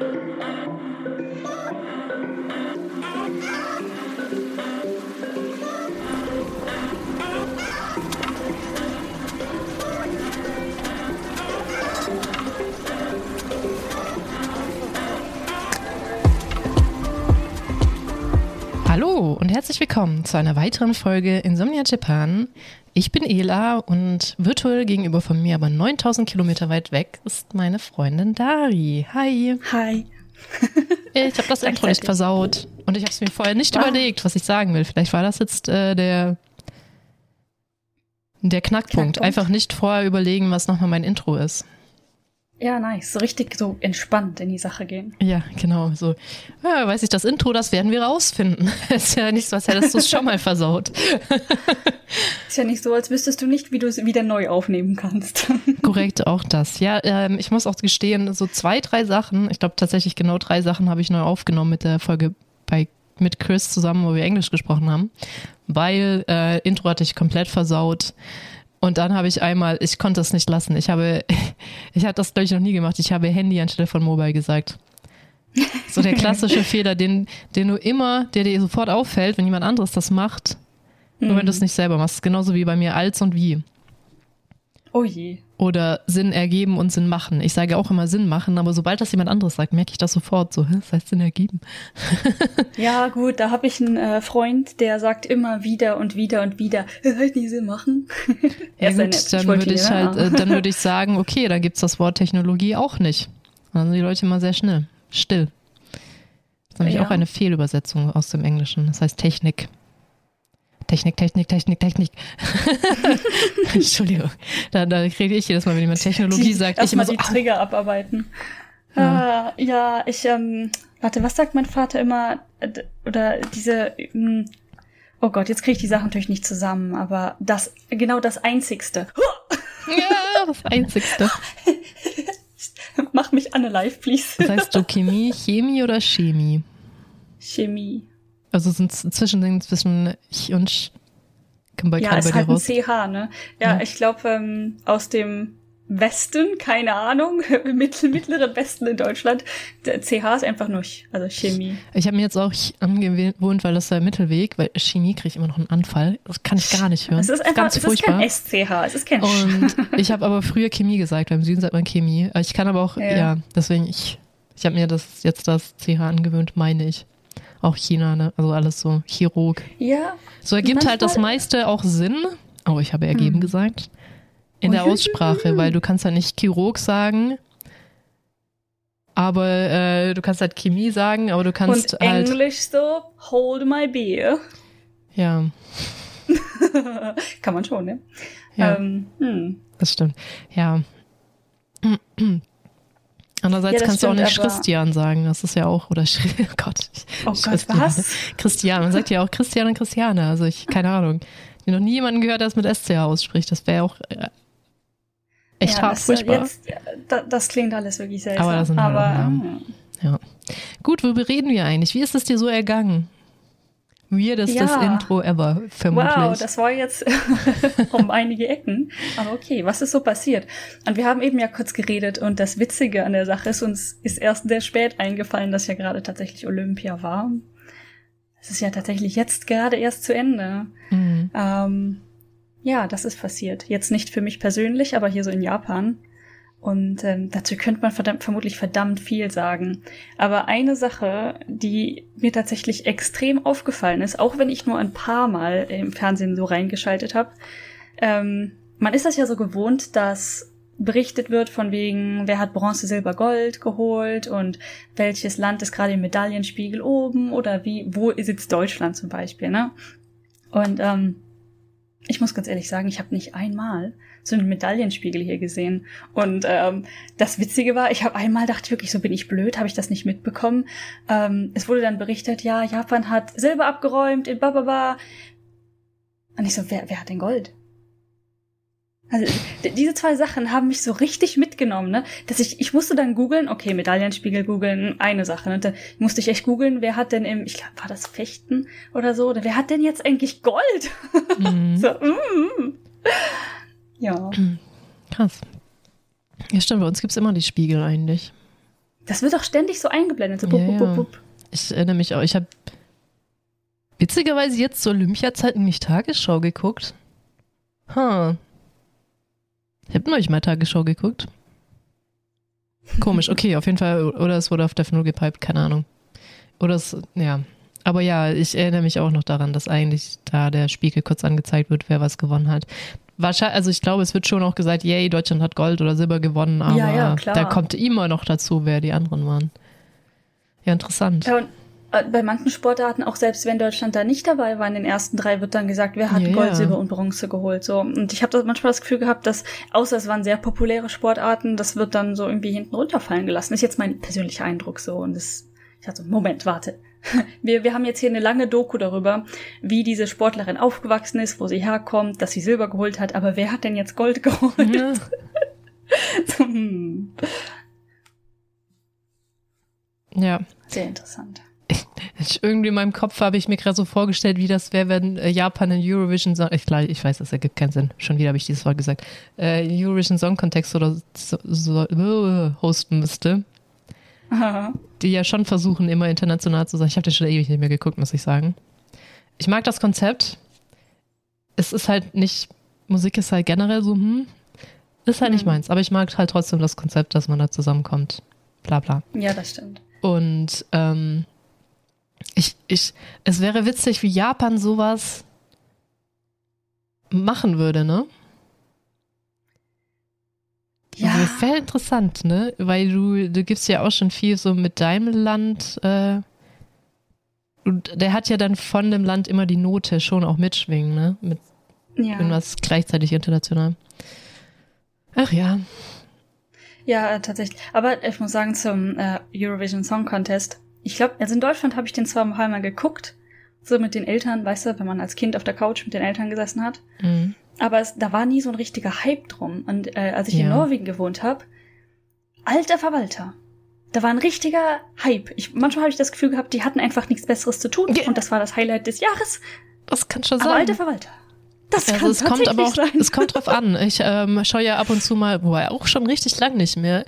Thank you. Herzlich willkommen zu einer weiteren Folge Insomnia Japan. Ich bin Ela und virtuell gegenüber von mir, aber 9000 Kilometer weit weg, ist meine Freundin Dari. Hi. Hi. Ich habe das Intro nicht versaut und ich habe es mir vorher nicht Wow. überlegt, was ich sagen will. Vielleicht war das jetzt äh, der, der Knackpunkt. Knackpunkt. Einfach nicht vorher überlegen, was nochmal mein Intro ist. Ja, nice. So richtig so entspannt in die Sache gehen. Ja, genau. So, ja, weiß ich, das Intro, das werden wir rausfinden. ist ja nicht so, als hättest du es schon mal versaut. Ist ja nicht so, als wüsstest du nicht, wie du es wieder neu aufnehmen kannst. Korrekt, auch das. Ja, ähm, ich muss auch gestehen, so zwei, drei Sachen, ich glaube tatsächlich genau drei Sachen habe ich neu aufgenommen mit der Folge bei mit Chris zusammen, wo wir Englisch gesprochen haben, weil äh, Intro hatte ich komplett versaut. Und dann habe ich einmal, ich konnte es nicht lassen. Ich habe, ich hatte das glaube ich noch nie gemacht. Ich habe Handy anstelle von Mobile gesagt. So der klassische Fehler, den, den du immer, der dir sofort auffällt, wenn jemand anderes das macht, nur wenn du es nicht selber machst. Genauso wie bei mir als und wie. oh je. Oder Sinn ergeben und Sinn machen. Ich sage auch immer Sinn machen, aber sobald das jemand anderes sagt, merke ich das sofort so. Das heißt Sinn ergeben. Ja, gut, da habe ich einen äh, Freund, der sagt immer wieder und wieder und wieder, heißt nicht Sinn machen. Ja gut, dann wollte würde ich halt, äh, dann würde ich sagen, okay, da gibt's das Wort Technologie auch nicht. Dann sind die Leute immer sehr schnell, still. Das ist nämlich Ja. auch eine Fehlübersetzung aus dem Englischen. Das heißt Technik. Technik, Technik, Technik, Technik. Entschuldigung. Da, da rede ich jedes Mal, wenn jemand Technologie die, sagt, ich erstmal so, die au. Trigger abarbeiten. Ja, äh, ja ich, ähm, warte, was sagt mein Vater immer? Oder diese, ähm, oh Gott, jetzt kriege ich die Sachen natürlich nicht zusammen, aber das, genau das Einzigste. ja, das Einzigste. Mach mich an live, please. Das heißt so Chemie, Chemie oder Chemie? Chemie. Also sind es Zwischending zwischen ich und Sch. Kann bei, Ja, ist bei halt ein raus. CH, ne? Ja, Ja. ich glaube, ähm, aus dem Westen, keine Ahnung, mittel, mittleren Westen in Deutschland, der CH ist einfach nur, also Chemie. Ich habe mir jetzt auch Ch- angewohnt, weil das ist der Mittelweg, weil Chemie kriege ich immer noch einen Anfall. Das kann ich gar nicht hören. Es ist einfach, ganz es ist furchtbar. kein SCH, es ist kein Sch. Und ich habe aber früher Chemie gesagt, weil im Süden sagt man Chemie. Ich kann aber auch, ja, Ja. deswegen, ich, ich habe mir das jetzt das CH angewöhnt, meine ich. Auch China, ne? Also alles so Chirurg. Ja, So ergibt halt das meiste auch Sinn. Oh, ich habe ergeben Hm. gesagt. In der Oh, Aussprache, weil du kannst ja nicht Chirurg sagen. Aber äh, du kannst halt Chemie sagen, aber du kannst und halt. Englisch so, hold my beer. Ja, Kann man schon, ne? ja, Ähm, hm. das stimmt. Ja. Andererseits Ja, das kannst du auch stimmt, nicht Christian sagen, das ist ja auch, oder Schri oh Gott. ich- Oh Gott, Christiane. was? Christian, man sagt ja auch Christian und Christiane, also ich, keine Ahnung. Ich habe noch nie jemanden gehört, der es mit SCH ausspricht, das wäre auch äh, echt ja, hart das, furchtbar. Jetzt, ja, da, das klingt alles wirklich seltsam. Aber das sind halt Aber, Namen. hm. Gut, worüber reden wir eigentlich? Wie ist es dir so ergangen? Weirdestes Ja. Intro ever, vermutlich. Wow, das war jetzt um einige Ecken. Aber okay, was ist so passiert? Und wir haben eben ja kurz geredet und das Witzige an der Sache ist, uns ist erst sehr spät eingefallen, dass ja gerade tatsächlich Olympia war. Es ist ja tatsächlich jetzt gerade erst zu Ende. Mhm. Ähm, ja, das ist passiert. Jetzt nicht für mich persönlich, aber hier so in Japan. Und ähm, dazu könnte man verdammt, vermutlich verdammt viel sagen. Aber eine Sache, die mir tatsächlich extrem aufgefallen ist, auch wenn ich nur ein paar Mal im Fernsehen so reingeschaltet habe, ähm, man ist das ja so gewohnt, dass berichtet wird von wegen, wer hat Bronze, Silber, Gold geholt und welches Land ist gerade im Medaillenspiegel oben oder wie, wo sitzt Deutschland zum Beispiel, ne? Und ähm, ich muss ganz ehrlich sagen, ich habe nicht einmal so einen Medaillenspiegel hier gesehen. Und ähm, das Witzige war, ich habe einmal dachte ich wirklich, so bin ich blöd, habe ich das nicht mitbekommen. Ähm, es wurde dann berichtet, ja, Japan hat Silber abgeräumt in Bababa. Und ich so, wer, wer hat denn Gold? Also diese zwei Sachen haben mich so richtig mitgenommen, ne? Dass ich, ich musste dann googeln, okay, Medaillenspiegel googeln, eine Sache, ne? Da musste ich echt googeln, wer hat denn im, ich glaube, war das Fechten oder so, oder wer hat denn jetzt eigentlich Gold? Mhm. So, mm. Ja, Krass. Ja, stimmt, bei uns gibt's immer die Spiegel eigentlich. Das wird doch ständig so eingeblendet. So bup, Ja, bup, ja. bup, bup. Ich erinnere mich auch, ich habe witzigerweise jetzt zur Olympiazeiten nicht Tagesschau geguckt. Huh. Ich habe neulich mal Tagesschau geguckt. Komisch, okay, auf jeden Fall. Oder es wurde auf der 0 gepiped, keine Ahnung. Oder es, ja. Aber ja, ich erinnere mich auch noch daran, dass eigentlich da der Spiegel kurz angezeigt wird, wer was gewonnen hat. Wahrscheinlich, also ich glaube, es wird schon auch gesagt, yay, Deutschland hat Gold oder Silber gewonnen, aber Ja, ja, da kommt immer noch dazu, wer die anderen waren. Ja, interessant. Ja, und äh, bei manchen Sportarten, auch selbst wenn Deutschland da nicht dabei war, in den ersten drei wird dann gesagt, wer hat Ja, Gold. Silber und Bronze geholt. So. Und ich habe das manchmal das Gefühl gehabt, dass, außer es waren sehr populäre Sportarten, das wird dann so irgendwie hinten runterfallen gelassen. Ist jetzt mein persönlicher Eindruck so. Und das, ich dachte so, Moment, warte. Wir, wir haben jetzt hier eine lange Doku darüber, wie diese Sportlerin aufgewachsen ist, wo sie herkommt, dass sie Silber geholt hat, aber wer hat denn jetzt Gold geholt? Ja. So, hm, ja. sehr interessant. Ich, irgendwie in meinem Kopf habe ich mir gerade so vorgestellt, wie das wäre, wenn äh, Japan in Eurovision Song, ich, klar, ich weiß, das ergibt keinen Sinn. Schon wieder habe ich dieses Wort gesagt. Äh, Eurovision Song Contest oder so, so, äh, hosten müsste. Die ja schon versuchen, immer international zu sein. Ich habe das schon ewig nicht mehr geguckt, muss ich sagen. Ich mag das Konzept. Es ist halt nicht, Musik ist halt generell so, hm, ist halt nicht Mhm. meins. Aber ich mag halt trotzdem das Konzept, dass man da zusammenkommt. Bla bla. ja, das stimmt. Und ähm, ich, ich, es wäre witzig, wie Japan sowas machen würde, ne? Ja. Also, wäre interessant, ne? Weil du, du gibst ja auch schon viel so mit deinem Land. Äh, und der hat ja dann von dem Land immer die Note schon auch mitschwingen, ne? Mit Ja. irgendwas gleichzeitig international. Ach ja. Ja, äh, tatsächlich. Aber ich muss sagen, zum äh, Eurovision Song Contest, ich glaube, also in Deutschland habe ich den zwar Mal geguckt, so mit den Eltern, weißt du, wenn man als Kind auf der Couch mit den Eltern gesessen hat. Mhm. Aber es, da war nie so ein richtiger Hype drum. Und äh, als ich in Ja. Norwegen gewohnt habe, alter Verwalter. Da war ein richtiger Hype. Ich, manchmal habe ich das Gefühl gehabt, die hatten einfach nichts Besseres zu tun. Ja. Und das war das Highlight des Jahres. Das kann schon Aber sein. alter Verwalter. Das Also kann es kommt aber auch, sein. es kommt drauf an. Ich ähm, schaue ja ab und zu mal, wobei auch schon richtig lang nicht mehr,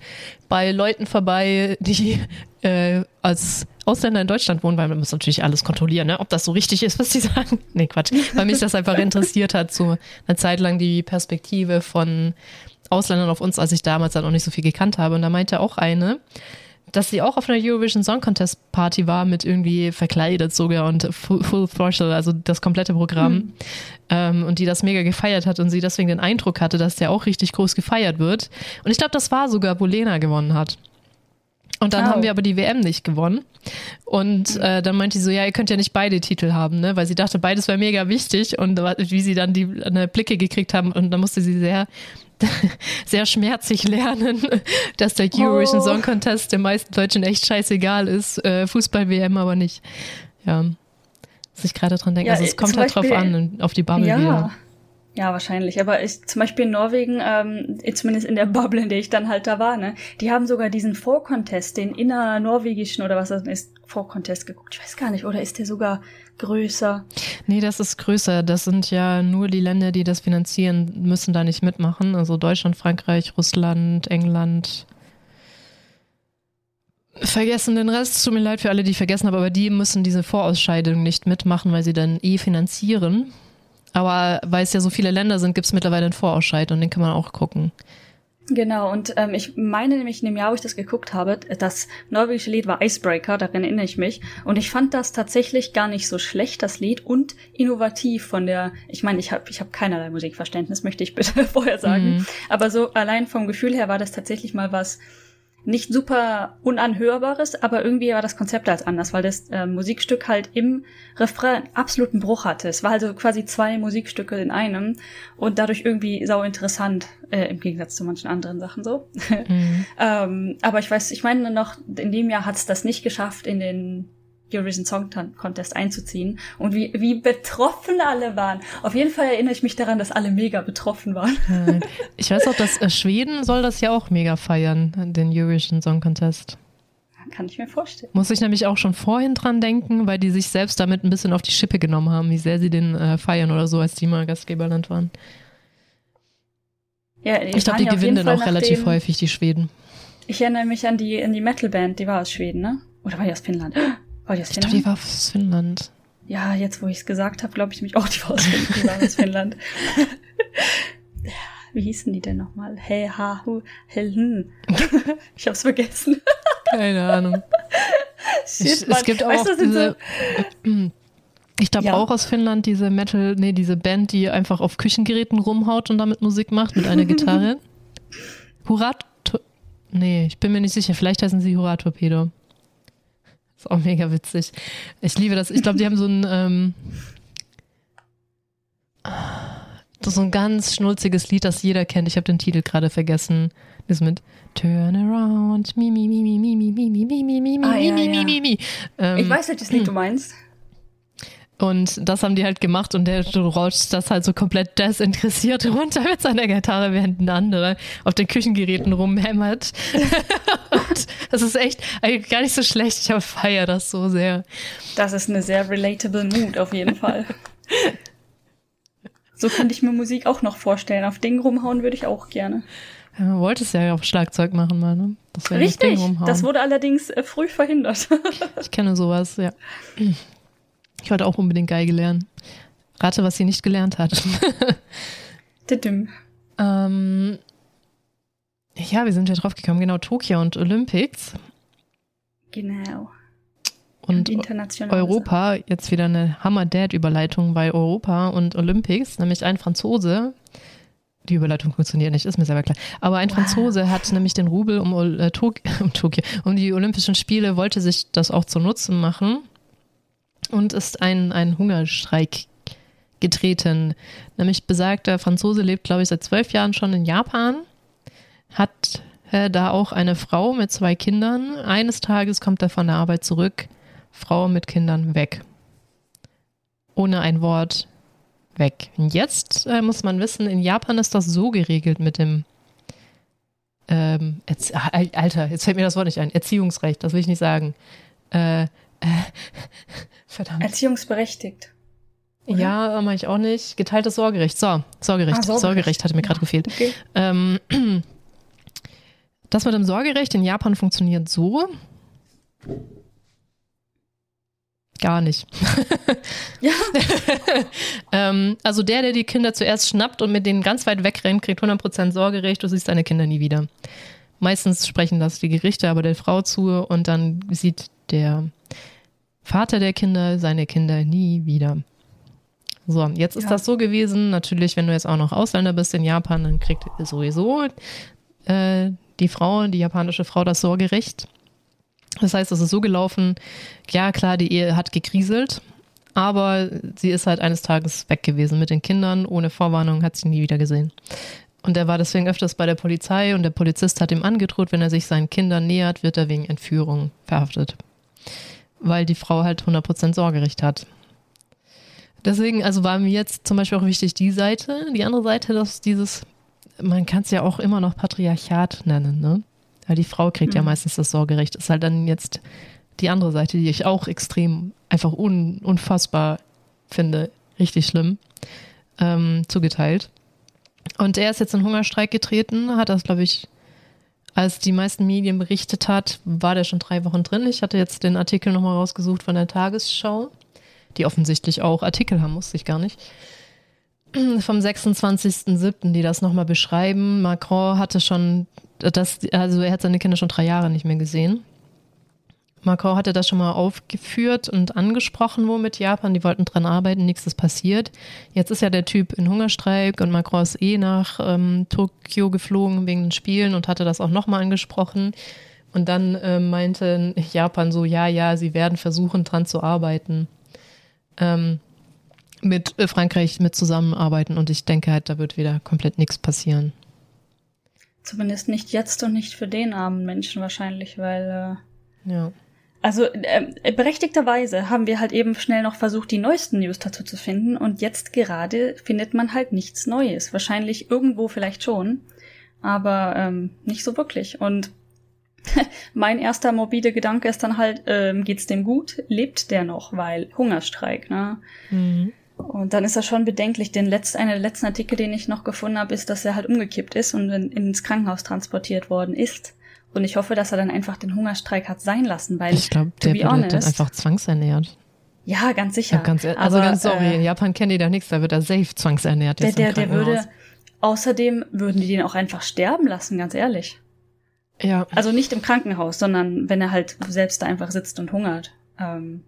bei Leuten vorbei, die äh, als Ausländer in Deutschland wohnen, weil man muss natürlich alles kontrollieren, ne? ob das so richtig ist, was die sagen. Nee, Quatsch. Weil mich das einfach interessiert hat, so eine Zeit lang die Perspektive von Ausländern auf uns, als ich damals dann auch nicht so viel gekannt habe. Und da meinte auch eine, dass sie auch auf einer Eurovision Song Contest Party war mit irgendwie verkleidet sogar und Full, full Throttle, also das komplette Programm. Ähm, und die das mega gefeiert hat und sie deswegen den Eindruck hatte, dass der auch richtig groß gefeiert wird. Und ich glaube, das war sogar, wo Lena gewonnen hat. Und dann Oh. haben wir aber die WM nicht gewonnen. Und äh, dann meinte sie so, ja, ihr könnt ja nicht beide Titel haben, ne? Weil sie dachte, beides wäre mega wichtig. Und wie sie dann die eine Blicke gekriegt haben, und dann musste sie sehr, sehr schmerzlich lernen, dass der Eurovision Oh. Song Contest den meisten Deutschen echt scheißegal ist. Äh, Fußball-WM aber nicht. Ja. Muss ich gerade dran denken. Ja, also es äh, kommt halt drauf an, auf die Bubble ja. wieder. Ja, wahrscheinlich. Aber ich, zum Beispiel in Norwegen, ähm, zumindest in der Bubble, in der ich dann halt da war, ne, die haben sogar diesen Vorcontest, den innernorwegischen oder was das ist, Vorcontest geguckt. Ich weiß gar nicht, oder ist der sogar größer? Nee, das ist größer. Das sind ja nur die Länder, die das finanzieren, müssen da nicht mitmachen. Also Deutschland, Frankreich, Russland, England. Vergessen den Rest, tut mir leid für alle, die ich vergessen habe, aber die müssen diese Vorausscheidung nicht mitmachen, weil sie dann eh finanzieren. Aber weil es ja so viele Länder sind, gibt es mittlerweile einen Vorausscheid und den kann man auch gucken. Genau, und ähm, ich meine nämlich in dem Jahr, wo ich das geguckt habe, das norwegische Lied war Icebreaker, daran erinnere ich mich. Und ich fand das tatsächlich gar nicht so schlecht, das Lied, und innovativ von der, ich meine, ich habe ich hab keinerlei Musikverständnis, möchte ich bitte vorher sagen. Mhm. Aber so allein vom Gefühl her war das tatsächlich mal was nicht super unanhörbares, aber irgendwie war das Konzept als anders, weil das äh, Musikstück halt im Refrain einen absoluten Bruch hatte. Es war also quasi zwei Musikstücke in einem und dadurch irgendwie sau interessant, äh, im Gegensatz zu manchen anderen Sachen so. Mhm. ähm, aber ich weiß, ich meine noch, in dem Jahr hat es das nicht geschafft, in den Eurovision Song Contest einzuziehen und wie, wie betroffen alle waren. Auf jeden Fall erinnere ich mich daran, dass alle mega betroffen waren. Ja. Ich weiß auch, dass äh, Schweden soll das ja auch mega feiern, den Eurovision Song Contest. Kann ich mir vorstellen. Muss ich nämlich auch schon vorhin dran denken, weil die sich selbst damit ein bisschen auf die Schippe genommen haben, wie sehr sie den äh, feiern oder so, als die mal Gastgeberland waren. Ja, Ich glaube, die gewinnen dann auch relativ häufig, die Schweden. Ich erinnere mich an die, an die Metalband, die war aus Schweden, ne? Oder war die aus Finnland? War die aus Finnland? Ich glaube, die war aus Finnland. Ja, jetzt wo ich es gesagt habe, glaube ich mich auch, die war aus Finnland. Die war aus Finnland. Wie hießen die denn nochmal? Hey, ha, hu, hell, hm. Ich hab's vergessen. Keine Ahnung. Shit, ich, es gibt auch weißt, diese, so ich glaube ja. auch aus Finnland diese Metal, nee, diese Band, die einfach auf Küchengeräten rumhaut und damit Musik macht mit einer Gitarre. Hurat, nee, ich bin mir nicht sicher. Vielleicht heißen sie Hurra Torpedo. Ist auch mega witzig. Ich liebe das. Ich glaube, die haben so ein, ähm, so ein ganz schnulziges Lied, das jeder kennt. Ich habe den Titel gerade vergessen. Das mit Turn around, mi, mi, mi, mi, mi, mi, mi, mi, mi, mi, mi, mi, mi, mi, mi. Ich weiß, welches Lied du meinst. Und das haben die halt gemacht und der rutscht das halt so komplett desinteressiert runter mit seiner Gitarre, während ein anderer auf den Küchengeräten rumhämmert. und das ist echt gar nicht so schlecht. Ich feiere das so sehr. Das ist eine sehr relatable Mood auf jeden Fall. so könnte ich mir Musik auch noch vorstellen. Auf Dingen rumhauen würde ich auch gerne. Ja, man wollte es ja auf Schlagzeug machen, mal, ne? Das Richtig, das, das wurde allerdings äh, früh verhindert. ich kenne sowas, ja. Ich wollte auch unbedingt Geige lernen. Rate, was sie nicht gelernt hat. ähm, ja, wir sind ja drauf gekommen, genau, Tokio und Olympics. Genau. Und, und Europa, jetzt wieder eine Hammer-Dad-Überleitung bei Europa und Olympics, nämlich ein Franzose, die Überleitung funktioniert nicht, ist mir selber klar. Aber ein wow. Franzose hat nämlich den Rubel um, äh, Tok um, Tokio, um die Olympischen Spiele, wollte sich das auch zu Nutzen machen und ist ein, ein Hungerstreik getreten. Nämlich besagter Franzose lebt, glaube ich, seit zwölf Jahren schon in Japan, hat äh, da auch eine Frau mit zwei Kindern. Eines Tages kommt er von der Arbeit zurück, Frau mit Kindern weg. Ohne ein Wort weg. Und jetzt äh, muss man wissen, in Japan ist das so geregelt mit dem ähm, Alter, jetzt fällt mir das Wort nicht ein. Erziehungsrecht, das will ich nicht sagen. Äh, äh, verdammt. Erziehungsberechtigt. Oder? Ja, mache ich auch nicht. Geteiltes Sorgerecht. So, Sorgerecht. Ah, Sorgerecht. Sorgerecht hatte mir gerade gefehlt. Okay. Ähm, das mit dem Sorgerecht in Japan funktioniert so. Gar nicht. ja. ähm, also der, der die Kinder zuerst schnappt und mit denen ganz weit wegrennt, kriegt 100% Sorgerecht. Du siehst deine Kinder nie wieder. Meistens sprechen das die Gerichte aber der Frau zu und dann sieht der Vater der Kinder seine Kinder nie wieder. So, jetzt ist ja. das so gewesen, natürlich, wenn du jetzt auch noch Ausländer bist in Japan, dann kriegt sowieso äh, die Frau, die japanische Frau, das Sorgerecht. Das heißt, es ist so gelaufen, ja klar, die Ehe hat gekriselt, aber sie ist halt eines Tages weg gewesen mit den Kindern, ohne Vorwarnung, hat sie nie wieder gesehen. Und er war deswegen öfters bei der Polizei und der Polizist hat ihm angedroht, wenn er sich seinen Kindern nähert, wird er wegen Entführung verhaftet weil die Frau halt 100% Sorgerecht hat. Deswegen, also war mir jetzt zum Beispiel auch wichtig die Seite, die andere Seite, dass dieses, man kann es ja auch immer noch Patriarchat nennen, ne? Weil die Frau kriegt mhm. ja meistens das Sorgerecht. Ist halt dann jetzt die andere Seite, die ich auch extrem einfach un, unfassbar finde, richtig schlimm, ähm, zugeteilt. Und er ist jetzt in Hungerstreik getreten, hat das, glaube ich, als die meisten Medien berichtet hat, war der schon drei Wochen drin. Ich hatte jetzt den Artikel nochmal rausgesucht von der Tagesschau, die offensichtlich auch Artikel haben, musste ich gar nicht. Vom 26.07., die das nochmal beschreiben. Macron hatte schon, das, also er hat seine Kinder schon drei Jahre nicht mehr gesehen. Macron hatte das schon mal aufgeführt und angesprochen, wo mit Japan. Die wollten dran arbeiten, nichts ist passiert. Jetzt ist ja der Typ in Hungerstreik und Macron ist eh nach ähm, Tokio geflogen wegen den Spielen und hatte das auch nochmal angesprochen. Und dann äh, meinte Japan so, ja, ja, sie werden versuchen, dran zu arbeiten. Ähm, mit äh, Frankreich mit zusammenarbeiten und ich denke halt, da wird wieder komplett nichts passieren. Zumindest nicht jetzt und nicht für den armen Menschen wahrscheinlich, weil äh, ja. Also äh, berechtigterweise haben wir halt eben schnell noch versucht, die neuesten News dazu zu finden und jetzt gerade findet man halt nichts Neues. Wahrscheinlich irgendwo vielleicht schon, aber ähm, nicht so wirklich. Und mein erster morbide Gedanke ist dann halt, ähm, geht's dem gut? Lebt der noch? Weil Hungerstreik, ne? Mhm. Und dann ist das schon bedenklich, denn letzt, einer der letzten Artikel, den ich noch gefunden habe, ist, dass er halt umgekippt ist und in, ins Krankenhaus transportiert worden ist Und ich hoffe, dass er dann einfach den Hungerstreik hat sein lassen, weil ich glaube, der wird honest, dann einfach zwangsernährt. Ja, ganz sicher. Ja, ganz, also Aber, ganz sorry, äh, in Japan kennen die da nichts, da wird er safe zwangsernährt. Der, der, der würde, außerdem würden die den auch einfach sterben lassen, ganz ehrlich. Ja. Also nicht im Krankenhaus, sondern wenn er halt selbst da einfach sitzt und hungert. Ähm,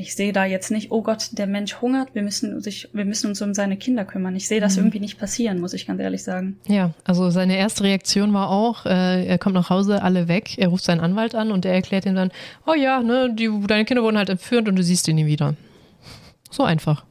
ich sehe da jetzt nicht, oh Gott, der Mensch hungert, wir müssen, sich, wir müssen uns um seine Kinder kümmern. Ich sehe das mhm. irgendwie nicht passieren, muss ich ganz ehrlich sagen. Ja, also seine erste Reaktion war auch, äh, er kommt nach Hause, alle weg, er ruft seinen Anwalt an und der erklärt ihm dann, oh ja, ne, die, deine Kinder wurden halt entführt und du siehst ihn nie wieder. So einfach.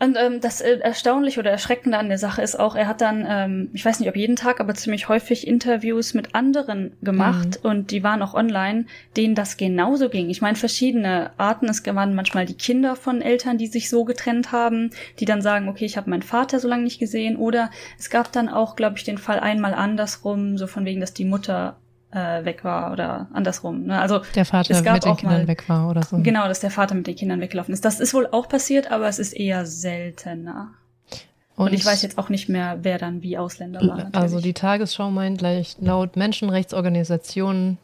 Und ähm, das äh, Erstaunliche oder Erschreckende an der Sache ist auch, er hat dann, ähm, ich weiß nicht, ob jeden Tag, aber ziemlich häufig Interviews mit anderen gemacht mhm. und die waren auch online, denen das genauso ging. Ich meine, verschiedene Arten. Es waren manchmal die Kinder von Eltern, die sich so getrennt haben, die dann sagen, okay, ich habe meinen Vater so lange nicht gesehen. Oder es gab dann auch, glaube ich, den Fall einmal andersrum, so von wegen, dass die Mutter äh, weg war oder andersrum. Ne? Also der Vater es gab mit den Kindern mal, weg war oder so. Genau, dass der Vater mit den Kindern weggelaufen ist. Das ist wohl auch passiert, aber es ist eher seltener. Und, Und ich weiß jetzt auch nicht mehr, wer dann wie Ausländer war. Natürlich. Also die Tagesschau meint gleich, laut Menschenrechtsorganisationen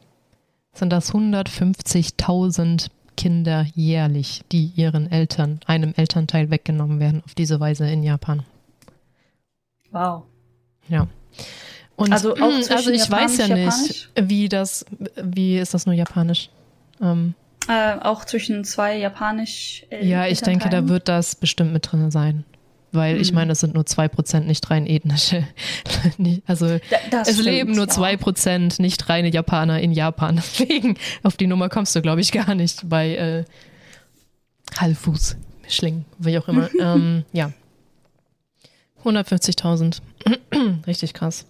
sind das 150.000 Kinder jährlich, die ihren Eltern, einem Elternteil weggenommen werden, auf diese Weise in Japan. Wow. Ja. Und, also, auch hm, also ich weiß ja nicht, wie das, wie ist das nur japanisch? Ähm, äh, auch zwischen zwei japanisch. Äh, ja, ich denke, da wird das bestimmt mit drin sein. Weil hm. ich meine, es sind nur zwei Prozent nicht rein ethnische. also da, es stimmt, leben nur zwei ja. Prozent nicht reine Japaner in Japan. Deswegen auf die Nummer kommst du, glaube ich, gar nicht bei äh, Halbfuß, Mischling, wie auch immer. ähm, ja. 150.000. Richtig krass.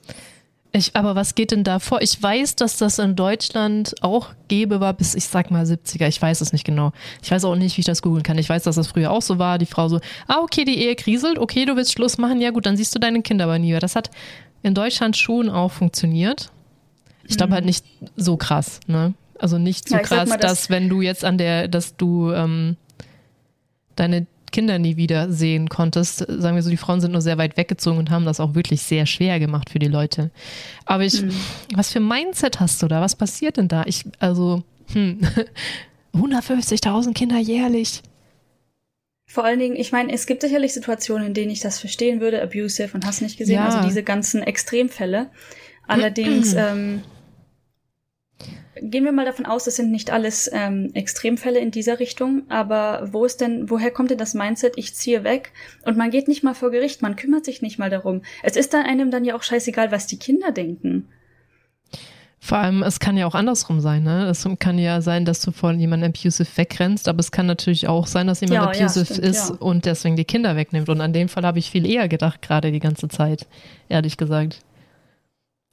Ich, aber was geht denn da vor? Ich weiß, dass das in Deutschland auch gäbe war bis, ich sag mal, 70er. Ich weiß es nicht genau. Ich weiß auch nicht, wie ich das googeln kann. Ich weiß, dass das früher auch so war. Die Frau so, ah, okay, die Ehe kriselt. Okay, du willst Schluss machen. Ja, gut, dann siehst du deine Kinder aber nie mehr. Das hat in Deutschland schon auch funktioniert. Ich glaube mhm. halt nicht so krass, ne? Also nicht so ja, krass, mal, dass, dass wenn du jetzt an der, dass du ähm, deine Kinder nie wieder sehen konntest. Sagen wir so, die Frauen sind nur sehr weit weggezogen und haben das auch wirklich sehr schwer gemacht für die Leute. Aber ich, mhm. was für Mindset hast du da? Was passiert denn da? Ich, also, hm, 150.000 Kinder jährlich. Vor allen Dingen, ich meine, es gibt sicherlich Situationen, in denen ich das verstehen würde, abusive und hast nicht gesehen, ja. also diese ganzen Extremfälle. Allerdings, ähm, Gehen wir mal davon aus, das sind nicht alles ähm, Extremfälle in dieser Richtung, aber wo ist denn, woher kommt denn das Mindset, ich ziehe weg und man geht nicht mal vor Gericht, man kümmert sich nicht mal darum. Es ist dann einem dann ja auch scheißegal, was die Kinder denken. Vor allem, es kann ja auch andersrum sein, ne? Es kann ja sein, dass du von jemandem abusive wegrennst, aber es kann natürlich auch sein, dass jemand ja, abusive ja, stimmt, ist ja. und deswegen die Kinder wegnimmt. Und an dem Fall habe ich viel eher gedacht, gerade die ganze Zeit, ehrlich gesagt.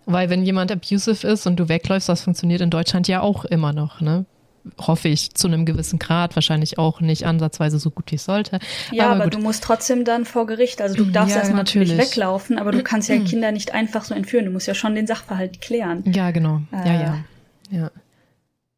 Weil wenn jemand abusive ist und du wegläufst, das funktioniert in Deutschland ja auch immer noch, ne? Hoffe ich, zu einem gewissen Grad, wahrscheinlich auch nicht ansatzweise so gut wie es sollte. Ja, aber, aber du musst trotzdem dann vor Gericht. Also du darfst ja, erstmal natürlich weglaufen, aber du kannst ja Kinder nicht einfach so entführen. Du musst ja schon den Sachverhalt klären. Ja, genau. Äh, ja, ja. ja.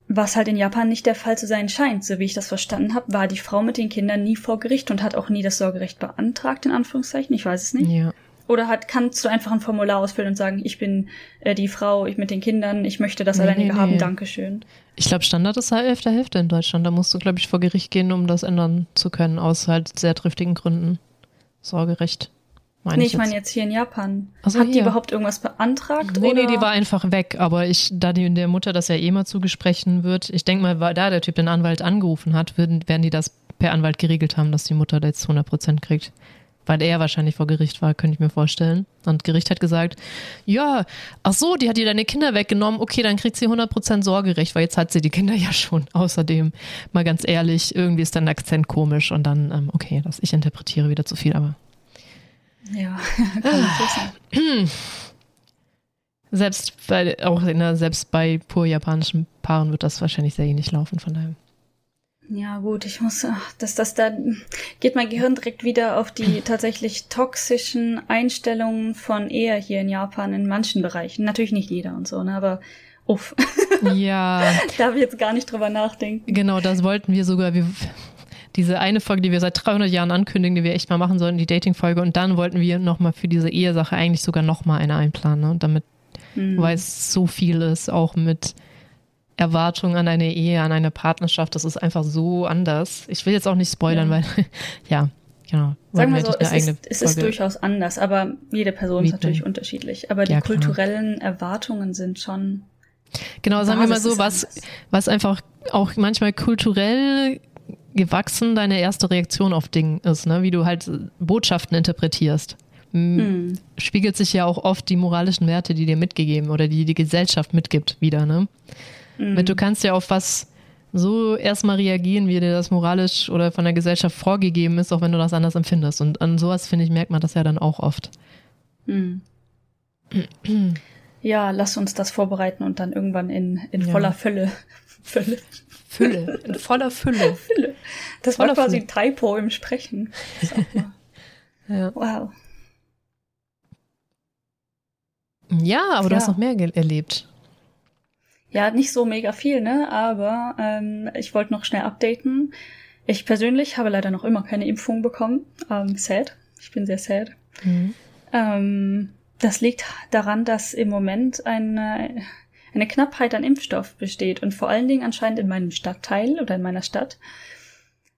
Was halt in Japan nicht der Fall zu sein scheint, so wie ich das verstanden habe, war die Frau mit den Kindern nie vor Gericht und hat auch nie das Sorgerecht beantragt, in Anführungszeichen. Ich weiß es nicht. Ja. Oder hat, kannst du einfach ein Formular ausfüllen und sagen, ich bin äh, die Frau, ich mit den Kindern, ich möchte das nee, alleinige nee, haben, nee. Dankeschön. Ich glaube, Standard ist halt Hälfte Hälfte in Deutschland. Da musst du, glaube ich, vor Gericht gehen, um das ändern zu können, aus halt sehr triftigen Gründen. Sorgerecht. Meine nee, ich, ich meine jetzt hier in Japan. So, Hat hier. die überhaupt irgendwas beantragt? Nee, oder? nee, die war einfach weg. Aber ich, da die der Mutter das ja eh mal zugesprechen wird, ich denke mal, weil da der Typ den Anwalt angerufen hat, würden, werden die das per Anwalt geregelt haben, dass die Mutter da jetzt 100% kriegt weil er wahrscheinlich vor Gericht war, könnte ich mir vorstellen. Und Gericht hat gesagt, ja, ach so, die hat dir deine Kinder weggenommen, okay, dann kriegt sie 100% Sorgerecht, weil jetzt hat sie die Kinder ja schon. Außerdem, mal ganz ehrlich, irgendwie ist dein Akzent komisch und dann, ähm, okay, das, ich interpretiere wieder zu viel, aber. Ja, kann. Selbst bei, auch in der, selbst bei pur japanischen Paaren wird das wahrscheinlich sehr ähnlich laufen, von daher. Ja, gut, ich muss, dass das da geht mein Gehirn direkt wieder auf die tatsächlich toxischen Einstellungen von Ehe hier in Japan in manchen Bereichen. Natürlich nicht jeder und so, ne, aber uff. Ja. Darf ich jetzt gar nicht drüber nachdenken. Genau, das wollten wir sogar. Wir, diese eine Folge, die wir seit 300 Jahren ankündigen, die wir echt mal machen sollten, die Dating-Folge. Und dann wollten wir nochmal für diese Ehesache eigentlich sogar nochmal eine einplanen, ne? damit, mhm. weil es so viel ist, auch mit Erwartungen an eine Ehe, an eine Partnerschaft. Das ist einfach so anders. Ich will jetzt auch nicht spoilern, ja. weil, ja, genau. Sagen wir so, es, ist, es ist, durchaus anders, aber jede Person Mieten. ist natürlich unterschiedlich. Aber die ja, kulturellen Erwartungen sind schon. Genau, sagen wir mal so, was, was einfach auch manchmal kulturell gewachsen deine erste Reaktion auf Dinge ist, ne? wie du halt Botschaften interpretierst. Mhm. Spiegelt sich ja auch oft die moralischen Werte, die dir mitgegeben oder die die Gesellschaft mitgibt, wieder. Ne? Mhm. Du kannst ja auf was so erstmal reagieren, wie dir das moralisch oder von der Gesellschaft vorgegeben ist, auch wenn du das anders empfindest. Und an sowas, finde ich, merkt man das ja dann auch oft. Mhm. Ja, lass uns das vorbereiten und dann irgendwann in, in voller ja. Fülle. Fülle. Fülle. In voller Fülle. Fülle. Das voller war quasi ein Typo im Sprechen. ja. Wow. Ja, aber ja. du hast noch mehr erlebt. Ja, nicht so mega viel, ne? Aber ähm, ich wollte noch schnell updaten. Ich persönlich habe leider noch immer keine Impfung bekommen. Ähm, sad. Ich bin sehr sad. Mhm. Ähm, das liegt daran, dass im Moment eine, eine Knappheit an Impfstoff besteht und vor allen Dingen anscheinend in meinem Stadtteil oder in meiner Stadt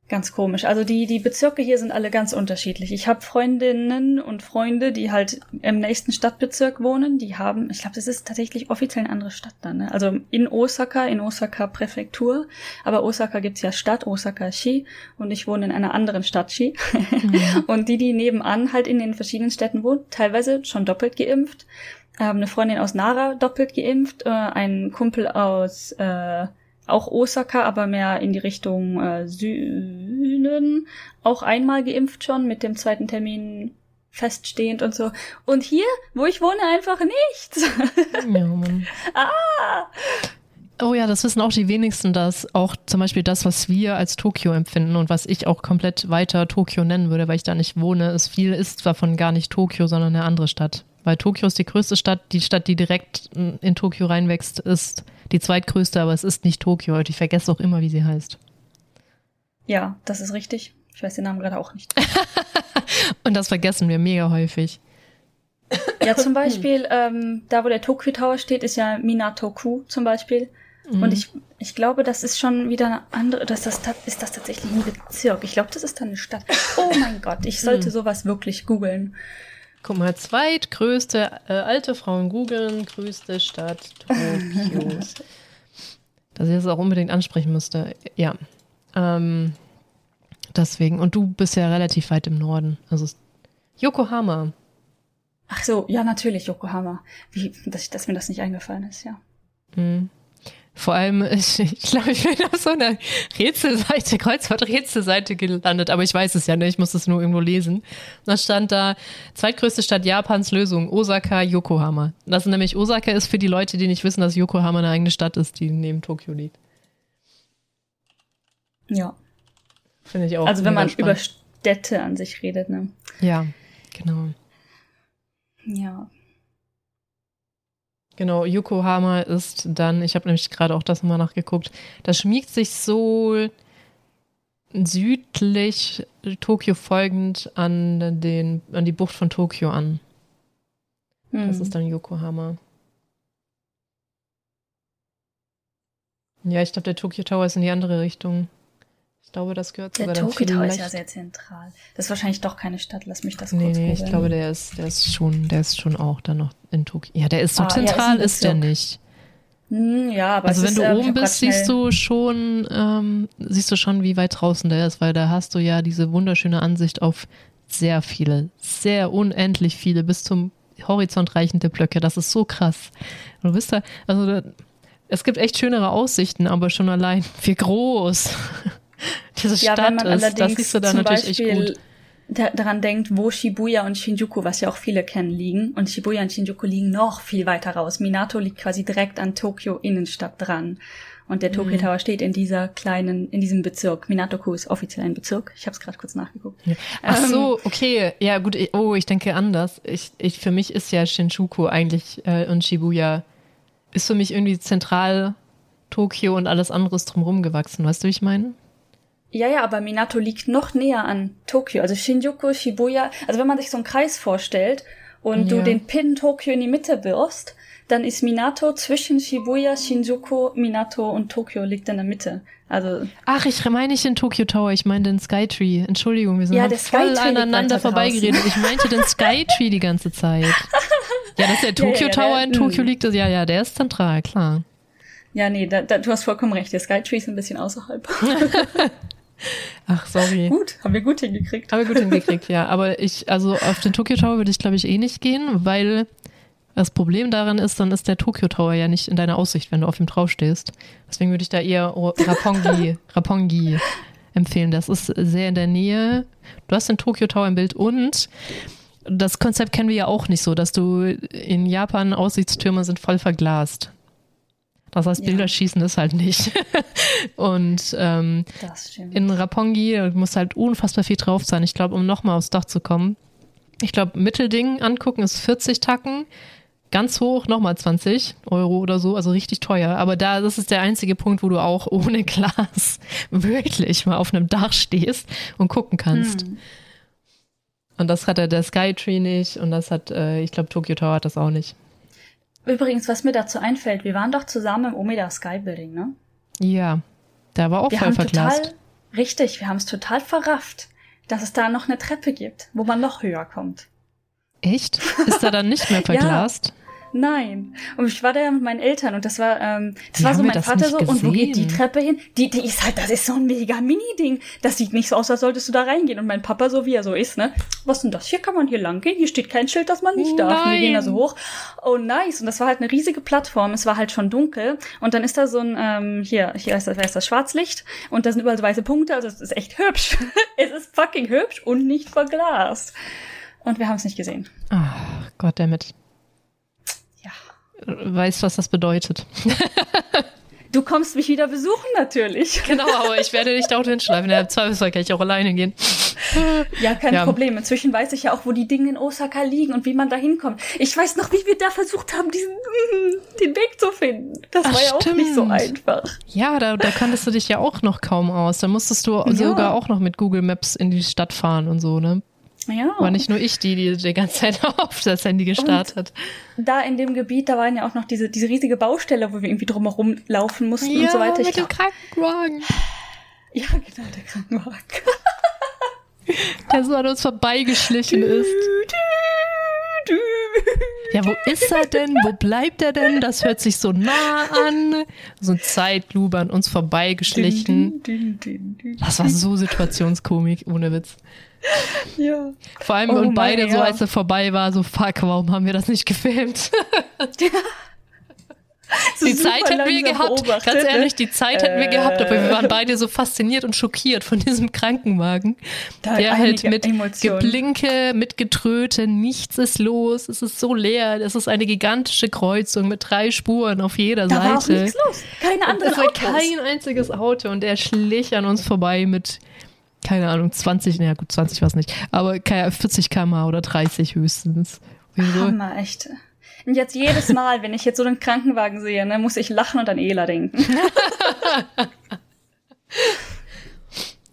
Ganz komisch. Also die, die Bezirke hier sind alle ganz unterschiedlich. Ich habe Freundinnen und Freunde, die halt im nächsten Stadtbezirk wohnen. Die haben, ich glaube, das ist tatsächlich offiziell eine andere Stadt dann. Ne? Also in Osaka, in Osaka Präfektur. Aber Osaka gibt's ja Stadt, Osaka Shi. Und ich wohne in einer anderen Stadt Shi. Mhm. und die, die nebenan halt in den verschiedenen Städten wohnen, teilweise schon doppelt geimpft. Ähm, eine Freundin aus Nara doppelt geimpft. Äh, ein Kumpel aus... Äh, auch Osaka, aber mehr in die Richtung äh, Süden, auch einmal geimpft schon, mit dem zweiten Termin feststehend und so. Und hier, wo ich wohne, einfach nichts. Ja, ah! Oh ja, das wissen auch die wenigsten, dass auch zum Beispiel das, was wir als Tokio empfinden und was ich auch komplett weiter Tokio nennen würde, weil ich da nicht wohne, ist viel ist davon gar nicht Tokio, sondern eine andere Stadt. Weil Tokio ist die größte Stadt, die Stadt, die direkt in Tokio reinwächst, ist die zweitgrößte, aber es ist nicht Tokio. Ich vergesse auch immer, wie sie heißt. Ja, das ist richtig. Ich weiß den Namen gerade auch nicht. Und das vergessen wir mega häufig. Ja, zum Beispiel, ähm, da wo der Tokyo Tower steht, ist ja Minato-ku zum Beispiel. Mhm. Und ich, ich glaube, das ist schon wieder eine andere, dass das, ist das tatsächlich ein Bezirk. Ich glaube, das ist dann eine Stadt. Oh mein Gott, ich sollte mhm. sowas wirklich googeln. Guck mal, zweitgrößte äh, alte Frauen googeln, größte Stadt Tokios. Dass ich das auch unbedingt ansprechen müsste. Ja. Ähm, deswegen. Und du bist ja relativ weit im Norden. Also Yokohama. Ach so, ja, natürlich Yokohama. Wie, dass, dass mir das nicht eingefallen ist, ja. Mhm. Vor allem, ich, ich glaube, ich bin auf so einer Rätselseite, Kreuzfahrt-Rätselseite gelandet, aber ich weiß es ja nicht, ich muss es nur irgendwo lesen. da stand da, zweitgrößte Stadt Japans Lösung, Osaka, Yokohama. Das ist nämlich, Osaka ist für die Leute, die nicht wissen, dass Yokohama eine eigene Stadt ist, die neben Tokio liegt. Ja. Finde ich auch. Also wenn man spannend. über Städte an sich redet, ne? Ja, genau. Ja. Genau, Yokohama ist dann, ich habe nämlich gerade auch das nochmal nachgeguckt, das schmiegt sich so südlich Tokio folgend an, den, an die Bucht von Tokio an. Hm. Das ist dann Yokohama. Ja, ich glaube, der Tokyo Tower ist in die andere Richtung. Ich glaube, das gehört sogar der dann Tokyo Tower ist ja sehr zentral. Das ist wahrscheinlich doch keine Stadt. Lass mich das kurz Nee, nee, ich glaube, der ist, der ist schon, der ist schon auch dann noch in Tokio. Ja, der ist so ah, zentral, ja, ist, ist der nicht. Hm, ja, aber also wenn ist, du äh, oben bist, siehst du schon, ähm, siehst du schon, wie weit draußen der ist, weil da hast du ja diese wunderschöne Ansicht auf sehr viele, sehr unendlich viele, bis zum Horizont reichende Blöcke. Das ist so krass. Du bist da, also da, es gibt echt schönere Aussichten, aber schon allein wie groß diese Stadt ja, wenn man ist, das siehst du da natürlich Beispiel echt gut. daran denkt, wo Shibuya und Shinjuku, was ja auch viele kennen, liegen. Und Shibuya und Shinjuku liegen noch viel weiter raus. Minato liegt quasi direkt an Tokio Innenstadt dran. Und der Tokyo mhm. Tower steht in dieser kleinen, in diesem Bezirk. Minato-ku ist offiziell ein Bezirk. Ich habe es gerade kurz nachgeguckt. Ja. Ach so, ähm, okay. Ja, gut. Oh, ich denke anders. Ich, ich, für mich ist ja Shinjuku eigentlich äh, und Shibuya ist für mich irgendwie zentral Tokio und alles andere ist drumherum gewachsen. Weißt du, wie ich meine? Ja, ja, aber Minato liegt noch näher an Tokio. Also Shinjuku, Shibuya. Also wenn man sich so einen Kreis vorstellt und ja. du den Pin Tokio in die Mitte wirfst, dann ist Minato zwischen Shibuya, Shinjuku, Minato und Tokio liegt in der Mitte. Also Ach, ich meine nicht den Tokyo Tower, ich meine den Skytree. Entschuldigung, wir sind ja, voll aneinander vorbeigeredet. Ich meinte den Skytree die ganze Zeit. Ja, dass der Tokyo ja, ja, Tower der, in Tokio hm. liegt, ja, ja, der ist zentral, klar. Ja, nee, da, da, du hast vollkommen recht. Der Skytree ist ein bisschen außerhalb. Ach, sorry. Gut, haben wir gut hingekriegt. Haben wir gut hingekriegt, ja. Aber ich, also auf den Tokyo Tower würde ich, glaube ich, eh nicht gehen, weil das Problem daran ist, dann ist der Tokyo Tower ja nicht in deiner Aussicht, wenn du auf ihm draufstehst. Deswegen würde ich da eher Rapongi, Rapongi empfehlen. Das ist sehr in der Nähe. Du hast den Tokyo Tower im Bild und das Konzept kennen wir ja auch nicht so, dass du in Japan Aussichtstürme sind voll verglast. Das heißt, Bilder ja. schießen ist halt nicht. und ähm, in Rapongi muss halt unfassbar viel drauf sein. Ich glaube, um nochmal aufs Dach zu kommen. Ich glaube, Mittelding angucken ist 40 Tacken ganz hoch, nochmal 20 Euro oder so, also richtig teuer. Aber da, das ist der einzige Punkt, wo du auch ohne Glas wirklich mal auf einem Dach stehst und gucken kannst. Hm. Und das hat der Skytree nicht und das hat, äh, ich glaube, Tokyo Tower hat das auch nicht. Übrigens, was mir dazu einfällt, wir waren doch zusammen im Omeda Sky Building, ne? Ja, der war auch wir voll verglast. Total, richtig, wir haben es total verrafft, dass es da noch eine Treppe gibt, wo man noch höher kommt. Echt? Ist da dann nicht mehr verglast? ja. Nein. Und ich war da ja mit meinen Eltern und das war, ähm, das die war so mein Vater so, gesehen. und wo geht die Treppe hin? Die, die ist halt, das ist so ein mega Mini-Ding. Das sieht nicht so aus, als solltest du da reingehen. Und mein Papa so, wie er so ist, ne? Was denn das? Hier kann man hier lang gehen. Hier steht kein Schild, dass man nicht darf. Nein. wir gehen da so hoch. Oh, nice. Und das war halt eine riesige Plattform. Es war halt schon dunkel. Und dann ist da so ein, ähm, hier, hier ist das, ist das Schwarzlicht. Und da sind überall so weiße Punkte. Also es ist echt hübsch. es ist fucking hübsch und nicht verglast. Und wir haben es nicht gesehen. Ach, Gott damit weißt, was das bedeutet. Du kommst mich wieder besuchen, natürlich. Genau, aber ich werde dich dort hinschleifen. Ja, Im Zweifelsfall kann ich auch alleine gehen. Ja, kein ja. Problem. Inzwischen weiß ich ja auch, wo die Dinge in Osaka liegen und wie man da hinkommt. Ich weiß noch, wie wir da versucht haben, diesen, den Weg zu finden. Das Ach, war ja stimmt. auch nicht so einfach. Ja, da, da kanntest du dich ja auch noch kaum aus. Da musstest du ja. sogar auch noch mit Google Maps in die Stadt fahren und so, ne? Ja. War nicht nur ich, die die, die ganze Zeit auf das Handy gestartet hat. Da in dem Gebiet, da waren ja auch noch diese, diese riesige Baustelle, wo wir irgendwie drumherum laufen mussten ja, und so weiter. Ich mit dem Krankenwagen. Ja, genau, der Krankenwagen. der so an uns vorbeigeschlichen ist. Ja, wo ist er denn? Wo bleibt er denn? Das hört sich so nah an. So ein Zeitlupe an uns vorbeigeschlichen. Das war so Situationskomik, ohne Witz. Ja. Vor allem oh und beide mein, so, als er vorbei war, so fuck, warum haben wir das nicht gefilmt? Ja. So die Zeit hätten wir gehabt, ganz ne? ehrlich, die Zeit hätten wir gehabt, aber wir waren beide so fasziniert und schockiert von diesem Krankenwagen, da der halt mit Emotionen. Geblinke, mit Getröte, nichts ist los, es ist so leer, es ist eine gigantische Kreuzung mit drei Spuren auf jeder da Seite. War auch nichts los, keine andere Es war kein einziges Auto und er schlich an uns vorbei mit keine Ahnung, 20, naja gut, 20 war es nicht, aber 40 km oder 30 höchstens. Hammer, echt. Und jetzt jedes Mal, wenn ich jetzt so einen Krankenwagen sehe, ne, muss ich lachen und an Ela denken.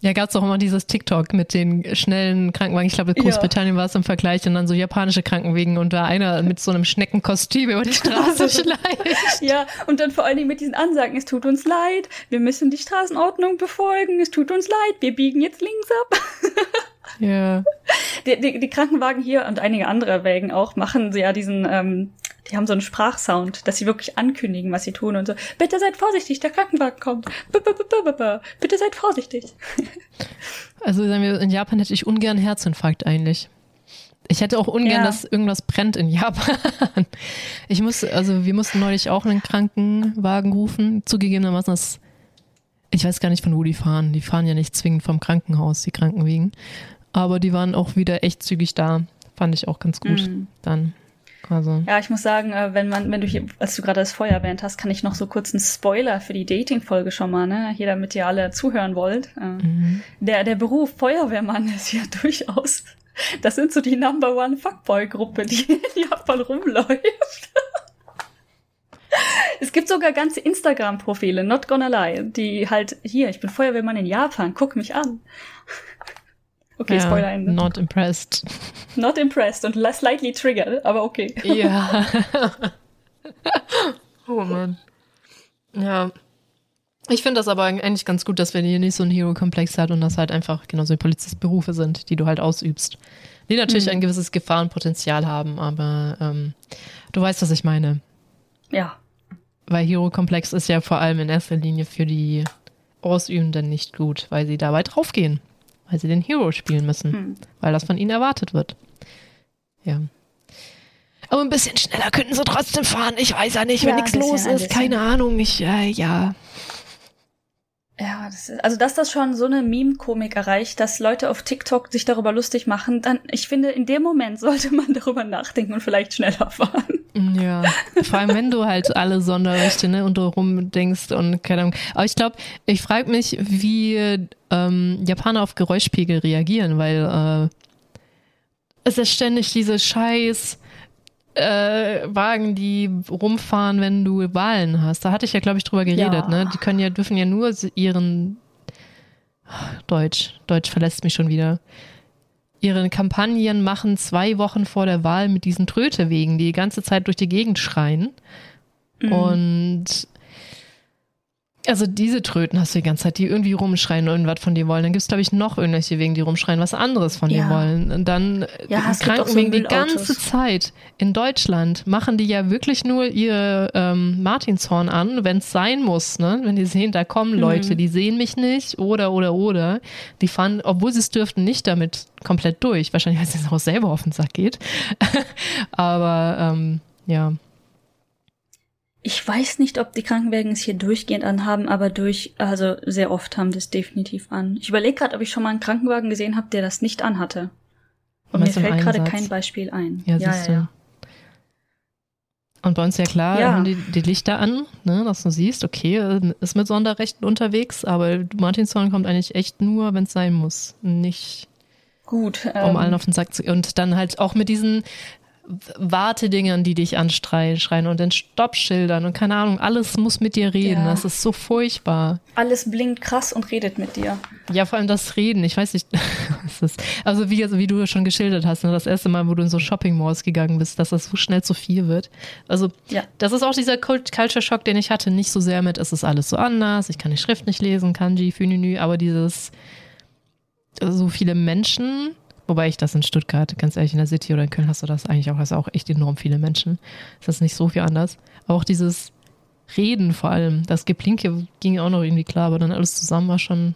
Ja, gab es auch immer dieses TikTok mit den schnellen Krankenwagen. Ich glaube, in Großbritannien ja. war es im Vergleich und dann so japanische Krankenwagen und da einer mit so einem Schneckenkostüm über die Straße schleicht. Ja, und dann vor allen Dingen mit diesen Ansagen, es tut uns leid, wir müssen die Straßenordnung befolgen, es tut uns leid, wir biegen jetzt links ab. Ja. Die, die, die Krankenwagen hier und einige andere Wägen auch machen ja diesen ähm, die haben so einen Sprachsound, dass sie wirklich ankündigen, was sie tun und so. Bitte seid vorsichtig, der Krankenwagen kommt. B -b -b Bitte seid vorsichtig. Also sagen wir, in Japan hätte ich ungern Herzinfarkt eigentlich. Ich hätte auch ungern, ja. dass irgendwas brennt in Japan. Ich muss, also wir mussten neulich auch einen Krankenwagen rufen. Zugegebenermaßen, das, ich weiß gar nicht, von wo die fahren. Die fahren ja nicht zwingend vom Krankenhaus, die Krankenwagen. Aber die waren auch wieder echt zügig da. Fand ich auch ganz gut. Mhm. Dann also. Ja, ich muss sagen, äh, wenn man, wenn du hier, als du gerade das Feuer erwähnt hast, kann ich noch so kurz einen Spoiler für die Dating-Folge schon mal, ne? Hier, damit ihr alle zuhören wollt. Äh, mhm. Der, der Beruf Feuerwehrmann ist ja durchaus, das sind so die Number One Fuckboy-Gruppe, die in Japan rumläuft. Es gibt sogar ganze Instagram-Profile, not gonna lie, die halt, hier, ich bin Feuerwehrmann in Japan, guck mich an. Okay, ja, Spoiler Ende. Not impressed. Not impressed und slightly triggered, aber okay. Ja. oh Mann. Ja. Ich finde das aber eigentlich ganz gut, dass wir hier nicht so einen Hero-Komplex hat und das halt einfach genauso wie Polizistberufe sind, die du halt ausübst. Die natürlich mhm. ein gewisses Gefahrenpotenzial haben, aber ähm, du weißt, was ich meine. Ja. Weil Hero-Komplex ist ja vor allem in erster Linie für die Ausübenden nicht gut, weil sie dabei draufgehen. Weil sie den Hero spielen müssen. Mhm. Weil das von ihnen erwartet wird. Ja. Aber ein bisschen schneller könnten sie trotzdem fahren. Ich weiß ja nicht, wenn ja, nichts los ist. Keine Ahnung. Ich, äh, ja. Ja, das ist, also dass das schon so eine Meme-Komik erreicht, dass Leute auf TikTok sich darüber lustig machen, dann, ich finde, in dem Moment sollte man darüber nachdenken und vielleicht schneller fahren. Ja, vor allem wenn du halt alle Sonderrechte ne, und rumdenkst und keine Ahnung. Aber ich glaube, ich frage mich, wie ähm, Japaner auf Geräuschpegel reagieren, weil äh, es ist ständig diese scheiß äh, Wagen, die rumfahren, wenn du Wahlen hast. Da hatte ich ja, glaube ich, drüber geredet. Ja. Ne? Die können ja, dürfen ja nur ihren Deutsch, Deutsch verlässt mich schon wieder. Ihre Kampagnen machen zwei Wochen vor der Wahl mit diesen Trötewegen, die die ganze Zeit durch die Gegend schreien. Mhm. Und also diese Tröten hast du die ganze Zeit, die irgendwie rumschreien und irgendwas von dir wollen. Dann gibt es, glaube ich, noch irgendwelche Wegen, die rumschreien, was anderes von ja. dir wollen. Und dann ja, Krankenwegen so die ganze Zeit. In Deutschland machen die ja wirklich nur ihr ähm, Martinshorn an, wenn es sein muss. Ne? Wenn die sehen, da kommen mhm. Leute, mhm. die sehen mich nicht oder, oder, oder. Die fahren, obwohl sie es dürften, nicht damit komplett durch. Wahrscheinlich, weil es auch selber auf den Sack geht. Aber ähm, ja. Ich weiß nicht, ob die Krankenwagen es hier durchgehend anhaben, aber durch, also sehr oft haben das definitiv an. Ich überlege gerade, ob ich schon mal einen Krankenwagen gesehen habe, der das nicht anhatte. Und mir fällt gerade kein Beispiel ein. Ja, ja, siehst ja, ja. Und bei uns ja klar, ja. haben die, die Lichter an, ne, dass du siehst, okay, ist mit Sonderrechten unterwegs, aber Martinshorn kommt eigentlich echt nur, wenn es sein muss. Nicht Gut. Um ähm, allen auf den Sack zu. Und dann halt auch mit diesen Wartedingern, die dich anschreien schreien und den Stoppschildern und keine Ahnung, alles muss mit dir reden. Ja. Das ist so furchtbar. Alles blinkt krass und redet mit dir. Ja, vor allem das Reden. Ich weiß nicht, ist, also wie, also wie du schon geschildert hast, ne, das erste Mal, wo du in so Shopping Malls gegangen bist, dass das so schnell zu viel wird. Also, ja. das ist auch dieser Culture Shock, den ich hatte. Nicht so sehr mit, es ist alles so anders, ich kann die Schrift nicht lesen, Kanji, Fününü, aber dieses, so viele Menschen, Wobei ich das in Stuttgart, ganz ehrlich, in der City oder in Köln hast du das eigentlich auch, hast du auch echt enorm viele Menschen. Das ist nicht so viel anders. auch dieses Reden vor allem, das Geplinke ging auch noch irgendwie klar, aber dann alles zusammen war schon.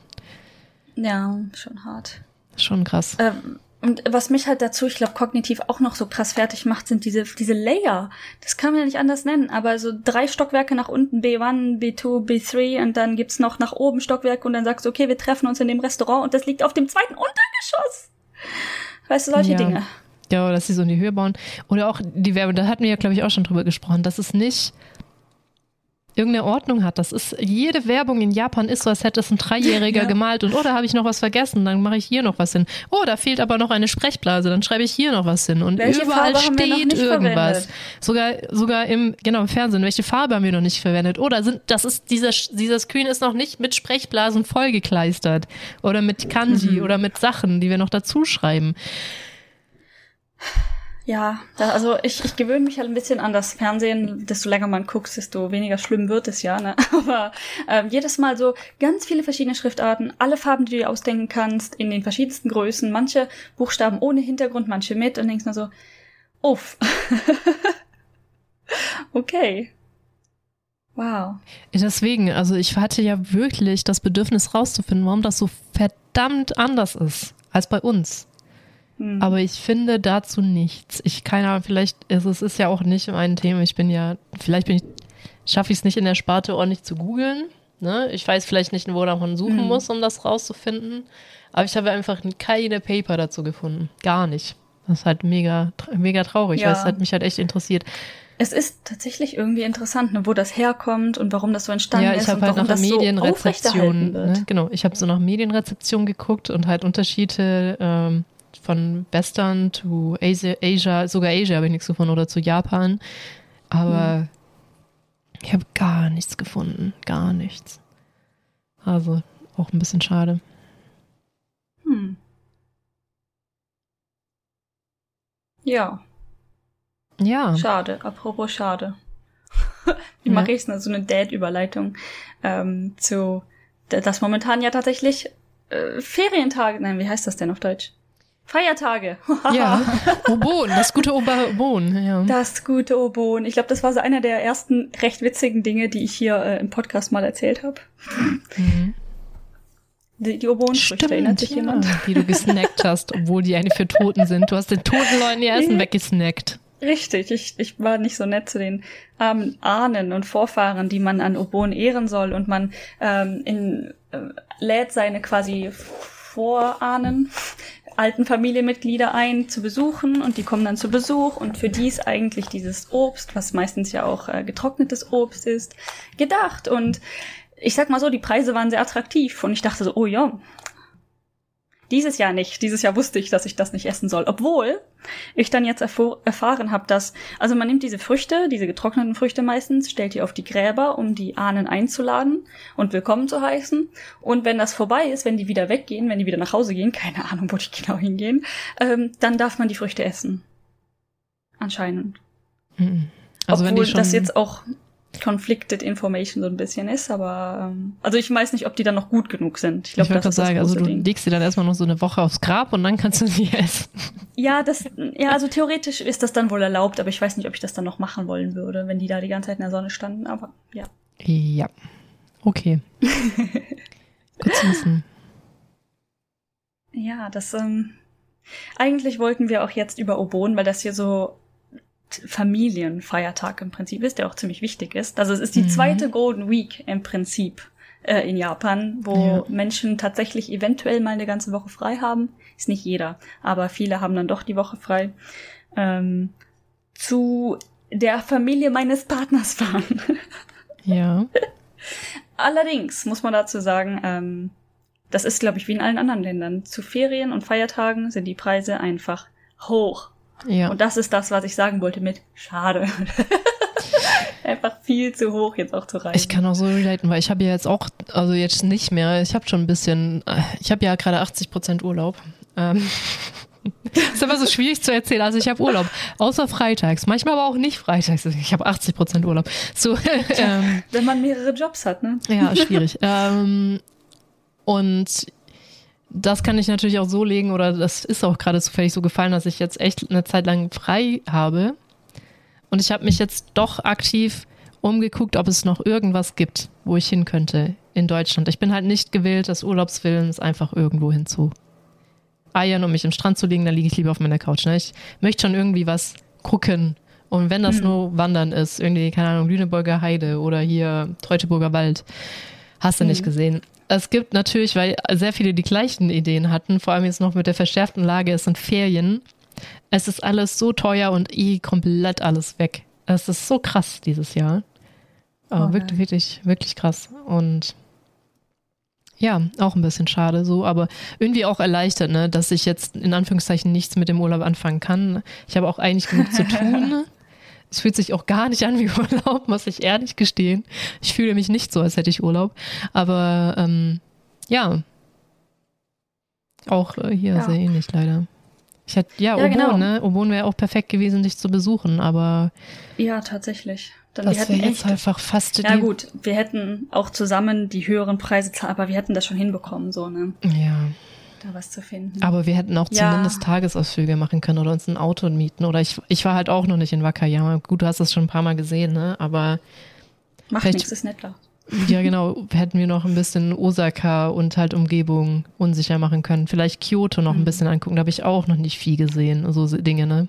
Ja, schon hart. Schon krass. Ähm, und was mich halt dazu, ich glaube, kognitiv auch noch so krass fertig macht, sind diese, diese Layer. Das kann man ja nicht anders nennen, aber so drei Stockwerke nach unten, B1, B2, B3 und dann gibt's noch nach oben Stockwerke und dann sagst du, okay, wir treffen uns in dem Restaurant und das liegt auf dem zweiten Untergeschoss. Weißt du, solche ja. Dinge. Ja, dass sie so in die Höhe bauen. Oder auch die Werbung, da hatten wir ja, glaube ich, auch schon drüber gesprochen, dass es nicht irgendeine Ordnung hat. Das ist, jede Werbung in Japan ist so, als hätte es ein Dreijähriger ja. gemalt und, oh, da habe ich noch was vergessen, dann mache ich hier noch was hin. Oh, da fehlt aber noch eine Sprechblase, dann schreibe ich hier noch was hin. Und welche überall steht irgendwas. Sogar, sogar im, genau, im Fernsehen, welche Farbe haben wir noch nicht verwendet? Oder sind, das ist, dieser, dieser Screen ist noch nicht mit Sprechblasen vollgekleistert. Oder mit Kanji mhm. oder mit Sachen, die wir noch dazu schreiben. Ja, da, also ich, ich gewöhne mich halt ein bisschen an das Fernsehen. Desto länger man guckt, desto weniger schlimm wird es ja. Ne? Aber ähm, jedes Mal so ganz viele verschiedene Schriftarten, alle Farben, die du dir ausdenken kannst, in den verschiedensten Größen, manche Buchstaben ohne Hintergrund, manche mit und denkst nur so, uff. okay. Wow. Deswegen, also ich hatte ja wirklich das Bedürfnis rauszufinden, warum das so verdammt anders ist als bei uns. Hm. Aber ich finde dazu nichts. Ich keine Ahnung, vielleicht, also es ist ja auch nicht mein Thema. Ich bin ja, vielleicht bin ich, schaffe ich es nicht in der Sparte ordentlich zu googeln. Ne? Ich weiß vielleicht nicht, wo man suchen hm. muss, um das rauszufinden. Aber ich habe einfach keine Paper dazu gefunden. Gar nicht. Das ist halt mega, mega traurig, ja. weil es hat mich halt echt interessiert. Es ist tatsächlich irgendwie interessant, ne, wo das herkommt und warum das so entstanden ja, ich ist. habe halt nach Medienrezeption, so ne, genau, ich habe so nach Medienrezeption geguckt und halt Unterschiede ähm, von Western zu Asia, Asia sogar Asia habe ich nichts gefunden oder zu Japan. Aber Ich habe gar nichts gefunden. Gar nichts. Also auch ein bisschen schade. Hm. Ja. Ja. Schade. Apropos schade. Wie mache ich es? So eine Dad-Überleitung ähm, zu, dass momentan ja tatsächlich äh, Ferientage, nein, wie heißt das denn auf Deutsch? Feiertage. ja, Obon, das gute Obon. Ja. Das gute Obon. Ich glaube, das war so einer der ersten recht witzigen Dinge, die ich hier äh, im Podcast mal erzählt habe. Mhm. Die, die Obonenfrüchte, erinnert sich ja, jemand? Die du gesnackt hast, obwohl die eigentlich für Toten sind. Du hast den toten Leuten ihr Essen weggesnackt. Richtig, ich, ich war nicht so nett zu den armen Ahnen und Vorfahren, die man an Oboen ehren soll und man ähm, in, äh, lädt seine quasi Vorahnen, alten Familienmitglieder ein zu besuchen und die kommen dann zu Besuch. Und für die ist eigentlich dieses Obst, was meistens ja auch äh, getrocknetes Obst ist, gedacht. Und ich sag mal so, die Preise waren sehr attraktiv. Und ich dachte so, oh ja, dieses Jahr nicht. Dieses Jahr wusste ich, dass ich das nicht essen soll. Obwohl ich dann jetzt erfahren habe, dass, also man nimmt diese Früchte, diese getrockneten Früchte meistens, stellt die auf die Gräber, um die Ahnen einzuladen und willkommen zu heißen. Und wenn das vorbei ist, wenn die wieder weggehen, wenn die wieder nach Hause gehen, keine Ahnung, wo die genau hingehen, ähm, dann darf man die Früchte essen. Anscheinend. Mhm. Also Obwohl wenn die schon das jetzt auch conflicted information so ein bisschen ist, aber ähm, also ich weiß nicht, ob die dann noch gut genug sind. Ich, glaub, ich wollte gerade sagen, also du Ding. legst sie dann erstmal noch so eine Woche aufs Grab und dann kannst du sie essen. Ja, das ja, also theoretisch ist das dann wohl erlaubt, aber ich weiß nicht, ob ich das dann noch machen wollen würde, wenn die da die ganze Zeit in der Sonne standen, aber ja. Ja. Okay. Gut zu wissen. Ja, das ähm, eigentlich wollten wir auch jetzt über Obon, weil das hier so Familienfeiertag im Prinzip ist, der auch ziemlich wichtig ist. Also es ist die mhm. zweite Golden Week im Prinzip äh, in Japan, wo ja. Menschen tatsächlich eventuell mal eine ganze Woche frei haben. Ist nicht jeder, aber viele haben dann doch die Woche frei. Ähm, zu der Familie meines Partners fahren. ja. Allerdings muss man dazu sagen, ähm, das ist, glaube ich, wie in allen anderen Ländern. Zu Ferien und Feiertagen sind die Preise einfach hoch. Ja. Und das ist das, was ich sagen wollte mit schade. Einfach viel zu hoch jetzt auch zu reisen. Ich kann auch so relaten, weil ich habe ja jetzt auch, also jetzt nicht mehr, ich habe schon ein bisschen, äh, ich habe ja gerade 80 Prozent Urlaub. Ähm, ist aber so schwierig zu erzählen. Also ich habe Urlaub, außer freitags, manchmal aber auch nicht freitags. Ich habe 80 Prozent Urlaub. So, ähm, Wenn man mehrere Jobs hat, ne? Ja, schwierig. ähm, und das kann ich natürlich auch so legen, oder das ist auch gerade zufällig so gefallen, dass ich jetzt echt eine Zeit lang frei habe. Und ich habe mich jetzt doch aktiv umgeguckt, ob es noch irgendwas gibt, wo ich hin könnte in Deutschland. Ich bin halt nicht gewillt, des Urlaubswillens einfach irgendwo hinzu eiern, um mich im Strand zu legen, dann liege ich lieber auf meiner Couch. Ne? Ich möchte schon irgendwie was gucken. Und wenn das mhm. nur Wandern ist, irgendwie, keine Ahnung, Lüneburger Heide oder hier Teutoburger Wald, hast du mhm. nicht gesehen es gibt natürlich, weil sehr viele die gleichen Ideen hatten, vor allem jetzt noch mit der verschärften Lage, es sind Ferien. Es ist alles so teuer und eh komplett alles weg. Es ist so krass dieses Jahr. Aber oh, wirklich, wirklich, wirklich krass. Und ja, auch ein bisschen schade so, aber irgendwie auch erleichtert, ne, dass ich jetzt in Anführungszeichen nichts mit dem Urlaub anfangen kann. Ich habe auch eigentlich genug zu tun. Es fühlt sich auch gar nicht an wie Urlaub, muss ich ehrlich gestehen. Ich fühle mich nicht so, als hätte ich Urlaub. Aber ähm, ja, auch äh, hier ja. sehr ähnlich leider. Ich hätte, ja, ja Obon, genau. ne? Obon wäre auch perfekt gewesen, dich zu besuchen, aber. Ja, tatsächlich. Dann das wäre jetzt einfach fast. Ja, gut, wir hätten auch zusammen die höheren Preise zahlen, aber wir hätten das schon hinbekommen, so, ne? Ja da was zu finden. Aber wir hätten auch ja. zumindest Tagesausflüge machen können oder uns ein Auto mieten. Oder ich, ich war halt auch noch nicht in Wakayama. Gut, du hast das schon ein paar Mal gesehen, ne? Aber. Macht nichts, ist netter. Ja, genau. Hätten wir noch ein bisschen Osaka und halt Umgebung unsicher machen können. Vielleicht Kyoto noch ein mhm. bisschen angucken. Da habe ich auch noch nicht viel gesehen. So Dinge, ne?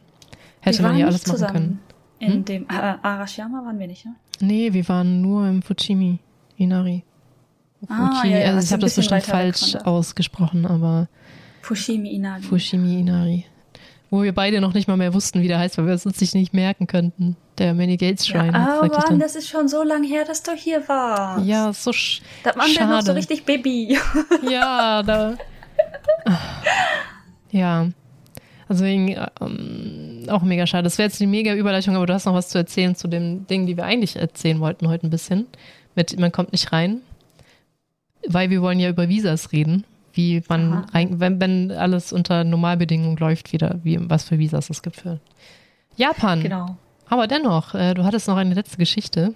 Hätte man hier alles machen können. In hm? dem Arashiyama waren wir nicht, ne? Nee, wir waren nur im Fuchimi, Inari. Ah, ja, ja, also ich habe das bestimmt falsch ausgesprochen, aber Fushimi Inari. Fushimi Inari. Wo wir beide noch nicht mal mehr wussten, wie der heißt, weil wir es uns nicht merken könnten. Der Many Gates Shrine. Ja, aber Mann, das ist schon so lange her, dass du hier warst. Ja, so sch Da waren wir noch so richtig Baby. Ja, da. ja. Deswegen ähm, auch mega schade. Das wäre jetzt die mega Überleitung, aber du hast noch was zu erzählen zu den Dingen, die wir eigentlich erzählen wollten heute ein bisschen. Mit man kommt nicht rein. Weil wir wollen ja über Visas reden. Wie man rein, wenn, wenn alles unter Normalbedingungen läuft, wieder, wie, was für Visas es gibt für Japan. Genau. Aber dennoch, äh, du hattest noch eine letzte Geschichte.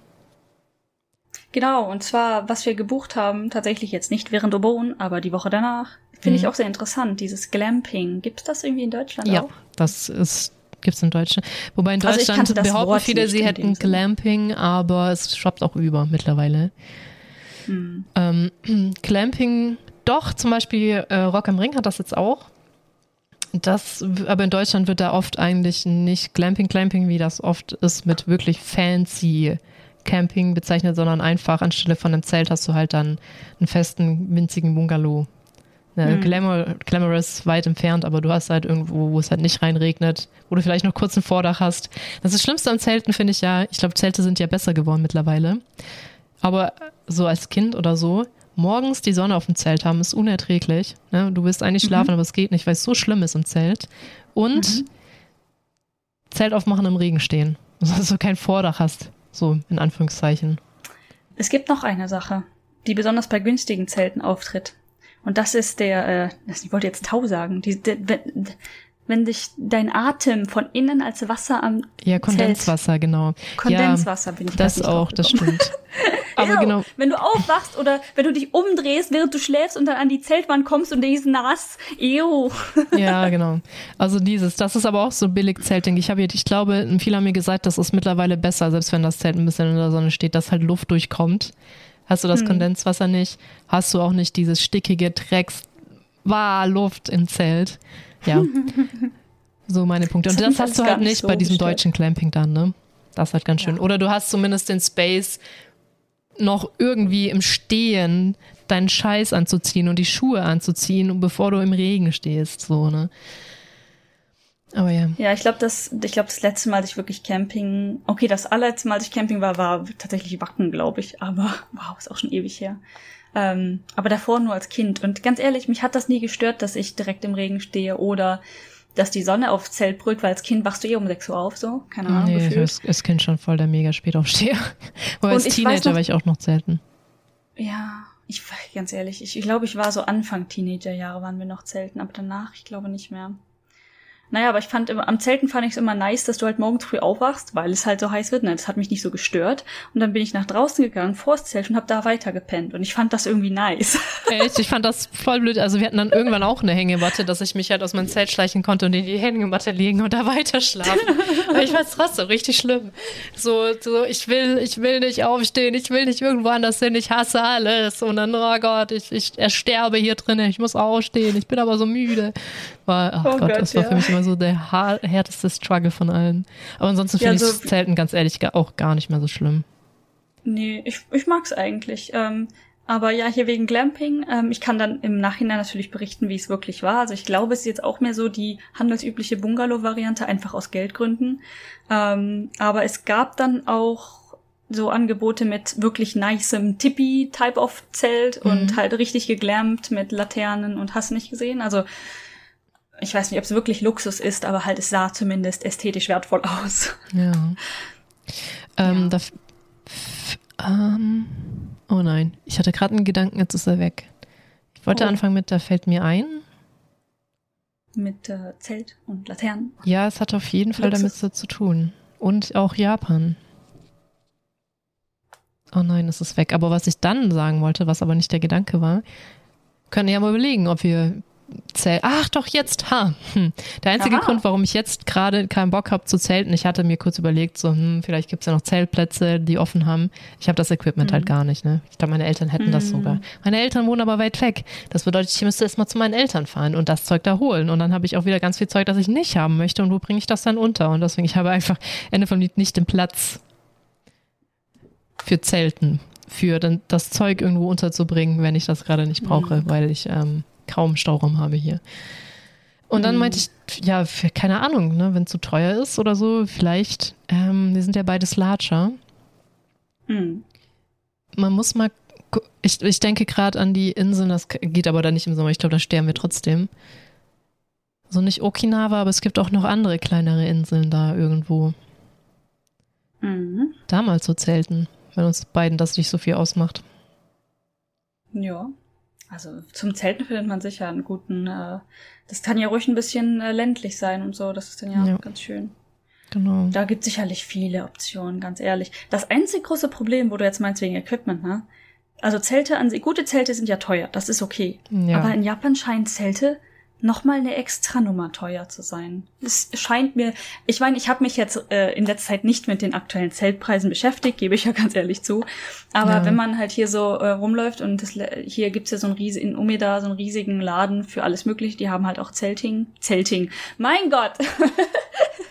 Genau, und zwar, was wir gebucht haben, tatsächlich jetzt nicht während Obon, aber die Woche danach, finde Mhm. ich auch sehr interessant, dieses Glamping. Gibt es das irgendwie in Deutschland Ja, auch? das ist gibt's in Deutschland. Wobei in Also Deutschland das behaupten viele, sie hätten. Glamping, aber es schwappt auch über mittlerweile. Hm. Ähm, Clamping, doch, zum Beispiel äh, Rock am Ring hat das jetzt auch. Das, aber in Deutschland wird da oft eigentlich nicht Glamping, Clamping, wie das oft ist, mit wirklich fancy Camping bezeichnet, sondern einfach anstelle von einem Zelt hast du halt dann einen festen, winzigen Bungalow. Ne, Hm. Glamour, glamorous weit entfernt, aber du hast halt irgendwo, wo es halt nicht reinregnet, wo du vielleicht noch kurz ein Vordach hast. Das ist das Schlimmste am Zelten, finde ich ja. Ich glaube, Zelte sind ja besser geworden mittlerweile. Aber so als Kind oder so, morgens die Sonne auf dem Zelt haben, ist unerträglich. Ne? Du willst eigentlich schlafen, aber es geht nicht, weil es so schlimm ist im Zelt. Und Zelt aufmachen im Regen stehen. Dass du kein Vordach hast. So, in Anführungszeichen. Es gibt noch eine Sache, die besonders bei günstigen Zelten auftritt. Und das ist der, äh, ich wollte jetzt Tau sagen, die, der, wenn, dich dein Atem von innen als Wasser am Ja, Kondenswasser, genau. Kondenswasser bin ich Ja, das auch, das stimmt. Aber genau, Wenn du aufwachst oder wenn du dich umdrehst, während du schläfst und dann an die Zeltwand kommst und die ist nass. Ew. Ja, genau. Also dieses, das ist aber auch so billig Zelting. Ich habe, jetzt- ich glaube, viele haben mir gesagt, das ist mittlerweile besser, selbst wenn das Zelt ein bisschen in der Sonne steht, dass halt Luft durchkommt. Hast du das Kondenswasser nicht, hast du auch nicht dieses stickige Drecks, war Luft im Zelt. Ja. so meine Punkte. Und Das das hast du halt nicht so bei diesem deutschen Clamping dann, ne? Das ist halt ganz schön. Ja. Oder du hast zumindest den Space, noch irgendwie im Stehen deinen Scheiß anzuziehen und die Schuhe anzuziehen, bevor du im Regen stehst, so, ne? Aber ja. Ja, ich glaube, das, ich glaube, das letzte Mal, als ich wirklich Camping, okay, das allerletzte Mal, als ich Camping war, war tatsächlich Wacken, glaube ich. Aber wow, ist auch schon ewig her. Ähm, aber davor nur als Kind. Und ganz ehrlich, mich hat das nie gestört, dass ich direkt im Regen stehe oder dass die Sonne aufs Zelt brüllt, weil als Kind wachst du eh um 6 Uhr auf, so. Keine Ahnung, Nee, ich gefühlt. ist, ist Kind schon voll der mega Spätaufsteher. Aber Und als ich Teenager noch- war ich auch noch selten. Ja, ich ganz ehrlich, ich, ich glaube, ich war so Anfang Teenagerjahre waren wir noch zelten, aber danach, ich glaube nicht mehr. Naja, aber ich fand immer, am Zelten fand ich es immer nice, dass du halt morgens früh aufwachst, weil es halt so heiß wird. Ne? Das hat mich nicht so gestört. Und dann bin ich nach draußen gegangen, vors Zelt und hab da weiter gepennt. Und ich fand das irgendwie nice. Echt, ich fand das voll blöd. Also wir hatten dann irgendwann auch eine Hängematte, dass ich mich halt aus meinem Zelt schleichen konnte und in die Hängematte liegen und da weiter schlafen. Aber ich fand's trotzdem richtig schlimm. So, so, ich will, ich will nicht aufstehen, ich will nicht irgendwo anders hin, ich hasse alles. Und dann, oh Gott, ich, ich ersterbe hier drinnen, ich muss aufstehen, ich bin aber so müde. War, ach Oh Gott, Gott, das war ja. für mich immer so der härteste Struggle von allen. Aber ansonsten Ja, finde ich so- das Zelten ganz ehrlich auch gar nicht mehr so schlimm. nee, ich, ich mag's eigentlich. Ähm, aber ja, hier wegen Glamping, ähm, ich kann dann im Nachhinein natürlich berichten, wie es wirklich war. Also ich glaube, es ist jetzt auch mehr so die handelsübliche Bungalow-Variante, einfach aus Geldgründen. Ähm, aber es gab dann auch so Angebote mit wirklich nicem Tippi-Type of Zelt und Mhm. halt richtig geglampt mit Laternen und hast nicht gesehen. Also ich weiß nicht, ob es wirklich Luxus ist, aber halt es sah zumindest ästhetisch wertvoll aus. Ja. Ähm, Ja. da, ähm, oh nein, ich hatte gerade einen Gedanken, jetzt ist er weg. Ich wollte Oh. anfangen mit, da fällt mir ein. Mit äh, Zelt und Laternen. Ja, es hat auf jeden Fall damit Luxus. so zu tun. Und auch Japan. Oh nein, es ist weg. Aber was ich dann sagen wollte, was aber nicht der Gedanke war, können ja mal überlegen, ob wir Zelt. Ach doch, jetzt. Ha. Hm. Der einzige Aha. Grund, warum ich jetzt gerade keinen Bock habe zu zelten, ich hatte mir kurz überlegt, so, hm, vielleicht gibt es ja noch Zeltplätze, die offen haben. Ich habe das Equipment Mhm. halt gar nicht, ne? Ich glaube, meine Eltern hätten das Mhm. sogar. Meine Eltern wohnen aber weit weg. Das bedeutet, ich müsste erst mal zu meinen Eltern fahren und das Zeug da holen. Und dann habe ich auch wieder ganz viel Zeug, das ich nicht haben möchte. Und wo bringe ich das dann unter? Und deswegen, ich habe einfach Ende vom Lied nicht den Platz für Zelten, für dann das Zeug irgendwo unterzubringen, wenn ich das gerade nicht brauche, Mhm. weil ich ähm, kaum Stauraum habe hier. Und dann Mhm. meinte ich, ja, für, keine Ahnung, ne, wenn es zu teuer ist oder so, vielleicht, ähm, wir sind ja beides Latscher. Hm. Man muss mal, ich, ich denke gerade an die Inseln, das geht aber dann nicht im Sommer, ich glaube, da sterben wir trotzdem. so nicht Okinawa, aber es gibt auch noch andere kleinere Inseln da irgendwo. Mhm. Da mal zu zelten, wenn uns beiden das nicht so viel ausmacht. Ja. Also zum Zelten findet man sicher einen guten, äh, das kann ja ruhig ein bisschen äh, ländlich sein und so, das ist dann ja, Ja. ganz schön. Genau. Da gibt sicherlich viele Optionen, ganz ehrlich. Das einzige große Problem, wo du jetzt meinst wegen Equipment, ne? Also Zelte an sich, gute Zelte sind ja teuer, das ist okay. Ja. Aber in Japan scheinen Zelte nochmal eine extra Nummer teuer zu sein. Es scheint mir, ich meine, ich habe mich jetzt äh, in letzter Zeit nicht mit den aktuellen Zeltpreisen beschäftigt, gebe ich ja ganz ehrlich zu. Aber Ja. wenn man halt hier so äh, rumläuft und das, hier gibt's ja so einen riesigen, in Umeda so einen riesigen Laden für alles mögliche, die haben halt auch Zelting. Zelting. Mein Gott!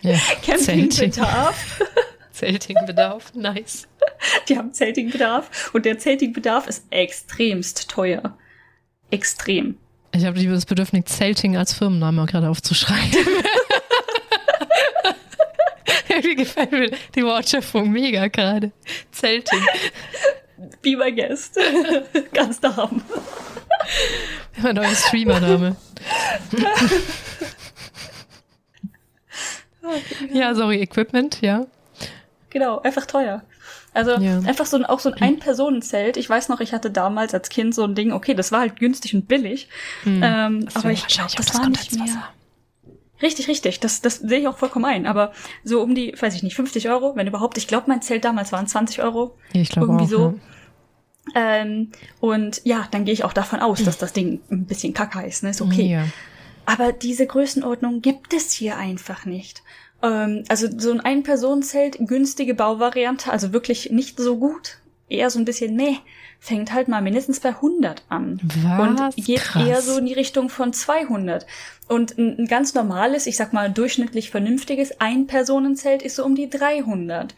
ja. Campingbedarf. Zeltingbedarf, nice. Die haben Zeltingbedarf und der Zeltingbedarf ist extremst teuer. Extrem. Ich habe das Bedürfnis, Zelting als Firmenname gerade aufzuschreiben. Mir gefällt mir die Wortschöpfung mega gerade. Zelting. Be my guest. Ganz Darm. Mein neuer Streamername. ja, sorry, Equipment, ja. Genau, einfach teuer. Also Ja. einfach so ein, auch so ein Ein-Personen-Zelt. Ich weiß noch, ich hatte damals als Kind so ein Ding, okay, das war halt günstig und billig. Ähm, So, aber ich glaube, das auch war nicht mehr. Richtig, richtig. Das, das sehe ich auch vollkommen ein. Aber so um die, weiß ich nicht, 50 Euro, wenn überhaupt. Ich glaube, mein Zelt damals waren 20 Euro. Ich glaube Irgendwie auch. so. Ähm, und ja, dann gehe ich auch davon aus, dass das Ding ein bisschen kacke ist. Ne? Ist okay. Ja. Aber diese Größenordnung gibt es hier einfach nicht. Ähm, also so ein Ein-Personen-Zelt, günstige Bauvariante, also wirklich nicht so gut, eher so ein bisschen meh, fängt halt mal mindestens bei 100 an. Was? Und geht Krass. eher so in die Richtung von 200. Und ein, ein ganz normales, ich sag mal durchschnittlich vernünftiges Ein-Personen-Zelt ist so um die 300.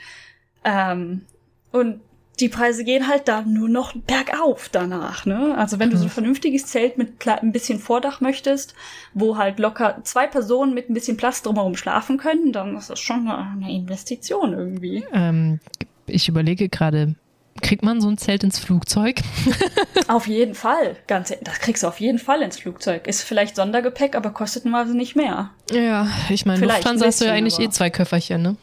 Ähm, und die Preise gehen halt da nur noch bergauf danach, ne? Also wenn du so ein vernünftiges Zelt mit ein bisschen Vordach möchtest, wo halt locker zwei Personen mit ein bisschen Platz drumherum schlafen können, dann ist das schon eine, Investition irgendwie. Ähm, ich überlege gerade, kriegt man so ein Zelt ins Flugzeug? auf jeden Fall, ganz, e- das kriegst du auf jeden Fall ins Flugzeug. Ist vielleicht Sondergepäck, aber kostet normalerweise nicht mehr. Ja, ich meine, Lufthansa hast du ja eigentlich aber- eh zwei Köfferchen, ne?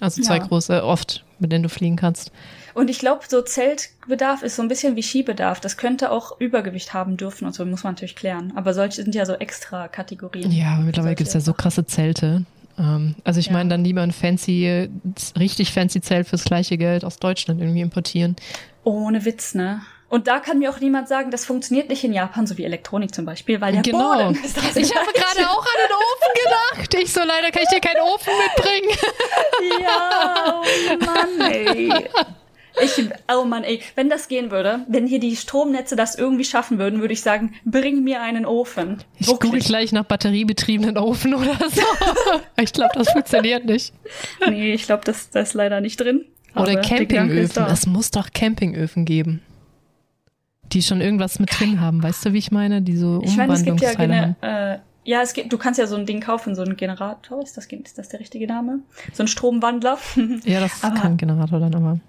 Also zwei Ja. große, oft, mit denen du fliegen kannst. Und ich glaube, so Zeltbedarf ist so ein bisschen wie Skibedarf. Das könnte auch Übergewicht haben dürfen und so muss man natürlich klären. Aber solche sind ja so extra Kategorien. Ja, mittlerweile gibt's ja so krasse Zelte. Ähm, also ich Ja. meine dann lieber ein fancy, richtig fancy Zelt fürs gleiche Geld aus Deutschland irgendwie importieren. Ohne Witz, ne? Und da kann mir auch niemand sagen, das funktioniert nicht in Japan, so wie Elektronik zum Beispiel, weil der Genau. Boden ist das Ich habe gerade auch an den Ofen gedacht. Ich so, leider kann ich dir keinen Ofen mitbringen. Ja, oh Mann, ey. Ich, oh Mann, ey, wenn das gehen würde, wenn hier die Stromnetze das irgendwie schaffen würden, würde ich sagen, bring mir einen Ofen. Ich google Wirklich. gleich nach batteriebetriebenen Ofen oder so. Ich glaube, das funktioniert nicht. Nee, ich glaube, das, das ist leider nicht drin. Oder Campingöfen. Es muss doch Campingöfen geben. Die schon irgendwas mit drin haben. Weißt du, wie ich meine? Die so Ich meine, es gibt ja. Gene, äh, ja, es gibt, du kannst ja so ein Ding kaufen, so ein Generator, ist das, ist das der richtige Name? So ein Stromwandler. Ja, das aber- kann ein Generator dann aber.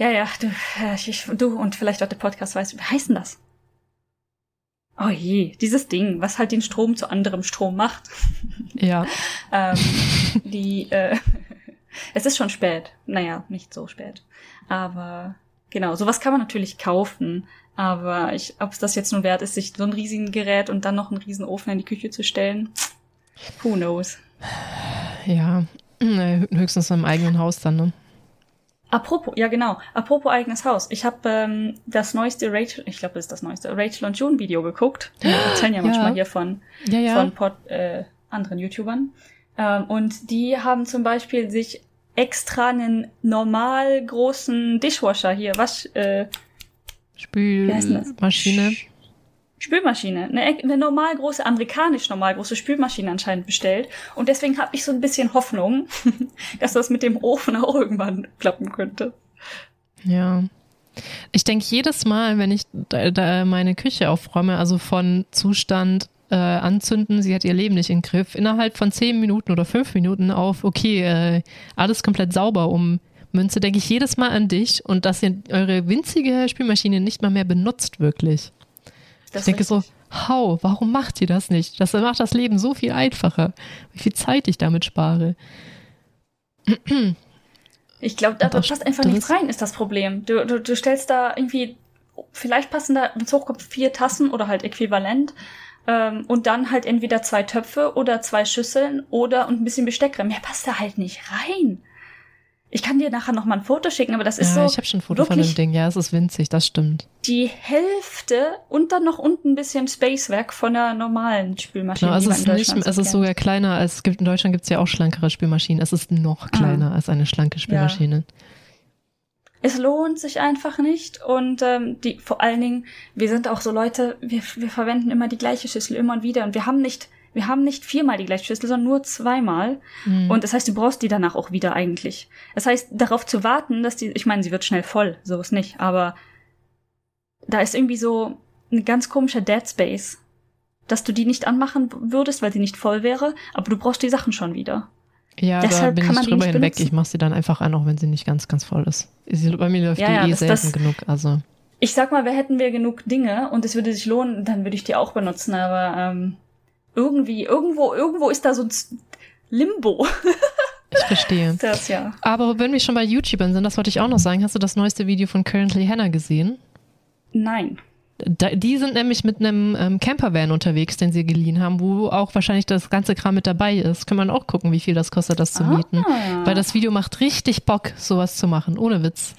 Ja, ja, du, äh, ich, du und vielleicht auch der Podcast weißt, wie heißt denn das? Oh je, dieses Ding, was halt den Strom zu anderem Strom macht. Ja. ähm, die, äh, es ist schon spät. Naja, nicht so spät. Aber genau, sowas kann man natürlich kaufen. Aber ich, ob es das jetzt nun wert ist, sich so ein riesigen Gerät und dann noch einen riesen Ofen in die Küche zu stellen, who knows. Ja. Nee, Höchstens im eigenen Haus dann, ne? Apropos, ja genau, apropos eigenes Haus. Ich habe ähm, das neueste Rachel, ich glaube, das ist das neueste Rachel und June Video geguckt. Wir erzählen ja Ja. manchmal hier von Ja, ja. von Pod, äh, anderen YouTubern. Ähm, und die haben zum Beispiel sich extra einen normal großen Dishwasher hier, Wasch, äh? Spülmaschine. Sch- Spülmaschine, eine, eine normal große, amerikanisch normal große Spülmaschine anscheinend bestellt. Und deswegen habe ich so ein bisschen Hoffnung, dass das mit dem Ofen auch irgendwann klappen könnte. Ja. Ich denke jedes Mal, wenn ich da, da meine Küche aufräume, also von Zustand äh, anzünden, sie hat ihr Leben nicht in Griff, innerhalb von zehn Minuten oder fünf Minuten auf, okay, äh, alles komplett sauber um Münze, denke ich jedes Mal an dich und dass ihr eure winzige Spülmaschine nicht mal mehr benutzt, wirklich. Das ich denke so, how? Warum macht ihr das nicht? Das macht das Leben so viel einfacher. Wie viel Zeit ich damit spare. Ich glaube, da passt einfach nichts rein, ist das Problem. Du, du, du stellst da irgendwie, vielleicht passen da, wenn es hochkommt, vier Tassen oder halt äquivalent. Ähm, und dann halt entweder zwei Töpfe oder zwei Schüsseln oder und ein bisschen Besteck Mehr passt da halt nicht rein. Ich kann dir nachher noch mal ein Foto schicken, aber das ist ja, so. Ich habe schon ein Foto von dem Ding. Ja, es ist winzig, das stimmt. Die Hälfte und dann noch unten ein bisschen Spacewerk von der normalen Spülmaschine. Genau, also es ist, nicht, es ist sogar kleiner als es gibt in Deutschland gibt es ja auch schlankere Spülmaschinen. Es ist noch ah. kleiner ah. als eine schlanke Spülmaschine. Ja. Es lohnt sich einfach nicht und ähm, die vor allen Dingen, wir sind auch so Leute, wir, wir verwenden immer die gleiche Schüssel immer und wieder und wir haben nicht wir haben nicht viermal die gleiche Schüssel, sondern nur zweimal. Mhm. Und das heißt, du brauchst die danach auch wieder eigentlich. Das heißt, darauf zu warten, dass die, ich meine, sie wird schnell voll, so ist nicht, aber da ist irgendwie so ein ganz komischer Dead Space, dass du die nicht anmachen würdest, weil sie nicht voll wäre, aber du brauchst die Sachen schon wieder. Ja, Deshalb da bin ich drüber hinweg. Benutzen. Ich mache sie dann einfach an, auch wenn sie nicht ganz, ganz voll ist. Bei mir läuft ja, die ja, eh selten das, genug, also. Ich sag mal, wer hätten wir genug Dinge und es würde sich lohnen, dann würde ich die auch benutzen, aber ähm, irgendwie, irgendwo, irgendwo ist da so ein Limbo. Ich verstehe. Das ja. Aber wenn wir schon bei YouTubern sind, das wollte ich auch noch sagen, hast du das neueste Video von Currently Hannah gesehen? Nein. Da, die sind nämlich mit einem ähm, Campervan unterwegs, den sie geliehen haben, wo auch wahrscheinlich das ganze Kram mit dabei ist. Kann man auch gucken, wie viel das kostet, das zu ah. mieten. Weil das Video macht richtig Bock, sowas zu machen, ohne Witz.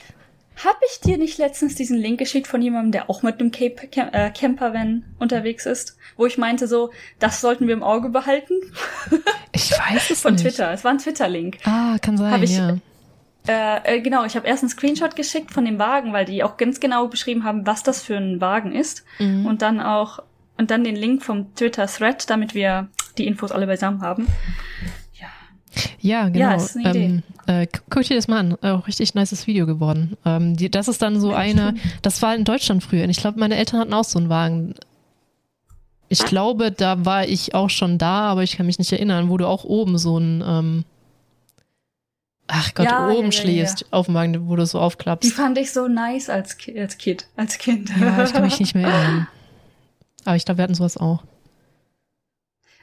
Hab ich dir nicht letztens diesen Link geschickt von jemandem, der auch mit einem Cape, Cam äh, Campervan unterwegs ist? Wo ich meinte so, das sollten wir im Auge behalten. Ich weiß es von nicht. Von Twitter. Es war ein Twitter-Link. Ah, kann sein, hab ich, ja. Äh, äh, genau, ich habe erst einen Screenshot geschickt von dem Wagen, weil die auch ganz genau beschrieben haben, was das für ein Wagen ist. Mhm. Und dann auch, und dann den Link vom Twitter-Thread, damit wir die Infos alle beisammen haben. Ja, genau. Ja, ist eine ähm, äh, guck dir das mal an. Auch richtig nices Video geworden. Ähm, die, das ist dann so eine, das war in Deutschland früher. Und ich glaube, meine Eltern hatten auch so einen Wagen. Ich glaube, da war ich auch schon da, aber ich kann mich nicht erinnern, wo du auch oben so ein, ähm, ach Gott, ja, oben ja, schläfst ja, auf dem Wagen, wo du so aufklappst. Die fand ich so nice als, als Kind, als Kind. Ja, ich kann mich nicht mehr erinnern. Aber ich glaube, wir hatten sowas auch.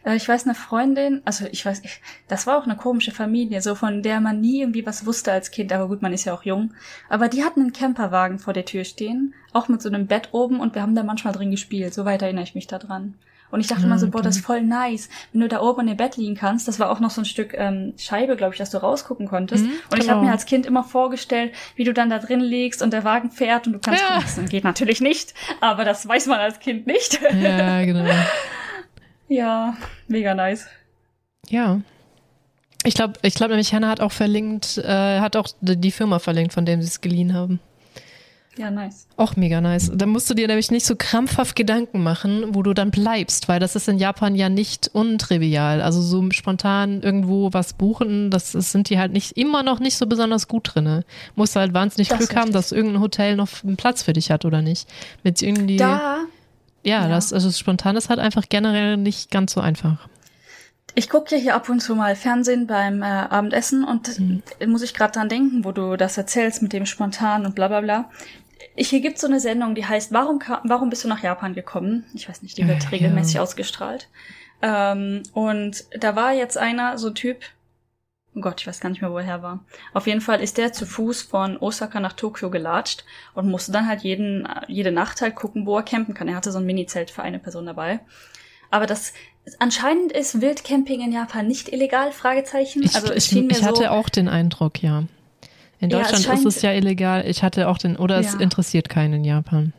Äh, ich weiß, eine Freundin, also ich weiß, ich, das war auch eine komische Familie, so von der man nie irgendwie was wusste als Kind, aber gut, man ist ja auch jung. Aber die hatten einen Camperwagen vor der Tür stehen, auch mit so einem Bett oben und wir haben da manchmal drin gespielt. So weit erinnere ich mich da dran. Und ich dachte ja, immer so, boah, das ist voll nice, wenn du da oben in dem Bett liegen kannst. Das war auch noch so ein Stück ähm, Scheibe, glaube ich, dass du rausgucken konntest. Mhm, und ich genau. habe mir als Kind immer vorgestellt, wie du dann da drin liegst und der Wagen fährt und du kannst ja. Gucken. Geht natürlich nicht, aber das weiß man als Kind nicht. Ja, genau. Ja, mega nice. Ja. Ich glaube, ich glaube nämlich, Hannah hat auch verlinkt, äh, hat auch die Firma verlinkt, von dem sie es geliehen haben. Ja, nice. Auch mega nice. Da musst du dir nämlich nicht so krampfhaft Gedanken machen, wo du dann bleibst, weil das ist in Japan ja nicht untrivial. Also so spontan irgendwo was buchen, das, das sind die halt nicht immer noch nicht so besonders gut drinne. Musst halt wahnsinnig das Glück haben, dass irgendein Hotel noch einen Platz für dich hat oder nicht. Mit irgendwie. Da ja, ja. Das, also spontan ist halt einfach generell nicht ganz so einfach. Ich gucke ja hier ab und zu mal Fernsehen beim äh, Abendessen und mhm. muss ich gerade dran denken, wo du das erzählst mit dem spontan und bla bla bla. Ich, hier gibt's so eine Sendung, die heißt Warum, warum bist du nach Japan gekommen? Ich weiß nicht, die wird ja, regelmäßig ja. ausgestrahlt. Ähm, und da war jetzt einer, so ein Typ, oh Gott, ich weiß gar nicht mehr, wo er her war. Auf jeden Fall ist der zu Fuß von Osaka nach Tokio gelatscht und musste dann halt jeden, jede Nacht halt gucken, wo er campen kann. Er hatte so ein Mini-Zelt für eine Person dabei. Aber das anscheinend ist Wildcamping in Japan nicht illegal? Fragezeichen. Ich, also es mir ich hatte so, auch den Eindruck, ja. In Deutschland ja, es ist es ja illegal. Ich hatte auch den, oder ja. es interessiert keinen in Japan.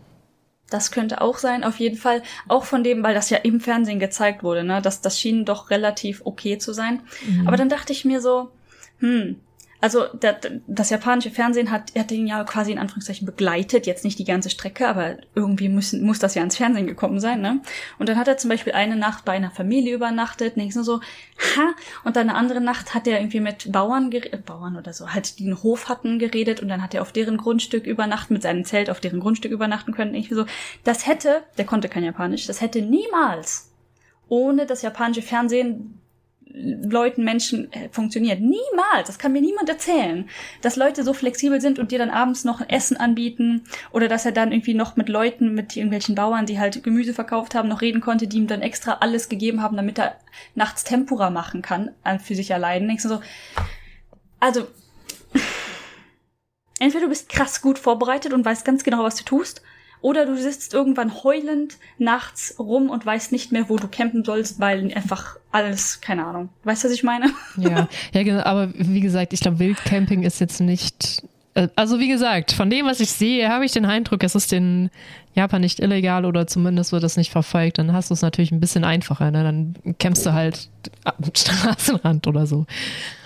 Das könnte auch sein, auf jeden Fall. Auch von dem, weil das ja im Fernsehen gezeigt wurde, ne? Das, das schien doch relativ okay zu sein. Mhm. Aber dann dachte ich mir so, hm, also der, das japanische Fernsehen hat, hat den ja quasi in Anführungszeichen begleitet, jetzt nicht die ganze Strecke, aber irgendwie müssen, muss das ja ins Fernsehen gekommen sein, ne? Und dann hat er zum Beispiel eine Nacht bei einer Familie übernachtet, denkst du so, ha, und dann eine andere Nacht hat er irgendwie mit Bauern, äh, Bauern oder so, halt die einen Hof hatten geredet und dann hat er auf deren Grundstück übernachten, mit seinem Zelt auf deren Grundstück übernachten können, irgendwie so. Das hätte, der konnte kein Japanisch, das hätte niemals ohne das japanische Fernsehen Leuten, Menschen äh, funktioniert. Niemals. Das kann mir niemand erzählen. Dass Leute so flexibel sind und dir dann abends noch Essen anbieten oder dass er dann irgendwie noch mit Leuten, mit irgendwelchen Bauern, die halt Gemüse verkauft haben, noch reden konnte, die ihm dann extra alles gegeben haben, damit er nachts Tempura machen kann, äh, für sich allein. Denkst du so, also, entweder du bist krass gut vorbereitet und weißt ganz genau, was du tust, oder du sitzt irgendwann heulend nachts rum und weißt nicht mehr, wo du campen sollst, weil einfach alles, keine Ahnung. Weißt du, was ich meine? Ja, ja genau. Aber wie gesagt, ich glaube, Wildcamping ist jetzt nicht. Äh, also wie gesagt, von dem, was ich sehe, habe ich den Eindruck, es ist in Japan nicht illegal oder zumindest wird das nicht verfolgt. Dann hast du es natürlich ein bisschen einfacher. Ne? Dann campst du halt am Straßenrand oder so.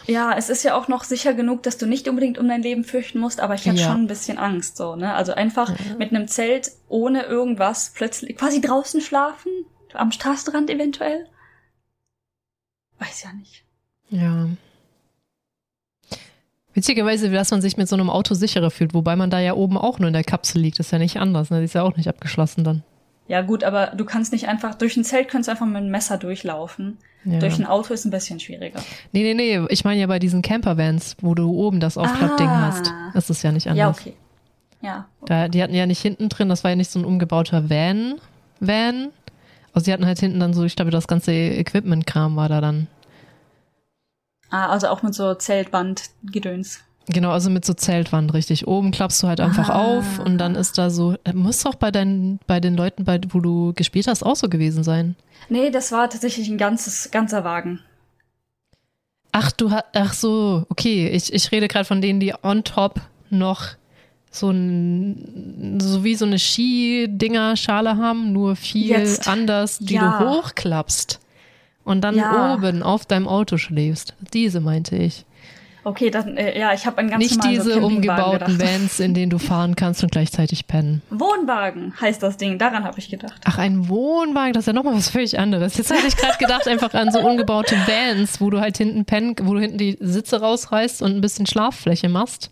Ja, es ist ja auch noch sicher genug, dass du nicht unbedingt um dein Leben fürchten musst, aber ich hatte ja. schon ein bisschen Angst, so, ne? Also einfach ja. mit einem Zelt ohne irgendwas plötzlich quasi draußen schlafen, am Straßenrand eventuell. Weiß ja nicht. Ja. Witzigerweise, dass man sich mit so einem Auto sicherer fühlt, wobei man da ja oben auch nur in der Kapsel liegt, ist ja nicht anders, ne? Die ist ja auch nicht abgeschlossen dann. Ja, gut, aber du kannst nicht einfach, durch ein Zelt kannst du einfach mit einem Messer durchlaufen. Ja. Durch ein Auto ist ein bisschen schwieriger. Nee, nee, nee. Ich meine ja bei diesen Campervans, wo du oben das Aufklappding ah. hast. Das ist ja nicht anders. Ja, okay. Ja. Okay. Da, die hatten ja nicht hinten drin, das war ja nicht so ein umgebauter Van. Van. Also sie hatten halt hinten dann so, ich glaube, das ganze Equipment-Kram war da dann. Ah, also auch mit so Zeltband-Gedöns. Genau, also mit so Zeltwand, richtig. Oben klappst du halt einfach ah. auf und dann ist da so, äh, muss doch bei deinen, bei den Leuten, bei, wo du gespielt hast, auch so gewesen sein. Nee, das war tatsächlich ein ganzes, ganzer Wagen. Ach, du hast, ach so, okay. Ich, ich rede gerade von denen, die on top noch so ein, so wie so eine Ski-Dinger-Schale haben, nur viel Jetzt. anders, die ja. du hochklappst und dann ja. oben auf deinem Auto schläfst. Diese meinte ich. Okay, dann, äh, ja, ich habe ein ganz Nicht diese so umgebauten gedacht. Vans, in denen du fahren kannst und gleichzeitig pennen. Wohnwagen heißt das Ding, daran habe ich gedacht. Ach, ein Wohnwagen, das ist ja nochmal was völlig anderes. Jetzt hatte ich gerade gedacht, einfach an so umgebaute Vans, wo du halt hinten pennen, wo du hinten die Sitze rausreißt und ein bisschen Schlaffläche machst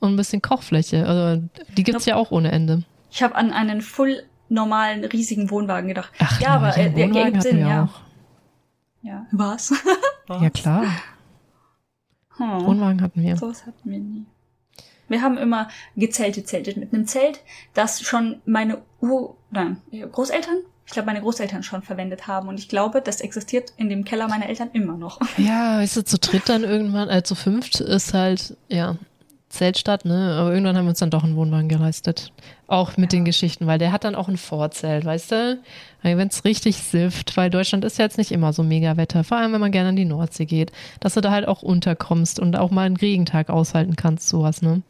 und ein bisschen Kochfläche. Also die gibt's ja auch ohne Ende. Ich habe an einen full normalen riesigen Wohnwagen gedacht. Ach, ja, aber äh, der ergibt Sinn, ja. Auch. Ja. Was? ja, klar. Hm. Wohnwagen hatten wir. So was hatten wir nie. Wir haben immer gezeltet, zeltet mit einem Zelt, das schon meine Ur, nein, Großeltern, ich glaube, meine Großeltern schon verwendet haben. Und ich glaube, das existiert in dem Keller meiner Eltern immer noch. Ja, weißt du, zu dritt dann irgendwann, also zu fünft ist halt, ja, Zeltstadt, ne? Aber irgendwann haben wir uns dann doch einen Wohnwagen geleistet. Auch mit ja. den Geschichten, weil der hat dann auch ein Vorzelt, weißt du? Wenn es richtig sifft, weil Deutschland ist ja jetzt nicht immer so mega Wetter, vor allem wenn man gerne an die Nordsee geht, dass du da halt auch unterkommst und auch mal einen Regentag aushalten kannst, sowas, ne?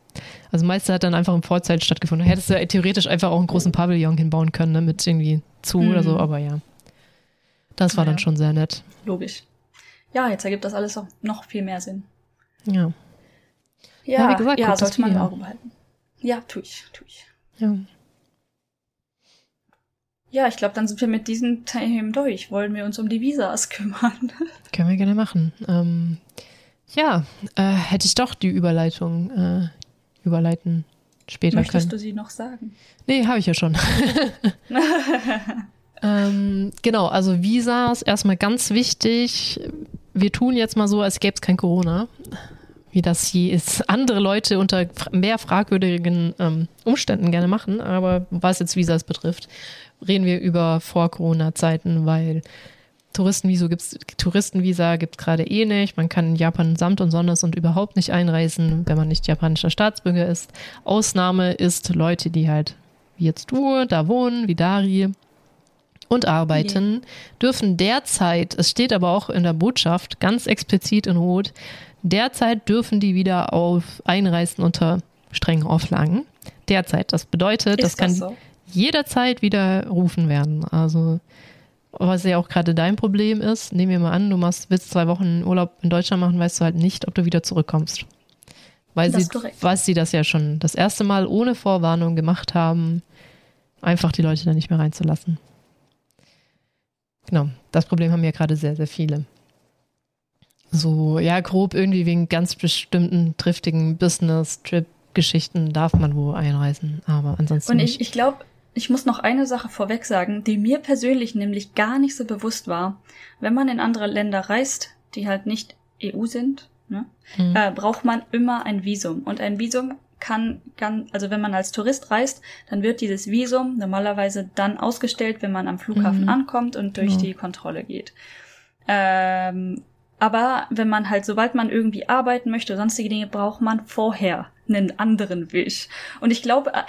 Also meistens hat dann einfach im Vorzelt stattgefunden. Hättest du ja theoretisch einfach auch einen großen Pavillon hinbauen können, ne? Mit irgendwie zu mhm. oder so, aber ja. Das war ja. dann schon sehr nett. Logisch. Ja, jetzt ergibt das alles auch noch viel mehr Sinn. Ja. Ja, ja wie gesagt, ja, sollte man im Auge behalten. Ja, tu ich, tu ich. Ja. Ja, ich glaube, dann sind wir mit diesen Themen durch. Wollen wir uns um die Visas kümmern? Können wir gerne machen. Ähm, ja, äh, hätte ich doch die Überleitung äh, überleiten später Möchtest können. du sie noch sagen? Nee, habe ich ja schon. ähm, genau, also Visas, erstmal ganz wichtig. Wir tun jetzt mal so, als gäbe es kein Corona wie das je ist, andere Leute unter mehr fragwürdigen ähm, Umständen gerne machen. Aber was jetzt Visas betrifft, reden wir über Vor-Corona-Zeiten, weil Touristenvisa gibt's, Touristenvisa gibt es gerade eh nicht. Man kann in Japan samt und sonders und überhaupt nicht einreisen, wenn man nicht japanischer Staatsbürger ist. Ausnahme ist Leute, die halt wie jetzt du da wohnen, wie Dari und arbeiten, yeah. dürfen derzeit, es steht aber auch in der Botschaft ganz explizit in Rot, Derzeit dürfen die wieder auf einreisen unter strengen Auflagen. Derzeit. Das bedeutet, das, das kann so? jederzeit widerrufen werden. Also, was ja auch gerade dein Problem ist, nehmen wir mal an, du machst, willst zwei Wochen Urlaub in Deutschland machen, weißt du halt nicht, ob du wieder zurückkommst. Weil sie, weil sie das ja schon das erste Mal ohne Vorwarnung gemacht haben, einfach die Leute da nicht mehr reinzulassen. Genau, das Problem haben ja gerade sehr, sehr viele so, ja, grob irgendwie wegen ganz bestimmten triftigen Business-Trip-Geschichten darf man wo einreisen, aber ansonsten. Und ich, ich glaube, ich muss noch eine Sache vorweg sagen, die mir persönlich nämlich gar nicht so bewusst war. Wenn man in andere Länder reist, die halt nicht EU sind, ne, mhm. äh, braucht man immer ein Visum. Und ein Visum kann, kann, also wenn man als Tourist reist, dann wird dieses Visum normalerweise dann ausgestellt, wenn man am Flughafen mhm. ankommt und durch ja. die Kontrolle geht. Ähm, aber wenn man halt, sobald man irgendwie arbeiten möchte sonstige Dinge, braucht man vorher einen anderen Weg. Und ich glaube, äh,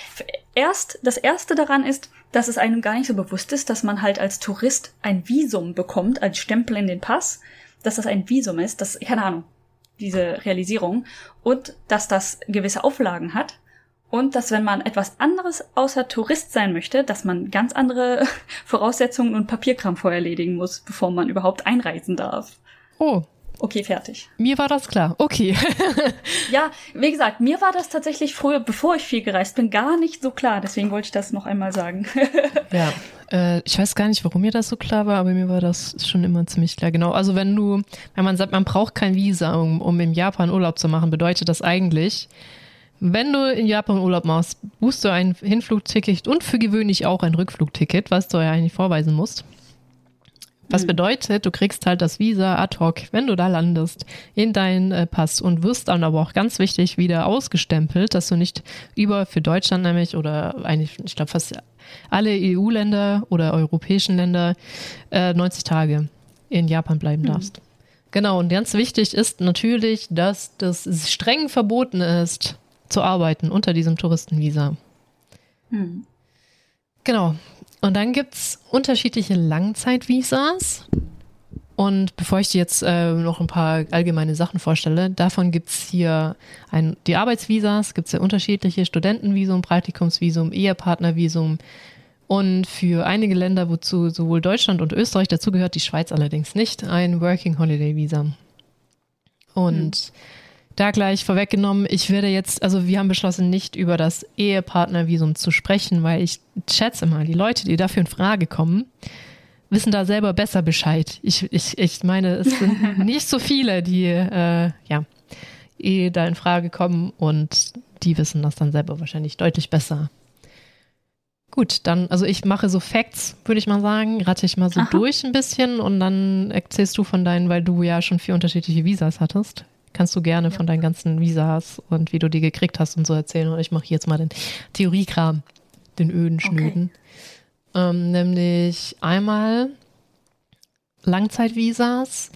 erst, das erste daran ist, dass es einem gar nicht so bewusst ist, dass man halt als Tourist ein Visum bekommt, als Stempel in den Pass, dass das ein Visum ist, das, keine Ahnung, diese Realisierung und dass das gewisse Auflagen hat und dass wenn man etwas anderes außer Tourist sein möchte, dass man ganz andere Voraussetzungen und Papierkram vorher erledigen muss, bevor man überhaupt einreisen darf. Oh. Okay, fertig. Mir war das klar. Okay. ja, wie gesagt, mir war das tatsächlich früher, bevor ich viel gereist bin, gar nicht so klar. Deswegen wollte ich das noch einmal sagen. ja. Äh, ich weiß gar nicht, warum mir das so klar war, aber mir war das schon immer ziemlich klar. Genau. Also wenn du, wenn man sagt, man braucht kein Visa, um, um in Japan Urlaub zu machen, bedeutet das eigentlich, wenn du in Japan Urlaub machst, buchst du ein Hinflugticket und für gewöhnlich auch ein Rückflugticket, was du ja eigentlich vorweisen musst. Was mhm. bedeutet, du kriegst halt das Visa ad hoc, wenn du da landest, in deinen äh, Pass und wirst dann aber auch ganz wichtig wieder ausgestempelt, dass du nicht über für Deutschland nämlich oder eigentlich, ich glaube fast alle EU-Länder oder europäischen Länder äh, 90 Tage in Japan bleiben mhm. darfst. Genau, und ganz wichtig ist natürlich, dass das streng verboten ist, zu arbeiten unter diesem Touristenvisa. Mhm. Genau, und dann gibt es unterschiedliche Langzeitvisas. Und bevor ich dir jetzt äh, noch ein paar allgemeine Sachen vorstelle, davon gibt es hier ein, die Arbeitsvisas, gibt es ja unterschiedliche Studentenvisum, Praktikumsvisum, Ehepartnervisum. Und für einige Länder, wozu sowohl Deutschland und Österreich dazugehört, die Schweiz allerdings nicht, ein Working Holiday Visa. Und hm da gleich vorweggenommen, ich werde jetzt, also wir haben beschlossen, nicht über das Ehepartnervisum zu sprechen, weil ich schätze mal, die Leute, die dafür in Frage kommen, wissen da selber besser Bescheid. Ich, ich, ich meine, es sind nicht so viele, die äh, ja eh da in Frage kommen und die wissen das dann selber wahrscheinlich deutlich besser. Gut, dann, also ich mache so Facts, würde ich mal sagen, rate ich mal so Aha. durch ein bisschen und dann erzählst du von deinen, weil du ja schon vier unterschiedliche Visas hattest kannst du gerne ja. von deinen ganzen Visas und wie du die gekriegt hast und so erzählen. Und ich mache jetzt mal den Theoriekram, den öden Schnöden. Okay. Ähm, nämlich einmal Langzeitvisas.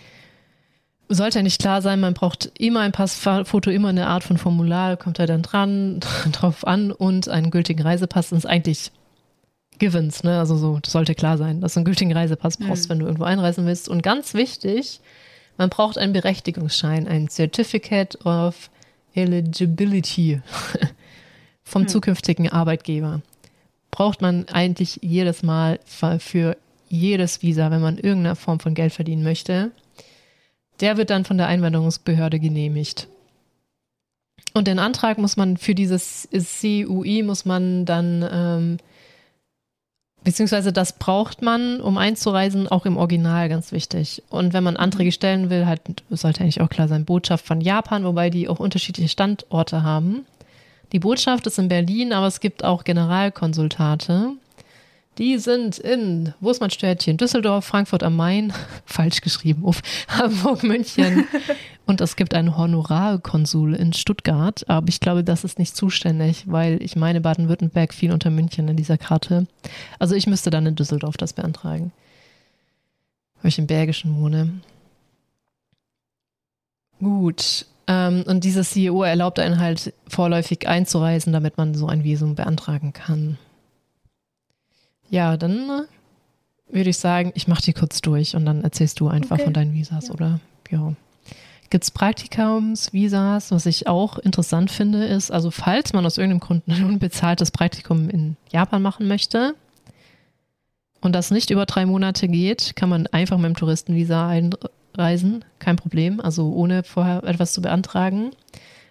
Sollte ja nicht klar sein, man braucht immer ein Passfoto, immer eine Art von Formular, kommt er dann dran, drauf an und einen gültigen Reisepass. Das ist eigentlich Givens, ne? Also so, das sollte klar sein, dass du einen gültigen Reisepass brauchst, mhm. wenn du irgendwo einreisen willst. Und ganz wichtig, man braucht einen Berechtigungsschein, ein Certificate of Eligibility vom hm. zukünftigen Arbeitgeber. Braucht man eigentlich jedes Mal für jedes Visa, wenn man irgendeine Form von Geld verdienen möchte. Der wird dann von der Einwanderungsbehörde genehmigt. Und den Antrag muss man für dieses CUI muss man dann ähm, Beziehungsweise das braucht man, um einzureisen, auch im Original ganz wichtig. Und wenn man Anträge mhm. stellen will, halt sollte eigentlich auch klar sein, Botschaft von Japan, wobei die auch unterschiedliche Standorte haben. Die Botschaft ist in Berlin, aber es gibt auch Generalkonsultate. Die sind in, wo ist mein Städtchen? Düsseldorf, Frankfurt am Main, falsch geschrieben, auf Hamburg, München. Und es gibt einen Honorarkonsul in Stuttgart, aber ich glaube, das ist nicht zuständig, weil ich meine, Baden-Württemberg fiel unter München in dieser Karte. Also ich müsste dann in Düsseldorf das beantragen, weil ich im Bergischen wohne. Gut. Ähm, und dieses CEO erlaubt einen halt vorläufig einzureisen, damit man so ein Visum beantragen kann. Ja, dann äh, würde ich sagen, ich mache die kurz durch und dann erzählst du einfach okay. von deinen Visas, ja. oder? Ja. Gibt es Praktikumsvisas? Was ich auch interessant finde, ist, also falls man aus irgendeinem Grund ein unbezahltes Praktikum in Japan machen möchte und das nicht über drei Monate geht, kann man einfach mit dem Touristenvisa einreisen. Kein Problem, also ohne vorher etwas zu beantragen.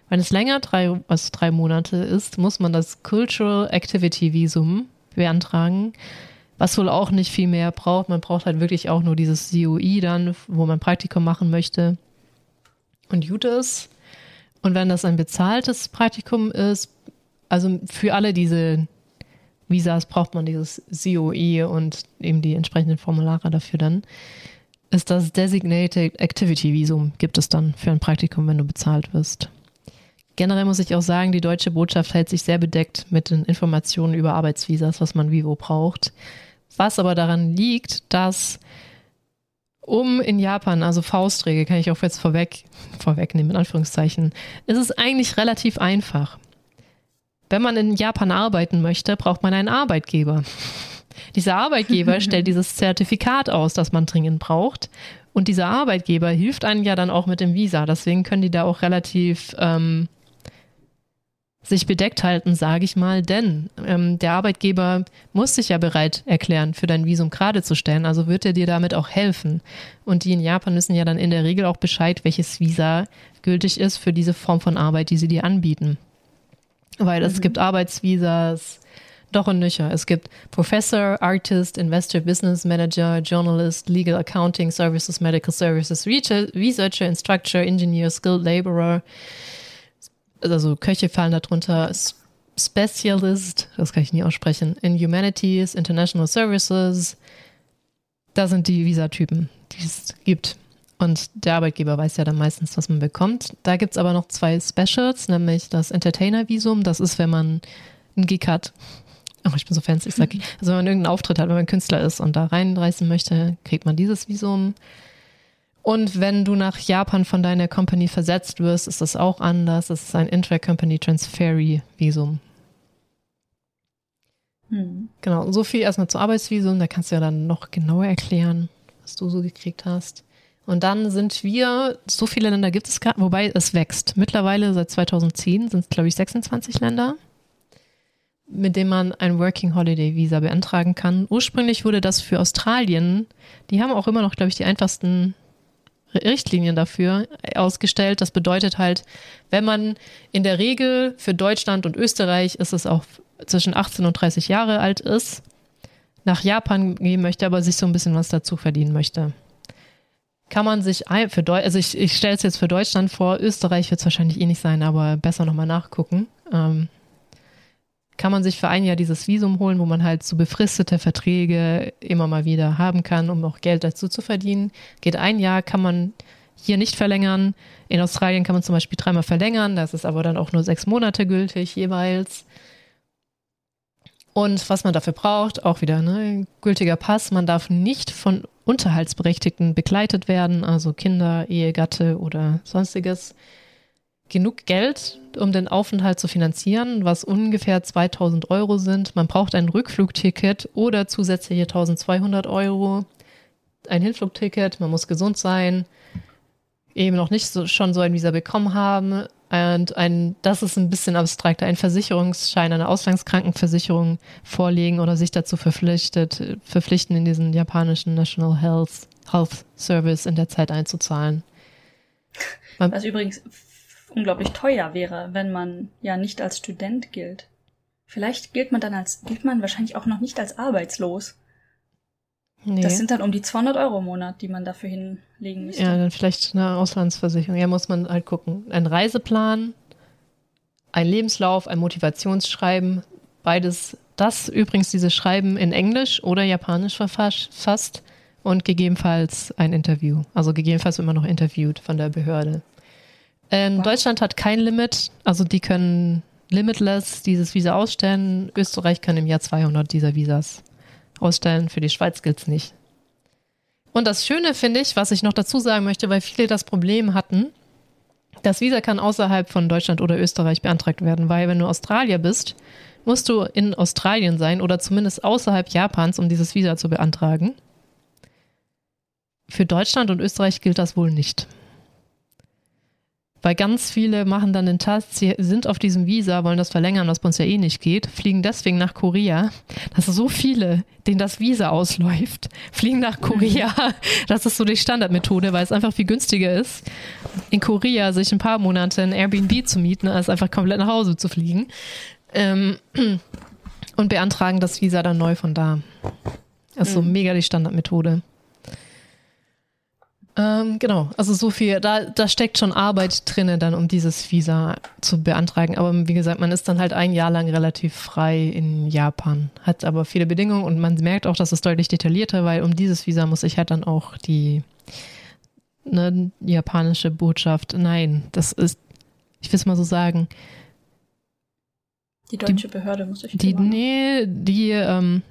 Wenn es länger drei, als drei Monate ist, muss man das Cultural Activity Visum beantragen. Was wohl auch nicht viel mehr braucht. Man braucht halt wirklich auch nur dieses COI dann, wo man Praktikum machen möchte. Und gut ist. Und wenn das ein bezahltes Praktikum ist, also für alle diese Visas braucht man dieses COI und eben die entsprechenden Formulare dafür dann. ist das Designated Activity Visum, gibt es dann für ein Praktikum, wenn du bezahlt wirst. Generell muss ich auch sagen, die deutsche Botschaft hält sich sehr bedeckt mit den Informationen über Arbeitsvisas, was man wie wo braucht. Was aber daran liegt, dass um in Japan, also Faustregel, kann ich auch jetzt vorweg, vorwegnehmen, in Anführungszeichen, ist es eigentlich relativ einfach. Wenn man in Japan arbeiten möchte, braucht man einen Arbeitgeber. Dieser Arbeitgeber stellt dieses Zertifikat aus, das man dringend braucht. Und dieser Arbeitgeber hilft einem ja dann auch mit dem Visa. Deswegen können die da auch relativ ähm, sich bedeckt halten, sage ich mal, denn ähm, der Arbeitgeber muss sich ja bereit erklären, für dein Visum gerade zu stellen, also wird er dir damit auch helfen. Und die in Japan wissen ja dann in der Regel auch Bescheid, welches Visa gültig ist für diese Form von Arbeit, die sie dir anbieten. Weil mhm. es gibt Arbeitsvisas, doch und nücher. Es gibt Professor, Artist, Investor, Business Manager, Journalist, Legal Accounting Services, Medical Services, Researcher, Instructor, Engineer, Skilled Laborer, also Köche fallen darunter, Specialist, das kann ich nie aussprechen, in Humanities, International Services. Da sind die Visatypen, die es gibt. Und der Arbeitgeber weiß ja dann meistens, was man bekommt. Da gibt es aber noch zwei Specials, nämlich das Entertainer-Visum. Das ist, wenn man einen Gig hat. Oh, ich bin so fancy, ich sag, also wenn man irgendeinen Auftritt hat, wenn man Künstler ist und da reinreißen möchte, kriegt man dieses Visum. Und wenn du nach Japan von deiner Company versetzt wirst, ist das auch anders. Das ist ein Intra-Company Transferee-Visum. Hm. Genau, so viel erstmal zu Arbeitsvisum. Da kannst du ja dann noch genauer erklären, was du so gekriegt hast. Und dann sind wir, so viele Länder gibt es gerade, wobei es wächst. Mittlerweile seit 2010 sind es, glaube ich, 26 Länder, mit denen man ein Working Holiday Visa beantragen kann. Ursprünglich wurde das für Australien, die haben auch immer noch, glaube ich, die einfachsten Richtlinien dafür ausgestellt. Das bedeutet halt, wenn man in der Regel für Deutschland und Österreich ist es auch zwischen 18 und 30 Jahre alt ist, nach Japan gehen möchte, aber sich so ein bisschen was dazu verdienen möchte. Kann man sich für Deu also ich, ich stelle es jetzt für Deutschland vor, Österreich wird es wahrscheinlich eh nicht sein, aber besser nochmal nachgucken. Ähm, kann man sich für ein Jahr dieses Visum holen, wo man halt so befristete Verträge immer mal wieder haben kann, um auch Geld dazu zu verdienen. Geht ein Jahr, kann man hier nicht verlängern. In Australien kann man zum Beispiel dreimal verlängern, das ist aber dann auch nur sechs Monate gültig jeweils. Und was man dafür braucht, auch wieder ne, gültiger Pass. Man darf nicht von Unterhaltsberechtigten begleitet werden, also Kinder, Ehegatte oder sonstiges genug Geld, um den Aufenthalt zu finanzieren, was ungefähr 2000 Euro sind. Man braucht ein Rückflugticket oder zusätzliche 1200 Euro. Ein Hinflugticket, man muss gesund sein, eben noch nicht so, schon so ein Visa bekommen haben. Und ein, das ist ein bisschen abstrakter, ein Versicherungsschein, eine Auslandskrankenversicherung vorlegen oder sich dazu verpflichtet, verpflichten, in diesen japanischen National Health, Health Service in der Zeit einzuzahlen. Was übrigens unglaublich teuer wäre, wenn man ja nicht als Student gilt. Vielleicht gilt man dann als, gilt man wahrscheinlich auch noch nicht als arbeitslos. Nee. Das sind dann um die 200 Euro im Monat, die man dafür hinlegen müsste. Ja, dann vielleicht eine Auslandsversicherung. Ja, muss man halt gucken. Ein Reiseplan, ein Lebenslauf, ein Motivationsschreiben, beides. Das übrigens, diese Schreiben in Englisch oder Japanisch verfasst und gegebenenfalls ein Interview. Also gegebenenfalls immer noch interviewt von der Behörde. Ähm, Deutschland hat kein Limit, also die können limitless dieses Visa ausstellen. Österreich kann im Jahr 200 dieser Visas ausstellen. Für die Schweiz gilt es nicht. Und das Schöne finde ich, was ich noch dazu sagen möchte, weil viele das Problem hatten, das Visa kann außerhalb von Deutschland oder Österreich beantragt werden, weil wenn du Australier bist, musst du in Australien sein oder zumindest außerhalb Japans, um dieses Visa zu beantragen. Für Deutschland und Österreich gilt das wohl nicht. Weil ganz viele machen dann den Test, sie sind auf diesem Visa, wollen das verlängern, was bei uns ja eh nicht geht, fliegen deswegen nach Korea. Das sind so viele, denen das Visa ausläuft, fliegen nach Korea. Das ist so die Standardmethode, weil es einfach viel günstiger ist, in Korea sich ein paar Monate ein Airbnb zu mieten, als einfach komplett nach Hause zu fliegen. Ähm, und beantragen das Visa dann neu von da. Das ist so mhm. mega die Standardmethode. Ähm, genau, also so viel, da, da steckt schon Arbeit drin, dann um dieses Visa zu beantragen. Aber wie gesagt, man ist dann halt ein Jahr lang relativ frei in Japan, hat aber viele Bedingungen und man merkt auch, dass es deutlich detaillierter, weil um dieses Visa muss ich halt dann auch die eine japanische Botschaft. Nein, das ist, ich will es mal so sagen. Die deutsche die, Behörde muss ich Die, nee, die, ähm,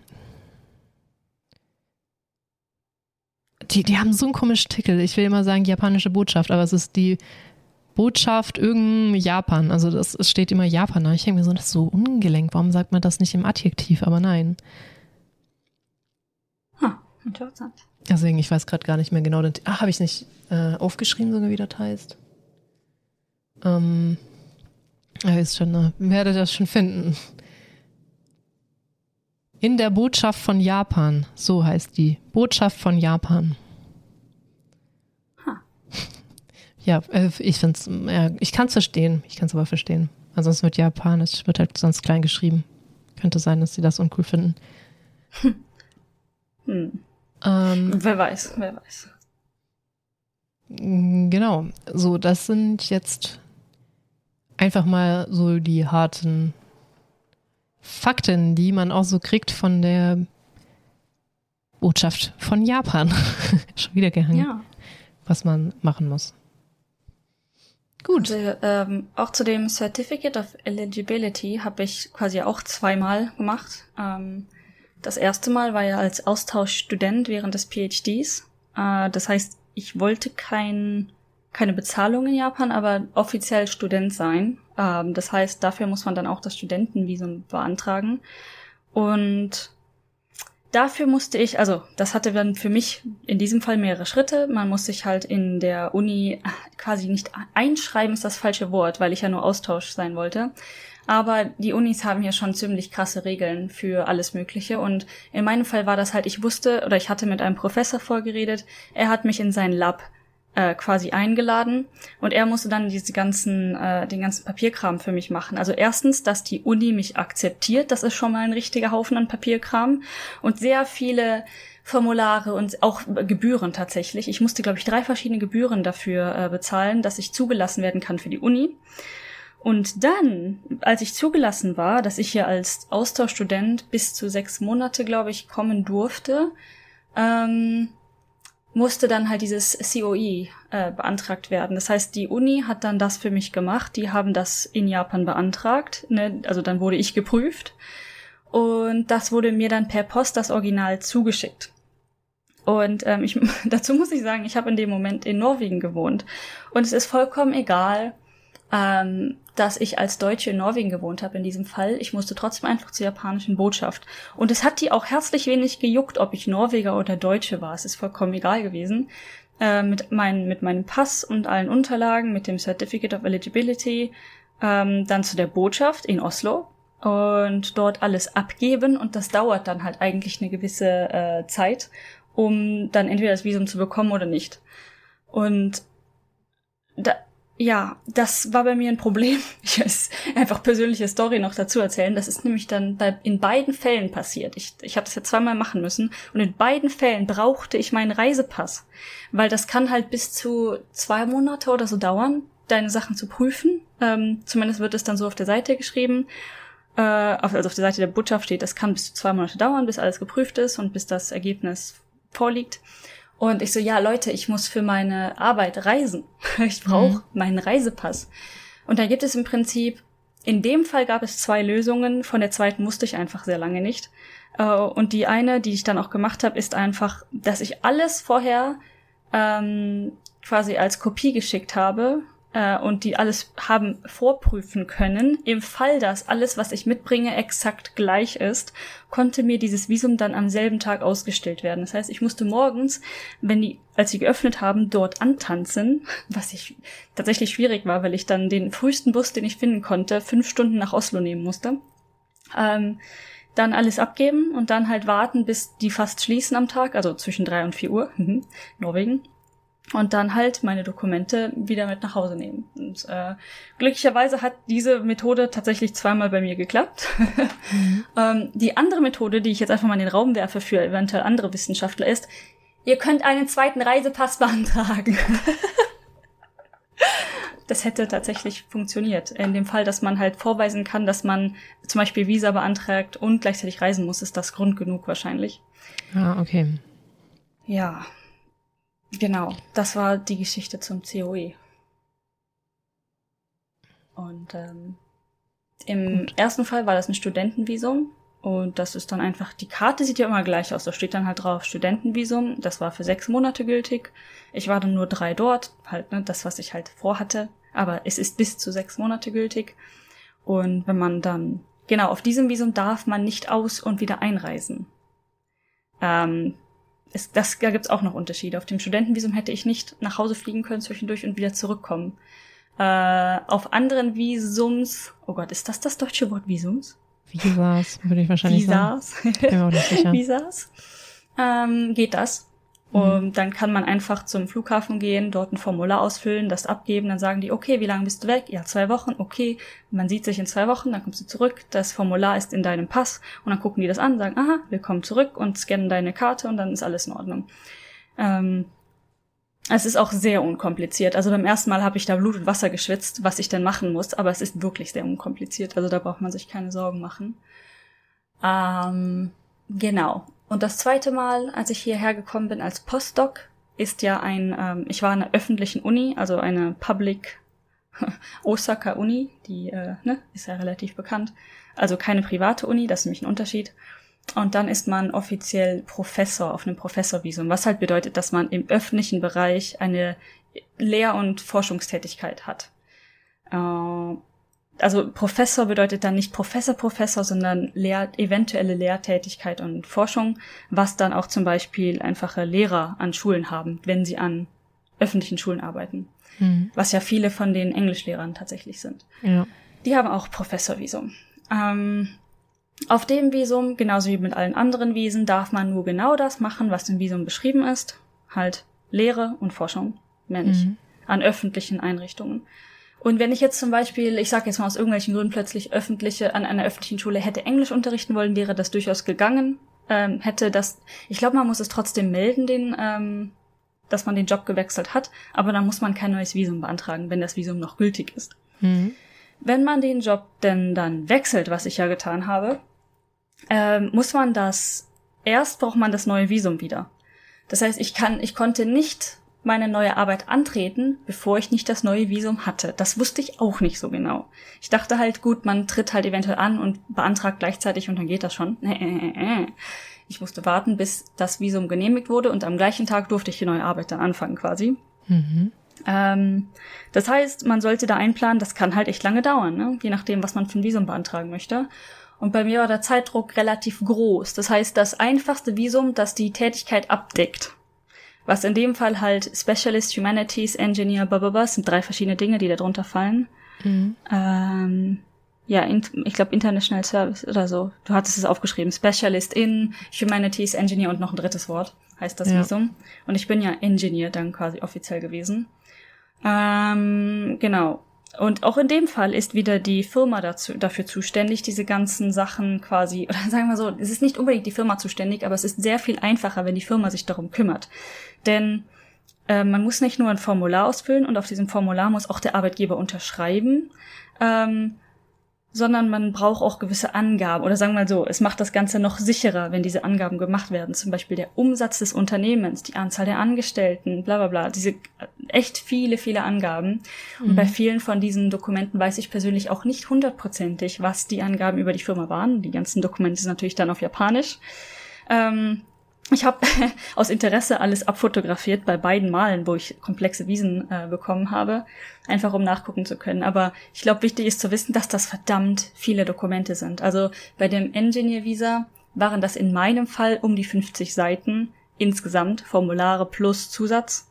die, die haben so einen komischen Titel. Ich will immer sagen japanische Botschaft, aber es ist die Botschaft irgendein Japan. Also das, es steht immer Japan. Ich denke mir so, das ist so ungelenkt. Warum sagt man das nicht im Adjektiv? Aber nein. Hm, interessant. Deswegen, ich weiß gerade gar nicht mehr genau. Ach, habe ich nicht äh, aufgeschrieben, sogar wie das heißt. Ähm, ja, ist schon, äh, werde das schon finden. In der Botschaft von Japan, so heißt die. Botschaft von Japan. Ja, äh, ich finde es, ja, ich kann es verstehen. Ich kann es aber verstehen. Ansonsten wird Japanisch, wird halt sonst klein geschrieben. Könnte sein, dass sie das uncool finden. Hm. Ähm, wer weiß, wer weiß. Genau. So, das sind jetzt einfach mal so die harten Fakten, die man auch so kriegt von der Botschaft von Japan. Schon wieder gehangen. Ja. Was man machen muss. Gut. Also, ähm, auch zu dem Certificate of Eligibility habe ich quasi auch zweimal gemacht. Ähm, das erste Mal war ja als Austauschstudent während des PhDs. Äh, das heißt, ich wollte kein, keine Bezahlung in Japan, aber offiziell Student sein. Ähm, das heißt, dafür muss man dann auch das Studentenvisum beantragen. Und Dafür musste ich, also das hatte dann für mich in diesem Fall mehrere Schritte. Man muss sich halt in der Uni quasi nicht einschreiben, ist das falsche Wort, weil ich ja nur Austausch sein wollte. Aber die Unis haben hier schon ziemlich krasse Regeln für alles Mögliche. Und in meinem Fall war das halt, ich wusste oder ich hatte mit einem Professor vorgeredet, er hat mich in sein Lab äh, quasi eingeladen und er musste dann diese ganzen, äh, den ganzen Papierkram für mich machen. Also erstens, dass die Uni mich akzeptiert, das ist schon mal ein richtiger Haufen an Papierkram und sehr viele Formulare und auch Gebühren tatsächlich. Ich musste, glaube ich, drei verschiedene Gebühren dafür äh, bezahlen, dass ich zugelassen werden kann für die Uni. Und dann, als ich zugelassen war, dass ich hier als Austauschstudent bis zu sechs Monate, glaube ich, kommen durfte, ähm, musste dann halt dieses COE äh, beantragt werden. Das heißt, die Uni hat dann das für mich gemacht. Die haben das in Japan beantragt. Ne? Also dann wurde ich geprüft. Und das wurde mir dann per Post das Original zugeschickt. Und ähm, ich, dazu muss ich sagen, ich habe in dem Moment in Norwegen gewohnt. Und es ist vollkommen egal, ähm, dass ich als Deutsche in Norwegen gewohnt habe in diesem Fall. Ich musste trotzdem einfach zur japanischen Botschaft. Und es hat die auch herzlich wenig gejuckt, ob ich Norweger oder Deutsche war. Es ist vollkommen egal gewesen. Äh, mit, mein, mit meinem Pass und allen Unterlagen, mit dem Certificate of Eligibility, ähm, dann zu der Botschaft in Oslo und dort alles abgeben. Und das dauert dann halt eigentlich eine gewisse äh, Zeit, um dann entweder das Visum zu bekommen oder nicht. Und da, ja, das war bei mir ein Problem. Ich will einfach persönliche Story noch dazu erzählen. Das ist nämlich dann bei, in beiden Fällen passiert. Ich, ich habe das jetzt zweimal machen müssen und in beiden Fällen brauchte ich meinen Reisepass, weil das kann halt bis zu zwei Monate oder so dauern, deine Sachen zu prüfen. Ähm, zumindest wird es dann so auf der Seite geschrieben. Äh, also auf der Seite der Botschaft steht, das kann bis zu zwei Monate dauern, bis alles geprüft ist und bis das Ergebnis vorliegt. Und ich so, ja, Leute, ich muss für meine Arbeit reisen. Ich brauche mhm. meinen Reisepass. Und da gibt es im Prinzip, in dem Fall gab es zwei Lösungen, von der zweiten musste ich einfach sehr lange nicht. Äh, und die eine, die ich dann auch gemacht habe, ist einfach, dass ich alles vorher ähm, quasi als Kopie geschickt habe äh, und die alles haben vorprüfen können. Im Fall, dass alles, was ich mitbringe, exakt gleich ist, konnte mir dieses Visum dann am selben Tag ausgestellt werden. Das heißt, ich musste morgens, wenn die, als sie geöffnet haben, dort antanzen, was ich tatsächlich schwierig war, weil ich dann den frühesten Bus, den ich finden konnte, fünf Stunden nach Oslo nehmen musste. Ähm, dann alles abgeben und dann halt warten, bis die fast schließen am Tag, also zwischen drei und vier Uhr, mhm, Norwegen und dann halt meine Dokumente wieder mit nach Hause nehmen. Und äh, glücklicherweise hat diese Methode tatsächlich zweimal bei mir geklappt. Mhm. ähm, die andere Methode, die ich jetzt einfach mal in den Raum werfe für eventuell andere Wissenschaftler, ist, ihr könnt einen zweiten Reisepass beantragen. das hätte tatsächlich funktioniert. In dem Fall, dass man halt vorweisen kann, dass man zum Beispiel Visa beantragt und gleichzeitig reisen muss, ist das Grund genug wahrscheinlich. Ah, okay. Ja, genau, das war die Geschichte zum COE. Und ähm, im Gut. ersten Fall war das ein Studentenvisum. Und das ist dann einfach, die Karte sieht ja immer gleich aus. Da steht dann halt drauf Studentenvisum. Das war für sechs Monate gültig. Ich war dann nur drei dort, halt, ne, das, was ich halt vorhatte. Aber es ist bis zu sechs Monate gültig. Und wenn man dann, genau, auf diesem Visum darf man nicht aus und wieder einreisen. Ähm, es, das, da gibt's auch noch Unterschiede. Auf dem Studentenvisum hätte ich nicht nach Hause fliegen können zwischendurch und wieder zurückkommen. Äh, auf anderen Visums, oh Gott, ist das das deutsche Wort Visums? Visas, würde ich wahrscheinlich Visas. sagen. Sicher. Visas. Ähm, geht das. Mhm. Und dann kann man einfach zum Flughafen gehen, dort ein Formular ausfüllen, das abgeben, dann sagen die, okay, wie lange bist du weg? Ja, zwei Wochen, okay. Man sieht sich in zwei Wochen, dann kommst du zurück, das Formular ist in deinem Pass und dann gucken die das an, sagen, aha, willkommen zurück und scannen deine Karte und dann ist alles in Ordnung. Ähm, es ist auch sehr unkompliziert. Also beim ersten Mal habe ich da Blut und Wasser geschwitzt, was ich denn machen muss, aber es ist wirklich sehr unkompliziert. Also da braucht man sich keine Sorgen machen. Ähm, genau. Und das zweite Mal, als ich hierher gekommen bin als Postdoc, ist ja ein, ähm, ich war an einer öffentlichen Uni, also eine Public Osaka Uni, die äh, ne, ist ja relativ bekannt. Also keine private Uni, das ist nämlich ein Unterschied. Und dann ist man offiziell Professor auf einem Professorvisum, was halt bedeutet, dass man im öffentlichen Bereich eine Lehr- und Forschungstätigkeit hat. Äh, also Professor bedeutet dann nicht Professor, Professor, sondern Lehr eventuelle Lehrtätigkeit und Forschung, was dann auch zum Beispiel einfache Lehrer an Schulen haben, wenn sie an öffentlichen Schulen arbeiten. Mhm. Was ja viele von den Englischlehrern tatsächlich sind. Ja. Die haben auch Professorvisum. Ähm, auf dem Visum, genauso wie mit allen anderen Visen, darf man nur genau das machen, was im Visum beschrieben ist. Halt Lehre und Forschung, männlich, mhm. an öffentlichen Einrichtungen. Und wenn ich jetzt zum Beispiel, ich sage jetzt mal aus irgendwelchen Gründen plötzlich öffentliche, an einer öffentlichen Schule hätte Englisch unterrichten wollen, wäre das durchaus gegangen. Ähm, hätte das, ich glaube, man muss es trotzdem melden, den, ähm, dass man den Job gewechselt hat, aber dann muss man kein neues Visum beantragen, wenn das Visum noch gültig ist. Mhm. Wenn man den Job denn dann wechselt, was ich ja getan habe, ähm, muss man das, erst braucht man das neue Visum wieder. Das heißt, ich kann, ich konnte nicht meine neue Arbeit antreten, bevor ich nicht das neue Visum hatte. Das wusste ich auch nicht so genau. Ich dachte halt, gut, man tritt halt eventuell an und beantragt gleichzeitig und dann geht das schon. Ich musste warten, bis das Visum genehmigt wurde und am gleichen Tag durfte ich die neue Arbeit dann anfangen quasi. Mhm. Ähm, das heißt, man sollte da einplanen, das kann halt echt lange dauern, ne? je nachdem, was man für ein Visum beantragen möchte. Und bei mir war der Zeitdruck relativ groß. Das heißt, das einfachste Visum, das die Tätigkeit abdeckt, was in dem Fall halt Specialist, Humanities, Engineer, blablabla, sind drei verschiedene Dinge, die da drunter fallen. Mhm. Ähm, ja, in, ich glaube International Service oder so. Du hattest es aufgeschrieben. Specialist in Humanities, Engineer und noch ein drittes Wort heißt das ja. Visum. Und ich bin ja Engineer dann quasi offiziell gewesen. Ähm, genau. Und auch in dem Fall ist wieder die Firma dazu, dafür zuständig, diese ganzen Sachen quasi, oder sagen wir so, es ist nicht unbedingt die Firma zuständig, aber es ist sehr viel einfacher, wenn die Firma sich darum kümmert. Denn äh, man muss nicht nur ein Formular ausfüllen und auf diesem Formular muss auch der Arbeitgeber unterschreiben, ähm, sondern man braucht auch gewisse Angaben. Oder sagen wir mal so, es macht das Ganze noch sicherer, wenn diese Angaben gemacht werden. Zum Beispiel der Umsatz des Unternehmens, die Anzahl der Angestellten, bla bla bla. Diese echt viele, viele Angaben. Mhm. Und bei vielen von diesen Dokumenten weiß ich persönlich auch nicht hundertprozentig, was die Angaben über die Firma waren. Die ganzen Dokumente sind natürlich dann auf Japanisch. Ähm, ich habe aus Interesse alles abfotografiert bei beiden Malen, wo ich komplexe Wiesen äh, bekommen habe, einfach um nachgucken zu können. Aber ich glaube, wichtig ist zu wissen, dass das verdammt viele Dokumente sind. Also bei dem Engineer Visa waren das in meinem Fall um die 50 Seiten insgesamt, Formulare plus Zusatz.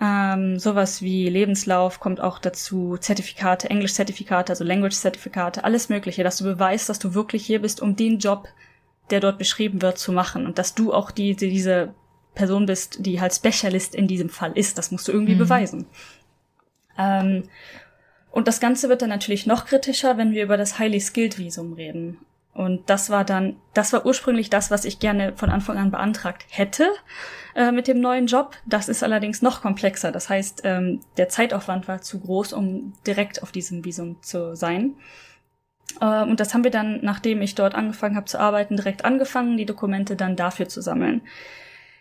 Ähm, sowas wie Lebenslauf kommt auch dazu, Zertifikate, Englisch-Zertifikate, also Language-Zertifikate, alles Mögliche, dass du beweist, dass du wirklich hier bist, um den Job der dort beschrieben wird, zu machen. Und dass du auch die, die diese Person bist, die halt Specialist in diesem Fall ist. Das musst du irgendwie mhm. beweisen. Ähm, und das Ganze wird dann natürlich noch kritischer, wenn wir über das Highly Skilled Visum reden. Und das war dann, das war ursprünglich das, was ich gerne von Anfang an beantragt hätte äh, mit dem neuen Job. Das ist allerdings noch komplexer. Das heißt, ähm, der Zeitaufwand war zu groß, um direkt auf diesem Visum zu sein. Äh, und das haben wir dann, nachdem ich dort angefangen habe zu arbeiten, direkt angefangen, die Dokumente dann dafür zu sammeln.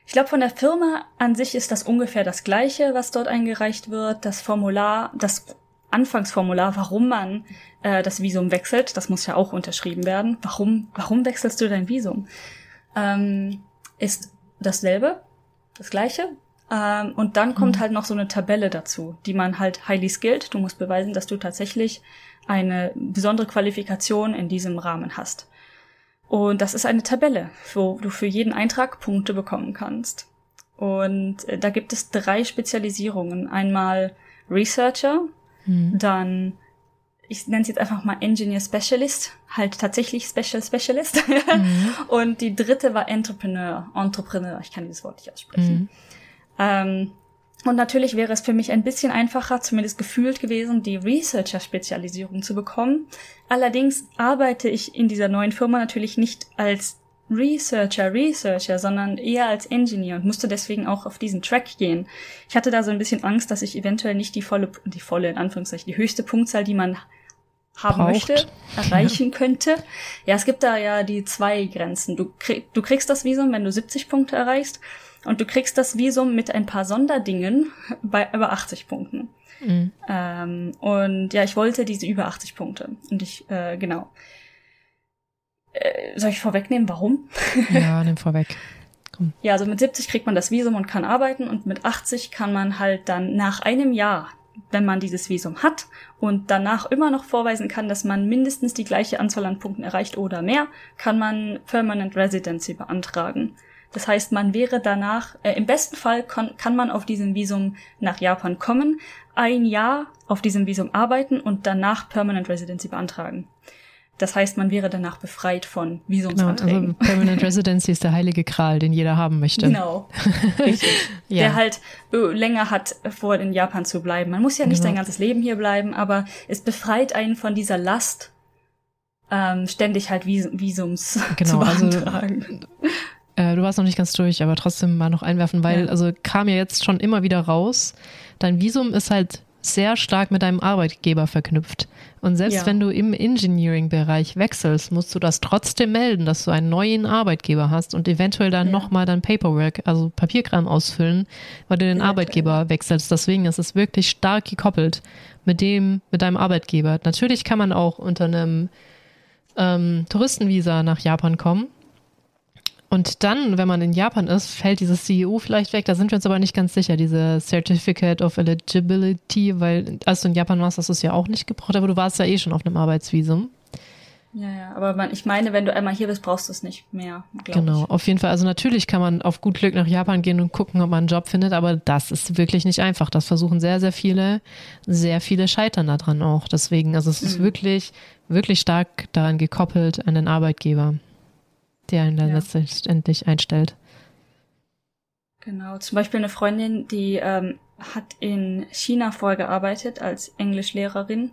Ich glaube, von der Firma an sich ist das ungefähr das gleiche, was dort eingereicht wird. Das Formular, das Anfangsformular, warum man äh, das Visum wechselt, das muss ja auch unterschrieben werden. Warum, warum wechselst du dein Visum? Ähm, ist dasselbe, das gleiche. Ähm, und dann kommt mhm. halt noch so eine Tabelle dazu, die man halt highly skilled. Du musst beweisen, dass du tatsächlich eine besondere Qualifikation in diesem Rahmen hast. Und das ist eine Tabelle, wo du für jeden Eintrag Punkte bekommen kannst. Und äh, da gibt es drei Spezialisierungen. Einmal Researcher, mhm. dann, ich nenne es jetzt einfach mal Engineer Specialist, halt tatsächlich Special Specialist. Mhm. Und die dritte war Entrepreneur, Entrepreneur, ich kann dieses Wort nicht aussprechen. Mhm. Ähm, und natürlich wäre es für mich ein bisschen einfacher, zumindest gefühlt gewesen, die Researcher-Spezialisierung zu bekommen. Allerdings arbeite ich in dieser neuen Firma natürlich nicht als Researcher, Researcher, sondern eher als Engineer und musste deswegen auch auf diesen Track gehen. Ich hatte da so ein bisschen Angst, dass ich eventuell nicht die volle, die volle, in Anführungszeichen, die höchste Punktzahl, die man haben Braucht. möchte, erreichen könnte. Ja, es gibt da ja die zwei Grenzen. Du, krieg, du kriegst das Visum, wenn du 70 Punkte erreichst und du kriegst das Visum mit ein paar Sonderdingen bei über 80 Punkten. Mhm. Ähm, und ja, ich wollte diese über 80 Punkte. Und ich, äh, genau. Äh, soll ich vorwegnehmen, warum? Ja, nimm vorweg. Komm. Ja, also mit 70 kriegt man das Visum und kann arbeiten und mit 80 kann man halt dann nach einem Jahr, wenn man dieses Visum hat und danach immer noch vorweisen kann, dass man mindestens die gleiche Anzahl an Punkten erreicht oder mehr, kann man Permanent Residency beantragen. Das heißt, man wäre danach, äh, im besten Fall kann, kann man auf diesem Visum nach Japan kommen, ein Jahr auf diesem Visum arbeiten und danach Permanent Residency beantragen. Das heißt, man wäre danach befreit von Visumsanträgen. Genau, also Permanent Residency ist der heilige Kral, den jeder haben möchte. Genau, richtig. ja. Der halt äh, länger hat, vor in Japan zu bleiben. Man muss ja nicht genau. sein ganzes Leben hier bleiben, aber es befreit einen von dieser Last, ähm, ständig halt Vis Visums genau, zu also beantragen. Also äh, du warst noch nicht ganz durch, aber trotzdem mal noch einwerfen, weil, ja. also kam ja jetzt schon immer wieder raus, dein Visum ist halt sehr stark mit deinem Arbeitgeber verknüpft. Und selbst ja. wenn du im Engineering-Bereich wechselst, musst du das trotzdem melden, dass du einen neuen Arbeitgeber hast und eventuell dann ja. nochmal dein Paperwork, also Papierkram ausfüllen, weil du den ja, Arbeitgeber klar. wechselst. Deswegen ist es wirklich stark gekoppelt mit dem, mit deinem Arbeitgeber. Natürlich kann man auch unter einem ähm, Touristenvisa nach Japan kommen. Und dann, wenn man in Japan ist, fällt dieses CEO vielleicht weg. Da sind wir uns aber nicht ganz sicher, diese Certificate of Eligibility, weil als du in Japan warst, hast du es ja auch nicht gebraucht, aber du warst ja eh schon auf einem Arbeitsvisum. Ja, ja, aber man, ich meine, wenn du einmal hier bist, brauchst du es nicht mehr. Genau, ich. auf jeden Fall. Also natürlich kann man auf gut Glück nach Japan gehen und gucken, ob man einen Job findet, aber das ist wirklich nicht einfach. Das versuchen sehr, sehr viele, sehr viele scheitern daran auch. Deswegen, also es ist mhm. wirklich, wirklich stark daran gekoppelt an den Arbeitgeber der ihn dann ja. letztendlich einstellt. Genau, zum Beispiel eine Freundin, die ähm, hat in China vorgearbeitet als Englischlehrerin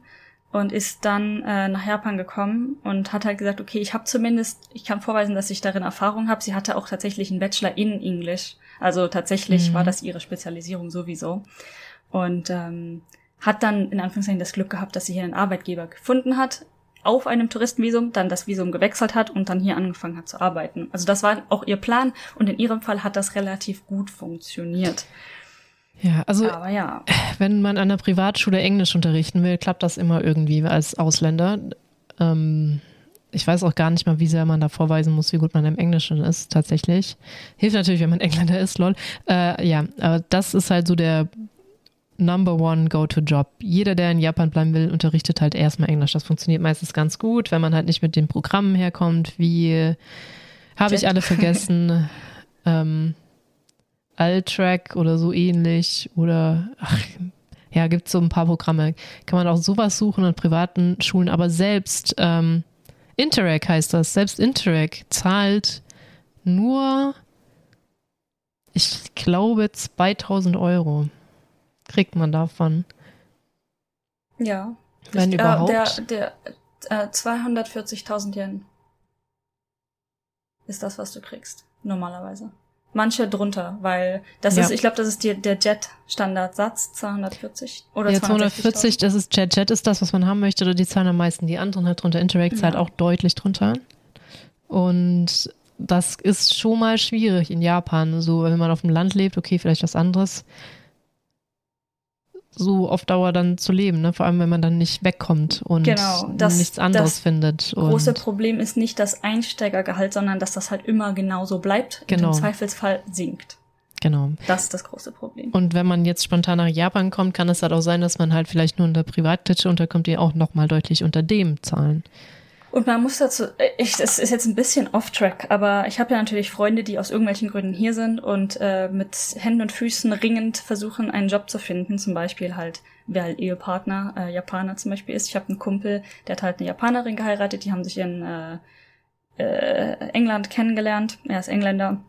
und ist dann äh, nach Japan gekommen und hat halt gesagt, okay, ich habe zumindest, ich kann vorweisen, dass ich darin Erfahrung habe. Sie hatte auch tatsächlich einen Bachelor in Englisch, also tatsächlich mhm. war das ihre Spezialisierung sowieso und ähm, hat dann in Anführungszeichen das Glück gehabt, dass sie hier einen Arbeitgeber gefunden hat, auf einem Touristenvisum, dann das Visum gewechselt hat und dann hier angefangen hat zu arbeiten. Also das war auch ihr Plan und in ihrem Fall hat das relativ gut funktioniert. Ja, also ja. wenn man an der Privatschule Englisch unterrichten will, klappt das immer irgendwie als Ausländer. Ähm, ich weiß auch gar nicht mal, wie sehr man da vorweisen muss, wie gut man im Englischen ist, tatsächlich. Hilft natürlich, wenn man Engländer ist, lol. Äh, ja, aber das ist halt so der Number One Go-to-Job. Jeder, der in Japan bleiben will, unterrichtet halt erstmal Englisch. Das funktioniert meistens ganz gut, wenn man halt nicht mit den Programmen herkommt, wie habe ich alle vergessen, ähm, Altrack oder so ähnlich oder ach, ja, gibt es so ein paar Programme. Kann man auch sowas suchen an privaten Schulen, aber selbst ähm, Interac heißt das, selbst Interac zahlt nur, ich glaube, 2000 Euro kriegt man davon? Ja. Wenn ich, überhaupt. Äh, der der äh, 240.000 Yen ist das, was du kriegst, normalerweise. Manche drunter, weil das ja. ist, ich glaube, das ist die, der Jet-Standardsatz, 240 oder Ja, 240, das ist Jet. Jet ist das, was man haben möchte, oder die zahlen am meisten. Die anderen halt drunter. Interact zahlt ja. auch deutlich drunter. Und das ist schon mal schwierig in Japan. So, wenn man auf dem Land lebt, okay, vielleicht was anderes. So auf Dauer dann zu leben, ne? vor allem wenn man dann nicht wegkommt und genau, das, nichts anderes das findet. große und Problem ist nicht das Einsteigergehalt, sondern dass das halt immer genauso bleibt Genau. und im Zweifelsfall sinkt. genau. Das ist das große Problem. Und wenn man jetzt spontan nach Japan kommt, kann es halt auch sein, dass man halt vielleicht nur unter Privatklitsche unterkommt, die auch nochmal deutlich unter dem zahlen. Und man muss dazu, äh, ich, das ist jetzt ein bisschen off-track, aber ich habe ja natürlich Freunde, die aus irgendwelchen Gründen hier sind und äh, mit Händen und Füßen ringend versuchen, einen Job zu finden. Zum Beispiel halt, wer halt Ehepartner, äh, Japaner zum Beispiel ist. Ich habe einen Kumpel, der hat halt eine Japanerin geheiratet, die haben sich in äh, äh, England kennengelernt. Er ist Engländer.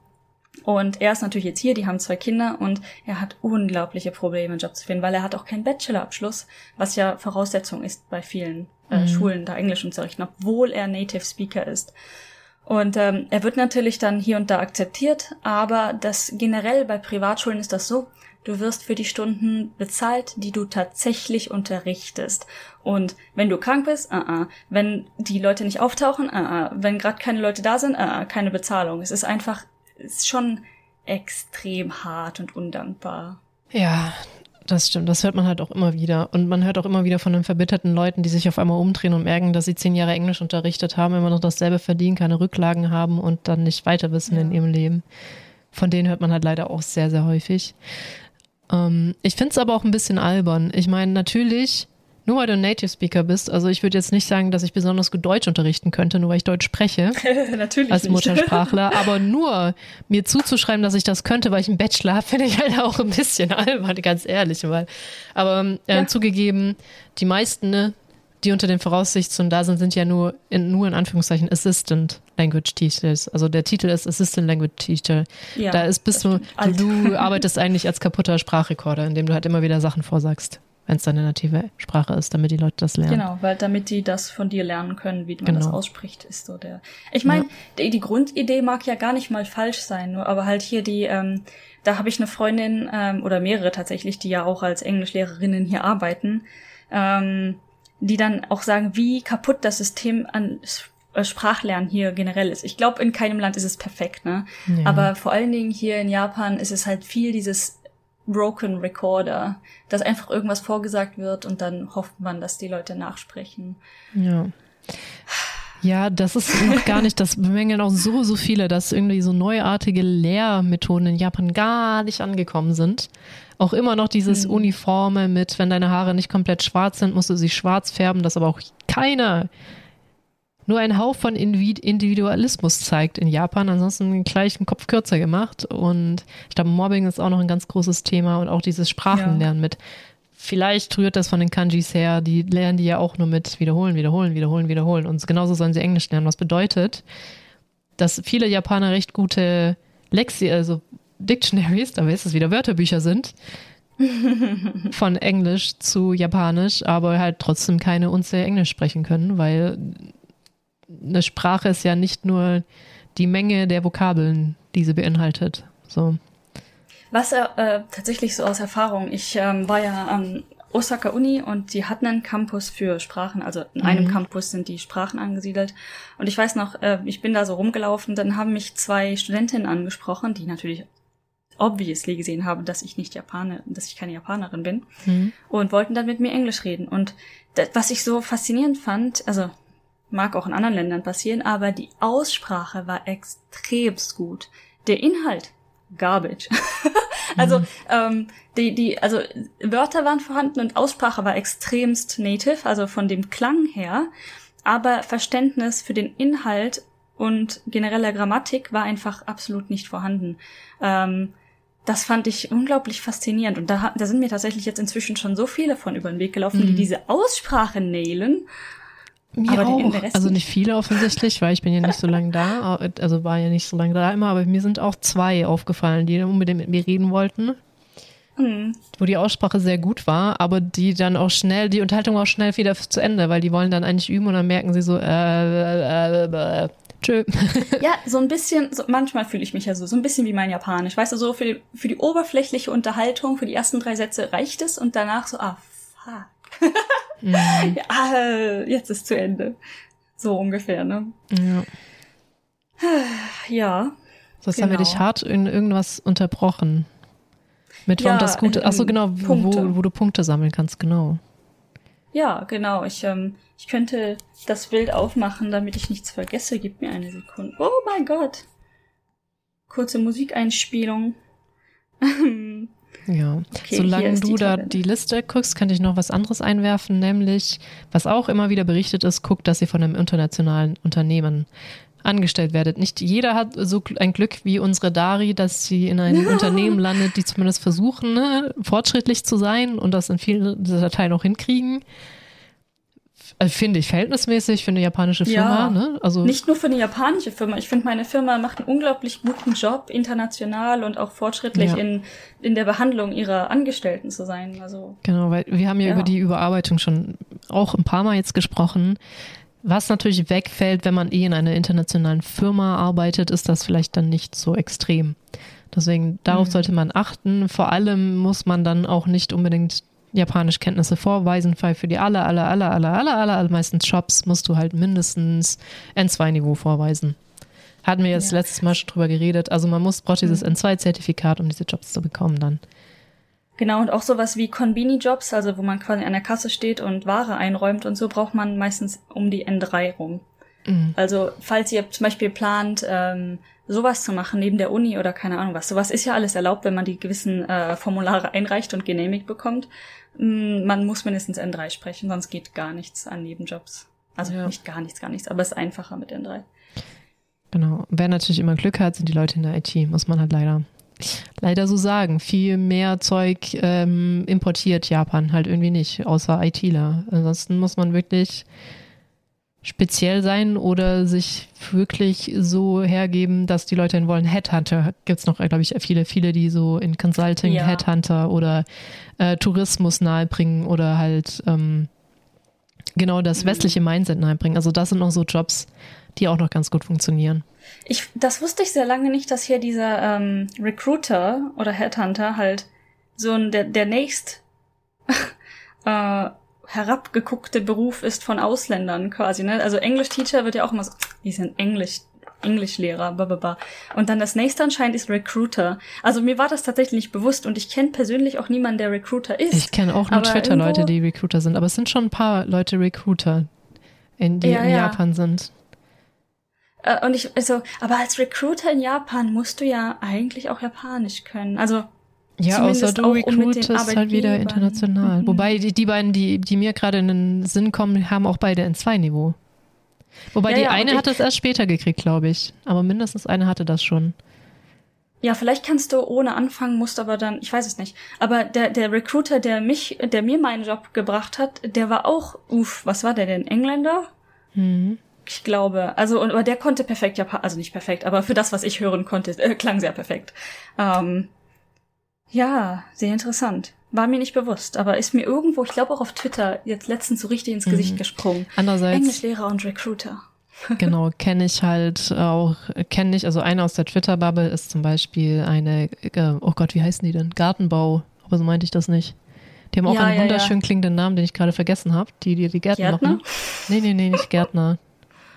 Und er ist natürlich jetzt hier, die haben zwei Kinder und er hat unglaubliche Probleme, einen Job zu finden, weil er hat auch keinen Bachelorabschluss, was ja Voraussetzung ist bei vielen äh, Mhm. Schulen, da Englisch unterrichten, obwohl er Native Speaker ist. Und ähm, er wird natürlich dann hier und da akzeptiert, aber das generell bei Privatschulen ist das so, du wirst für die Stunden bezahlt, die du tatsächlich unterrichtest. Und wenn du krank bist, uh -uh. wenn die Leute nicht auftauchen, uh -uh. wenn gerade keine Leute da sind, uh -uh. keine Bezahlung. Es ist einfach, es ist schon extrem hart und undankbar. Ja, das stimmt. Das hört man halt auch immer wieder. Und man hört auch immer wieder von den verbitterten Leuten, die sich auf einmal umdrehen und merken, dass sie zehn Jahre Englisch unterrichtet haben, immer noch dasselbe verdienen, keine Rücklagen haben und dann nicht weiter wissen Ja. in ihrem Leben. Von denen hört man halt leider auch sehr, sehr häufig. Ähm, ich finde es aber auch ein bisschen albern. Ich meine, natürlich, nur weil du ein Native Speaker bist, also ich würde jetzt nicht sagen, dass ich besonders gut Deutsch unterrichten könnte, nur weil ich Deutsch spreche natürlich als. Muttersprachler, aber nur mir zuzuschreiben, dass ich das könnte, weil ich einen Bachelor habe, finde ich halt auch ein bisschen albern, ganz ehrlich. Weil, aber äh, Ja. zugegeben, die meisten, ne, die unter den Voraussetzungen da sind, sind ja nur in, nur in Anführungszeichen Assistant Language Teachers. Also der Titel ist Assistant Language Teacher. Ja, da ist bist du, du arbeitest eigentlich als kaputter Sprachrekorder, indem du halt immer wieder Sachen vorsagst, wenn es deine native Sprache ist, damit die Leute das lernen. Genau, weil damit die das von dir lernen können, wie man das Genau. ausspricht, ist so der. Ich meine, die, die Grundidee mag ja gar nicht mal falsch sein, nur aber halt hier die, ähm, da habe ich eine Freundin ähm, oder mehrere tatsächlich, die ja auch als Englischlehrerinnen hier arbeiten, ähm, die dann auch sagen, wie kaputt das System an äh, Sprachlernen hier generell ist. Ich glaube, in keinem Land ist es perfekt, ne? Ja. Aber vor allen Dingen hier in Japan ist es halt viel dieses Broken Recorder, dass einfach irgendwas vorgesagt wird und dann hofft man, dass die Leute nachsprechen. Ja. Ja, das ist noch gar nicht, das bemängeln auch so, so viele, dass irgendwie so neuartige Lehrmethoden in Japan gar nicht angekommen sind. Auch immer noch dieses Mhm. Uniforme mit, wenn deine Haare nicht komplett schwarz sind, musst du sie schwarz färben, das aber auch keiner, nur ein Hauch von Individualismus zeigt in Japan. Ansonsten gleich einen Kopf kürzer gemacht. Und ich glaube, Mobbing ist auch noch ein ganz großes Thema und auch dieses Sprachenlernen mit. Vielleicht rührt das von den Kanjis her, die lernen die ja auch nur mit wiederholen, wiederholen, wiederholen, wiederholen. Und genauso sollen sie Englisch lernen, was bedeutet, dass viele Japaner recht gute Lexi, also Dictionaries, da ist es wieder Wörterbücher sind, von Englisch zu Japanisch, aber halt trotzdem keine unzählige Englisch sprechen können, weil eine Sprache ist ja nicht nur die Menge der Vokabeln, die sie beinhaltet. So. Was äh, tatsächlich so aus Erfahrung, ich ähm, war ja am Osaka Uni und die hatten einen Campus für Sprachen, also in einem Mhm. Campus sind die Sprachen angesiedelt. Und ich weiß noch, äh, ich bin da so rumgelaufen, dann haben mich zwei Studentinnen angesprochen, die natürlich obviously gesehen haben, dass ich nicht Japaner, dass ich keine Japanerin bin. Hm. und wollten dann mit mir Englisch reden. Und das, was ich so faszinierend fand, also mag auch in anderen Ländern passieren, aber die Aussprache war extremst gut. Der Inhalt, garbage. also ähm, die, die, also Wörter waren vorhanden und Aussprache war extremst native, also von dem Klang her, aber Verständnis für den Inhalt und genereller Grammatik war einfach absolut nicht vorhanden. Ähm, das fand ich unglaublich faszinierend. Und da, da sind mir tatsächlich jetzt inzwischen schon so viele von über den Weg gelaufen, die Mhm. diese Aussprache nailen. Mir Aber auch. Also nicht. viele offensichtlich, weil ich bin ja nicht so lange da, also war ja nicht so lange da immer, aber mir sind auch zwei aufgefallen, die unbedingt mit mir reden wollten, Hm. wo die Aussprache sehr gut war, aber die dann auch schnell, die Unterhaltung war auch schnell wieder zu Ende, weil die wollen dann eigentlich üben und dann merken sie so, äh, äh, äh, äh tschö. Ja, so ein bisschen, so, manchmal fühle ich mich ja so, so ein bisschen wie mein Japanisch. Weißt du, so für die, für die oberflächliche Unterhaltung, für die ersten drei Sätze reicht es und danach so, ah, fuck. Mhm. Ja, ah, jetzt ist zu Ende. So ungefähr, ne? Ja. Ja. So, jetzt genau. haben wir dich genau. hart in irgendwas unterbrochen. Mit warum ja, das Gute. Achso, ähm, genau, wo, wo, du Punkte sammeln kannst, genau. Ja, genau. Ich, ähm, ich könnte das Bild aufmachen, damit ich nichts vergesse. Gib mir eine Sekunde. Oh mein Gott. Kurze Musikeinspielung. ja, okay, solange du da die Liste guckst, könnte ich noch was anderes einwerfen, nämlich, was auch immer wieder berichtet ist, guckt, dass ihr von einem internationalen Unternehmen angestellt werdet. Nicht jeder hat so ein Glück wie unsere Dari, dass sie in einem ja. Unternehmen landet, die zumindest versuchen, ne, fortschrittlich zu sein und das in vielen Dateien auch hinkriegen. Also finde ich verhältnismäßig für eine japanische Firma. Ja, ne? also nicht nur für eine japanische Firma. Ich finde, meine Firma macht einen unglaublich guten Job, international und auch fortschrittlich ja. in, in der Behandlung ihrer Angestellten zu sein. Also, genau, weil wir haben ja, ja über die Überarbeitung schon auch ein paar Mal jetzt gesprochen. Was natürlich wegfällt, wenn man eh in einer internationalen Firma arbeitet, ist das vielleicht dann nicht so extrem. Deswegen, darauf mhm. sollte man achten. Vor allem muss man dann auch nicht unbedingt Japanischkenntnisse vorweisen, weil für die aller, aller, aller, aller, aller, aller, aller meisten Jobs musst du halt mindestens N2-Niveau vorweisen. Hatten wir jetzt ja. letztes Mal schon drüber geredet. Also man muss, braucht dieses mhm. N2-Zertifikat, um diese Jobs zu bekommen dann. Genau, und auch sowas wie Konbini-Jobs, also wo man quasi an der Kasse steht und Ware einräumt und so, braucht man meistens um die N3 rum. Mhm. Also, falls ihr zum Beispiel plant, ähm, sowas zu machen neben der Uni oder keine Ahnung was, sowas ist ja alles erlaubt, wenn man die gewissen äh, Formulare einreicht und genehmigt bekommt. Mm, man muss mindestens N3 sprechen, sonst geht gar nichts an Nebenjobs. Also ja. nicht gar nichts, gar nichts, aber es ist einfacher mit N3. Genau. Wer natürlich immer Glück hat, sind die Leute in der IT, muss man halt leider leider so sagen. Viel mehr Zeug ähm, importiert Japan halt irgendwie nicht, außer ITler. Ansonsten muss man wirklich speziell sein oder sich wirklich so hergeben, dass die Leute ihn wollen. Headhunter gibt es noch, glaube ich, viele, viele, die so in Consulting, ja. Headhunter oder äh, Tourismus nahebringen oder halt ähm, genau das mhm. westliche Mindset nahebringen. Also das sind noch so Jobs, die auch noch ganz gut funktionieren. Ich, das wusste ich sehr lange nicht, dass hier dieser ähm, Recruiter oder Headhunter halt so ein, der, der nächst äh, herabgeguckte Beruf ist von Ausländern quasi. Ne? Also Englisch-Teacher wird ja auch immer so, die sind Englisch, Englischlehrer, bababa. Und dann das nächste anscheinend ist Recruiter. Also mir war das tatsächlich nicht bewusst und ich kenne persönlich auch niemanden, der Recruiter ist. Ich kenne auch nur Twitter-Leute, die Recruiter sind, aber es sind schon ein paar Leute Recruiter, in, die ja, in ja. Japan sind. Äh, und ich, also, aber als Recruiter in Japan musst du ja eigentlich auch Japanisch können. Also, ja, außer du recruitest halt wieder international. Mhm. Wobei die, die beiden, die, die mir gerade in den Sinn kommen, haben auch beide ein 2-Niveau. Wobei ja, die ja, eine hat es erst später gekriegt, glaube ich. Aber mindestens eine hatte das schon. Ja, vielleicht kannst du ohne anfangen, musst aber dann, ich weiß es nicht. Aber der, der Recruiter, der mich, der mir meinen Job gebracht hat, der war auch, uff, was war der denn? Engländer? Mhm. Ich glaube, also, aber der konnte perfekt Japan, also nicht perfekt, aber für das, was ich hören konnte, äh, klang sehr perfekt. Ähm, ja, sehr interessant. War mir nicht bewusst, aber ist mir irgendwo, ich glaube auch auf Twitter, jetzt letztens so richtig ins Gesicht mhm. gesprungen. Andererseits. Englischlehrer und Recruiter. genau, kenne ich halt auch, kenne ich, also eine aus der Twitter-Bubble ist zum Beispiel eine, äh, oh Gott, wie heißen die denn? Gartenbau, aber so meinte ich das nicht. Die haben auch ja, einen ja, wunderschön ja. klingenden Namen, den ich gerade vergessen habe. Die, die die Gärten Gärtner? machen. Nee, nee, nee, nicht Gärtner.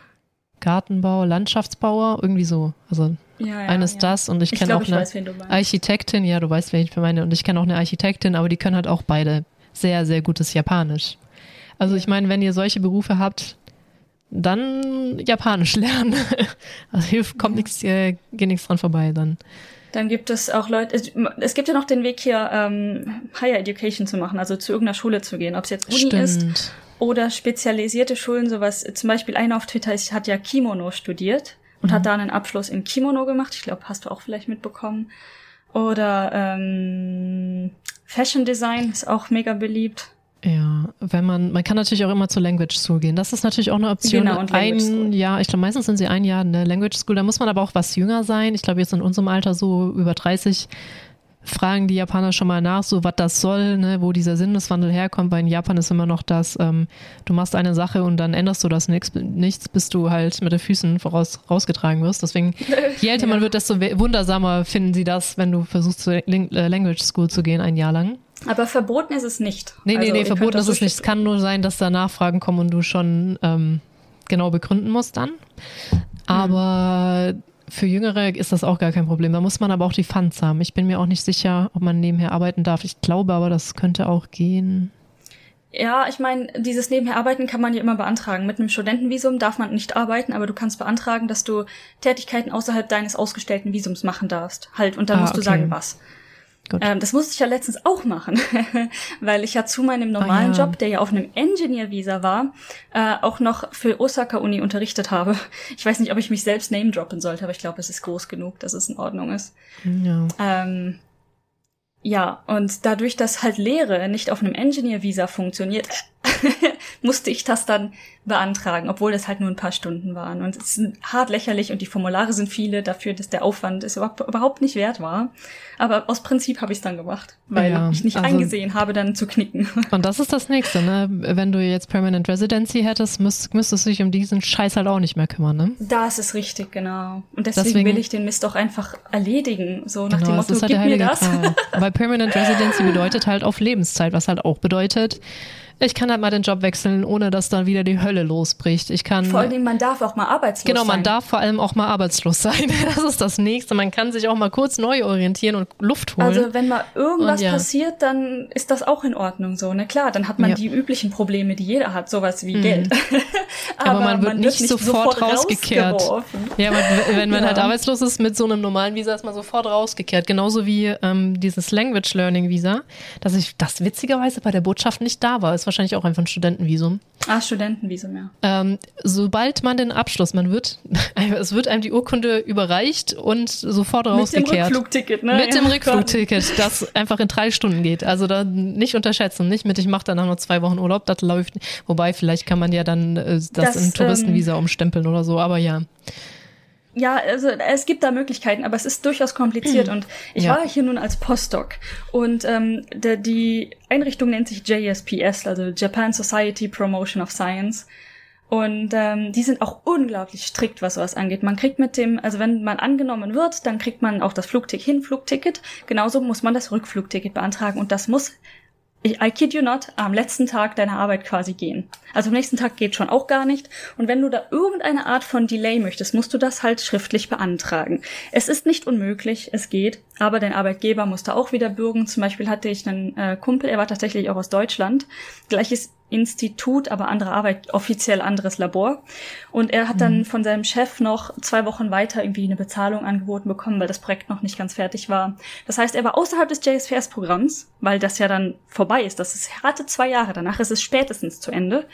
Gartenbau, Landschaftsbauer, irgendwie so. Also ja, ja, eines ja. das und ich, ich kenne auch eine weiß, Architektin, ja, du weißt, wen ich meine, und ich kenne auch eine Architektin, aber die können halt auch beide sehr, sehr gutes Japanisch. Also ich meine, wenn ihr solche Berufe habt, dann Japanisch lernen. Also hilft, kommt nichts, äh, geht nichts dran vorbei dann. Dann gibt es auch Leute, es, es gibt ja noch den Weg hier, ähm, Higher Education zu machen, also zu irgendeiner Schule zu gehen, ob es jetzt Uni Stimmt. ist oder spezialisierte Schulen, sowas, zum Beispiel einer auf Twitter ist, hat ja Kimono studiert und mhm. hat da einen Abschluss in Kimono gemacht. Ich glaube, hast du auch vielleicht mitbekommen. Oder ähm, Fashion Design ist auch mega beliebt. Ja, wenn man, man kann natürlich auch immer zur Language School gehen. Das ist natürlich auch eine Option. Genau, und ein Jahr, ich glaube, meistens sind sie ein Jahr in der Language School. Da muss man aber auch was jünger sein. Ich glaube, jetzt in unserem Alter so über 30 fragen die Japaner schon mal nach, so was das soll, ne, wo dieser Sinneswandel herkommt, weil in Japan ist immer noch das, ähm, du machst eine Sache und dann änderst du das nichts, nichts bis du halt mit den Füßen voraus rausgetragen wirst. Deswegen, je älter ja. man wird, desto wundersamer finden sie das, wenn du versuchst, zur äh, Language School zu gehen, ein Jahr lang. Aber verboten ist es nicht. Nee, nee, also, nee, verboten ist es nicht. Es kann nur sein, dass da Nachfragen kommen und du schon ähm, genau begründen musst dann. Aber mhm. Für Jüngere ist das auch gar kein Problem. Da muss man aber auch die Funds haben. Ich bin mir auch nicht sicher, ob man nebenher arbeiten darf. Ich glaube aber, das könnte auch gehen. Ja, ich meine, dieses nebenher arbeiten kann man ja immer beantragen. Mit einem Studentenvisum darf man nicht arbeiten, aber du kannst beantragen, dass du Tätigkeiten außerhalb deines ausgestellten Visums machen darfst. Halt, und dann ah, musst okay. du sagen, was. Ähm, das musste ich ja letztens auch machen, weil ich ja zu meinem normalen ah, ja. Job, der ja auf einem Engineer-Visa war, äh, auch noch für Osaka Uni unterrichtet habe. Ich weiß nicht, ob ich mich selbst name droppen sollte, aber ich glaube, es ist groß genug, dass es in Ordnung ist. Ja. Ähm, ja, und dadurch, dass halt Lehre nicht auf einem Engineer-Visa funktioniert, musste ich das dann beantragen, obwohl das halt nur ein paar Stunden waren. Und es ist hart lächerlich und die Formulare sind viele dafür, dass der Aufwand es überhaupt nicht wert war. Aber aus Prinzip habe ich es dann gemacht, weil ja, ich nicht also, eingesehen habe, dann zu knicken. Und das ist das Nächste, ne? Wenn du jetzt Permanent Residency hättest, müsst, müsstest du dich um diesen Scheiß halt auch nicht mehr kümmern, ne? Das ist richtig, genau. Und deswegen, deswegen will ich den Mist auch einfach erledigen, so nach genau, dem Motto, das ist halt gib mir das. Weil Permanent Residency bedeutet halt auf Lebenszeit, was halt auch bedeutet, ich kann halt mal den Job wechseln, ohne dass dann wieder die Hölle losbricht. Ich kann. Vor allem, man darf auch mal arbeitslos sein. Genau, man darf vor allem auch mal arbeitslos sein. Das ist das Nächste. Man kann sich auch mal kurz neu orientieren und Luft holen. Also, wenn mal irgendwas ja. passiert, dann ist das auch in Ordnung so. Ne, klar, dann hat man ja. die üblichen Probleme, die jeder hat, sowas wie mhm. Geld. Aber, Aber, man wird, man nicht, nicht, sofort, sofort rausgekehrt. Ja, man, wenn man ja. halt arbeitslos ist mit so einem normalen Visa, ist man sofort rausgekehrt. Genauso wie ähm, dieses Language Learning Visa, dass ich das witzigerweise bei der Botschaft nicht da war. Ist wahrscheinlich auch einfach ein Studentenvisum. Ah, Studentenvisum, ja. Ähm, sobald man den Abschluss, man wird, es wird einem die Urkunde überreicht und sofort rausgekehrt. Mit dem Rückflugticket, ne? Mit dem Rückflugticket, das einfach in drei Stunden geht. Also da nicht unterschätzen, nicht mit, ich mache danach nur zwei Wochen Urlaub, das läuft. Wobei, vielleicht kann man ja dann äh, das, das in Touristenvisa ähm, umstempeln oder so, aber ja. Ja, also es gibt da Möglichkeiten, aber es ist durchaus kompliziert. Und ich ja. war hier nun als Postdoc und ähm, der, die Einrichtung nennt sich JSPS, also Japan Society Promotion of Science. Und ähm, die sind auch unglaublich strikt, was sowas angeht. Man kriegt mit dem, also wenn man angenommen wird, dann kriegt man auch das Flugticket, Hinflugticket. Genauso muss man das Rückflugticket beantragen. Und das muss I kid you not, am letzten Tag deiner Arbeit quasi gehen. Also am nächsten Tag geht schon auch gar nicht. Und wenn du da irgendeine Art von Delay möchtest, musst du das halt schriftlich beantragen. Es ist nicht unmöglich, es geht, aber dein Arbeitgeber muss da auch wieder bürgen. Zum Beispiel hatte ich einen äh, Kumpel, er war tatsächlich auch aus Deutschland. Gleiches Institut, aber andere Arbeit, offiziell anderes Labor. Und er hat dann mhm. von seinem Chef noch zwei Wochen weiter irgendwie eine Bezahlung angeboten bekommen, weil das Projekt noch nicht ganz fertig war. Das heißt, er war außerhalb des JSPS-Programms, weil das ja dann vorbei ist. Das ist harte zwei Jahre. Danach ist es spätestens zu Ende.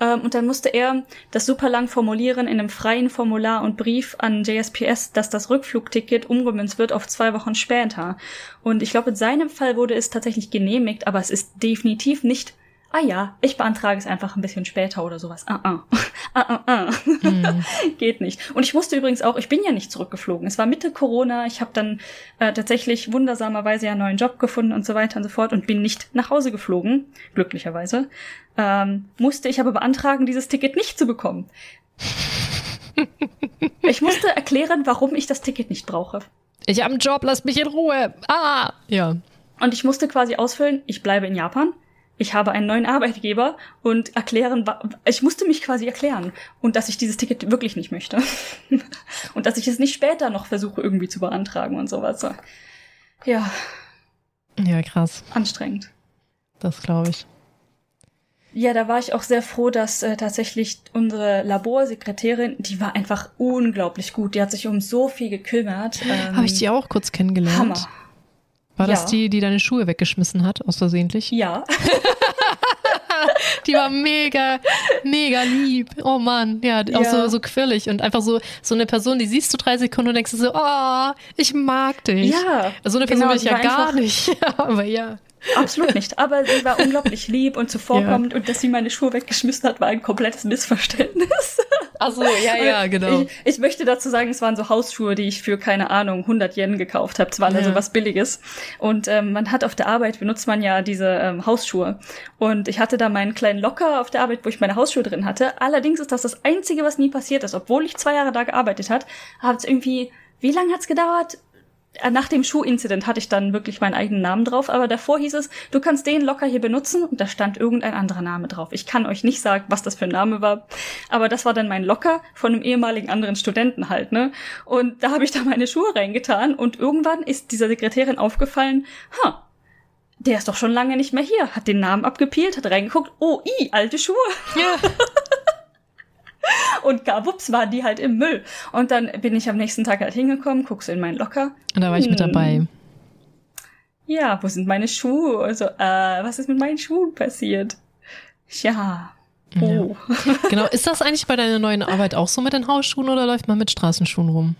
Ähm, und dann musste er das super lang formulieren in einem freien Formular und Brief an JSPS, dass das Rückflugticket umgemünzt wird auf zwei Wochen später. Und ich glaube, in seinem Fall wurde es tatsächlich genehmigt, aber es ist definitiv nicht ah ja, ich beantrage es einfach ein bisschen später oder sowas. Ah, ah. ah, ah, ah. Mhm. Geht nicht. Und ich wusste übrigens auch, ich bin ja nicht zurückgeflogen. Es war Mitte Corona. Ich habe dann äh, tatsächlich wundersamerweise ja einen neuen Job gefunden und so weiter und so fort und bin nicht nach Hause geflogen, glücklicherweise. Ähm, musste ich aber beantragen, dieses Ticket nicht zu bekommen. ich musste erklären, warum ich das Ticket nicht brauche. Ich habe einen Job, lass mich in Ruhe. Ah, ja. Und ich musste quasi ausfüllen, ich bleibe in Japan ich habe einen neuen Arbeitgeber und erklären, ich musste mich quasi erklären und dass ich dieses Ticket wirklich nicht möchte und dass ich es nicht später noch versuche irgendwie zu beantragen und sowas. Ja. Ja, krass. Anstrengend. Das glaube ich. Ja, da war ich auch sehr froh, dass äh, tatsächlich unsere Laborsekretärin, die war einfach unglaublich gut. Die hat sich um so viel gekümmert. Ähm, Habe ich die auch kurz kennengelernt? Hammer. War das die, die deine Schuhe weggeschmissen hat, aus versehentlich? Ja. die war mega, mega lieb. Oh Mann, ja, auch ja. so, so quirlig und einfach so, so eine Person, die siehst du drei Sekunden und denkst so, oh, ich mag dich. Ja. So eine Person genau, bin ich ja gar nicht. Aber ja. Absolut nicht. Aber sie war unglaublich lieb und zuvorkommend ja. und dass sie meine Schuhe weggeschmissen hat, war ein komplettes Missverständnis. Ach so, ja, ja, genau. Ich, ich, möchte dazu sagen, es waren so Hausschuhe, die ich für, keine Ahnung, 100 Yen gekauft habe. Es war ja. also was Billiges. Und ähm, man hat auf der Arbeit, benutzt man ja diese ähm, Hausschuhe. Und ich hatte da meinen kleinen Locker auf der Arbeit, wo ich meine Hausschuhe drin hatte. Allerdings ist das das Einzige, was nie passiert ist. Obwohl ich zwei Jahre da gearbeitet hat, hat es irgendwie, wie lange hat's gedauert? Nach dem Schuhincident hatte ich dann wirklich meinen eigenen Namen drauf, aber davor hieß es, du kannst den locker hier benutzen und da stand irgendein anderer Name drauf. Ich kann euch nicht sagen, was das für ein Name war, aber das war dann mein Locker von einem ehemaligen anderen Studenten halt, ne? Und da habe ich da meine Schuhe reingetan und irgendwann ist dieser Sekretärin aufgefallen, ha, der ist doch schon lange nicht mehr hier, hat den Namen abgepielt, hat reingeguckt, oh, i, alte Schuhe. Ja. Und gar wups waren die halt im Müll. Und dann bin ich am nächsten Tag halt hingekommen, guckst in meinen Locker. Und da war ich mit hm. dabei. Ja, wo sind meine Schuhe? Also, äh, was ist mit meinen Schuhen passiert? Ja. Oh. Ja. Genau, ist das eigentlich bei deiner neuen Arbeit auch so mit den Hausschuhen oder läuft man mit Straßenschuhen rum?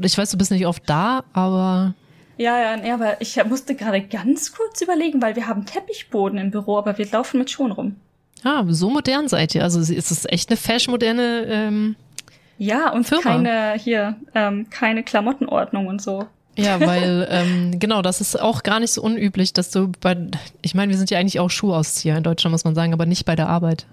Ich weiß, du bist nicht oft da, aber. Ja, ja, nee, aber ich musste gerade ganz kurz überlegen, weil wir haben Teppichboden im Büro, aber wir laufen mit Schuhen rum. Ah, so modern seid ihr. Also ist es echt eine fashion-moderne ähm, Ja, und Firma. keine, hier, ähm, keine Klamottenordnung und so. Ja, weil, ähm, genau, das ist auch gar nicht so unüblich, dass du bei, ich meine, wir sind ja eigentlich auch Schuhauszieher in Deutschland, muss man sagen, aber nicht bei der Arbeit.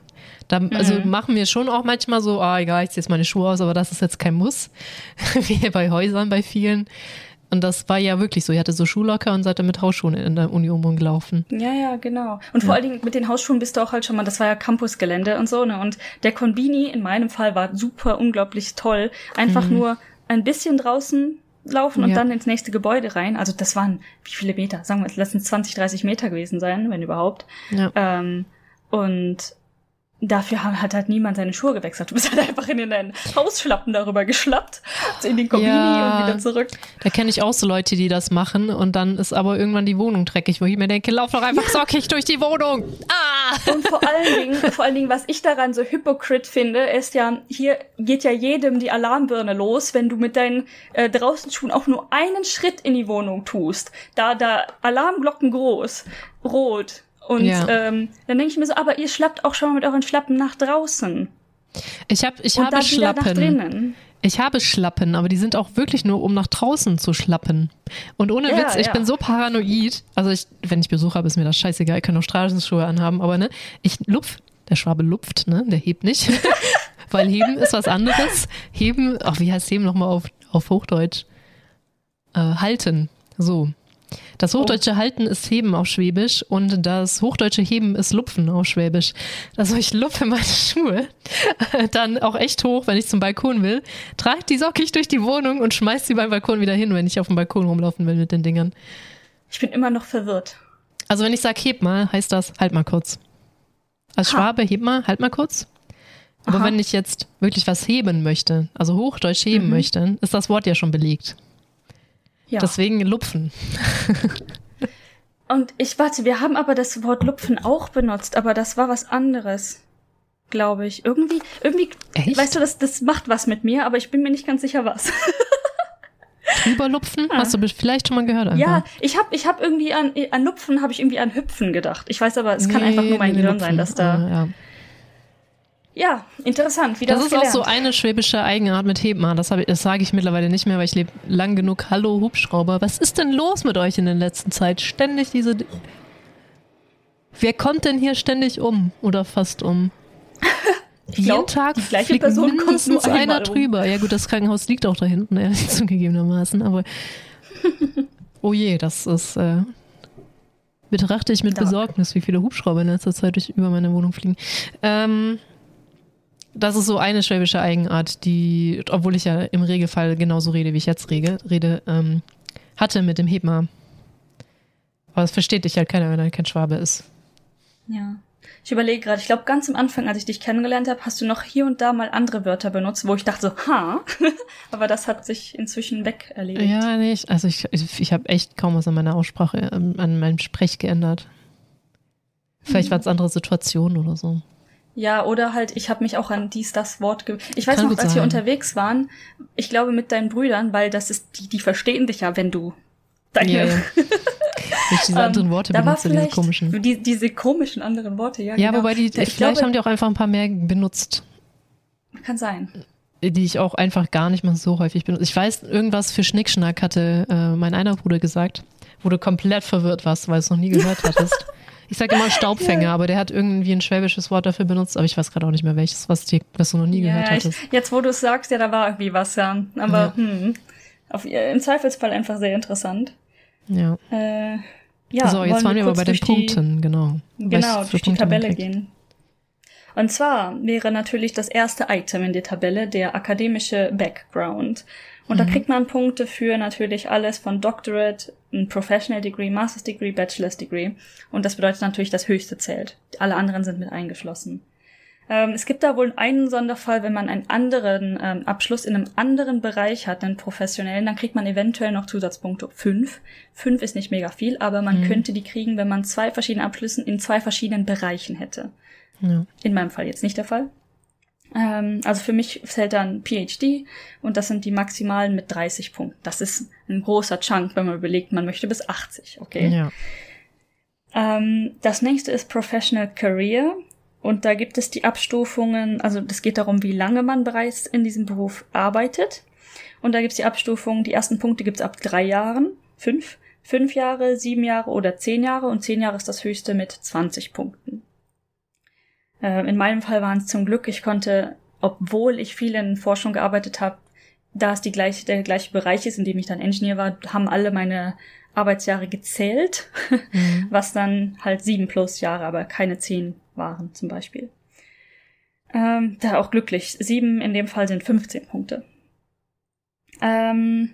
Da, also mhm. machen wir schon auch manchmal so, ah, egal, ich ziehe jetzt meine Schuhe aus, aber das ist jetzt kein Muss, wie bei Häusern bei vielen. Und das war ja wirklich so. Ihr hatte so Schuhlocker und seid dann mit Hausschuhen in der Uni umgelaufen. Ja, ja, genau. Und vor allen Dingen mit den Hausschuhen bist du auch halt schon mal, das war ja Campusgelände und so, ne? Und der Konbini in meinem Fall war super unglaublich toll. Einfach mhm. nur ein bisschen draußen laufen und ja. dann ins nächste Gebäude rein. Also das waren wie viele Meter? Sagen wir, es lassen 20, 30 Meter gewesen sein, wenn überhaupt. Ja. Ähm, und Dafür hat halt niemand seine Schuhe gewechselt. Du bist halt einfach in den Hausschlappen darüber geschlappt, in den Kombini ja, und wieder zurück. Da kenne ich auch so Leute, die das machen und dann ist aber irgendwann die Wohnung dreckig, wo ich mir denke, lauf doch einfach sockig durch die Wohnung. Ah! Und vor allen Dingen, vor allen Dingen, was ich daran so hypocrite finde, ist ja, hier geht ja jedem die Alarmbirne los, wenn du mit deinen äh, draußen Schuhen auch nur einen Schritt in die Wohnung tust. Da, da Alarmglocken groß, rot, und ja. ähm, dann denke ich mir so, aber ihr schlappt auch schon mal mit euren Schlappen nach draußen. Ich, hab, ich Und habe Schlappen. Ich habe Schlappen, aber die sind auch wirklich nur, um nach draußen zu schlappen. Und ohne ja, Witz, ich ja. bin so paranoid. Also ich, wenn ich Besuch habe, ist mir das scheißegal. Ich kann auch Straßenschuhe anhaben, aber ne, ich lupf, der Schwabe lupft, ne, der hebt nicht. Weil heben ist was anderes. Heben, ach, wie heißt heben nochmal auf, auf Hochdeutsch? Äh, halten. So. Das hochdeutsche oh. Halten ist Heben auf Schwäbisch und das hochdeutsche Heben ist Lupfen auf Schwäbisch. Also ich lupfe meine Schuhe dann auch echt hoch, wenn ich zum Balkon will, trage die sockig durch die Wohnung und schmeiß sie beim Balkon wieder hin, wenn ich auf dem Balkon rumlaufen will mit den Dingern. Ich bin immer noch verwirrt. Also wenn ich sage heb mal, heißt das halt mal kurz. Als ha. Schwabe heb mal, halt mal kurz. Aber Aha. wenn ich jetzt wirklich was heben möchte, also Hochdeutsch heben mhm. möchte, ist das Wort ja schon belegt. Ja. Deswegen Lupfen. Und ich warte, wir haben aber das Wort Lupfen auch benutzt, aber das war was anderes, glaube ich. Irgendwie, irgendwie, Echt? weißt du, das, das macht was mit mir, aber ich bin mir nicht ganz sicher was. Überlupfen? Ah. Hast du vielleicht schon mal gehört? Einfach? Ja, ich habe ich hab irgendwie an, an Lupfen, habe ich irgendwie an Hüpfen gedacht. Ich weiß aber, es nee, kann einfach nur mein nee, Gehirn Lupfen. sein, dass da. Ah, ja. Ja, interessant. Wie das, das ist gelernt. auch so eine schwäbische Eigenart mit Hebma. Das, das sage ich mittlerweile nicht mehr, weil ich lebe lang genug. Hallo Hubschrauber, was ist denn los mit euch in der letzten Zeit? Ständig diese. Wer kommt denn hier ständig um oder fast um? Jeden glaub, Tag fliegt Person mindestens einer drüber. Ja gut, das Krankenhaus liegt auch da hinten, ehrlich zugegebenermaßen. Aber oh je, das ist äh, betrachte ich mit Besorgnis, wie viele Hubschrauber in letzter Zeit durch über meine Wohnung fliegen. Ähm, das ist so eine schwäbische Eigenart, die, obwohl ich ja im Regelfall genauso rede, wie ich jetzt rede, rede ähm, hatte mit dem Hebma. Aber das versteht dich halt keiner, wenn er kein Schwabe ist. Ja. Ich überlege gerade, ich glaube, ganz am Anfang, als ich dich kennengelernt habe, hast du noch hier und da mal andere Wörter benutzt, wo ich dachte so, ha, aber das hat sich inzwischen weg erledigt. Ja, nee, ich, also ich, ich, ich habe echt kaum was an meiner Aussprache, an meinem Sprech geändert. Vielleicht mhm. waren es andere Situationen oder so. Ja, oder halt, ich habe mich auch an dies, das Wort ge Ich weiß Kann noch, als sein. wir unterwegs waren, ich glaube mit deinen Brüdern, weil das ist, die, die verstehen dich ja, wenn du deine. Ja. Ich diese anderen Worte um, benutze, diese komischen. Die, diese komischen anderen Worte, ja. Ja, genau. wobei die, vielleicht glaube, haben die auch einfach ein paar mehr benutzt. Kann sein. Die ich auch einfach gar nicht mal so häufig benutze. Ich weiß, irgendwas für Schnickschnack hatte äh, mein einer Bruder gesagt, wo du komplett verwirrt warst, weil du es noch nie gehört hattest. Ich sage immer Staubfänger, aber der hat irgendwie ein schwäbisches Wort dafür benutzt, aber ich weiß gerade auch nicht mehr welches, was, die, was du noch nie ja, gehört hattest. Ich, jetzt, wo du es sagst, ja, da war irgendwie was, ja. Aber, ja. hm. Auf, Im Zweifelsfall einfach sehr interessant. Ja. Äh, ja, so, jetzt waren wir aber bei den die, Punkten, genau. Genau, durch die Tabelle gehen. Und zwar wäre natürlich das erste Item in der Tabelle der akademische Background. Und mhm. da kriegt man Punkte für natürlich alles von Doctorate, ein Professional Degree, Master's Degree, Bachelor's Degree. Und das bedeutet natürlich, das höchste zählt. Alle anderen sind mit eingeschlossen. Ähm, es gibt da wohl einen Sonderfall, wenn man einen anderen ähm, Abschluss in einem anderen Bereich hat, einen professionellen, dann kriegt man eventuell noch Zusatzpunkte. Fünf. Fünf ist nicht mega viel, aber man mhm. könnte die kriegen, wenn man zwei verschiedene Abschlüsse in zwei verschiedenen Bereichen hätte. Ja. In meinem Fall jetzt nicht der Fall. Ähm, also für mich zählt dann PhD und das sind die maximalen mit 30 Punkten. Das ist ein großer Chunk, wenn man überlegt, man möchte bis 80, okay? Ja. Ähm, das nächste ist Professional Career. Und da gibt es die Abstufungen, also das geht darum, wie lange man bereits in diesem Beruf arbeitet. Und da gibt es die Abstufungen, die ersten Punkte gibt es ab drei Jahren, fünf, fünf Jahre, sieben Jahre oder zehn Jahre. Und zehn Jahre ist das höchste mit 20 Punkten. Äh, in meinem Fall waren es zum Glück, ich konnte, obwohl ich viel in Forschung gearbeitet habe, da es die gleiche, der gleiche Bereich ist, in dem ich dann Ingenieur war, haben alle meine Arbeitsjahre gezählt, mhm. was dann halt sieben plus Jahre, aber keine zehn waren zum Beispiel. Ähm, da auch glücklich. Sieben in dem Fall sind 15 Punkte. Ähm,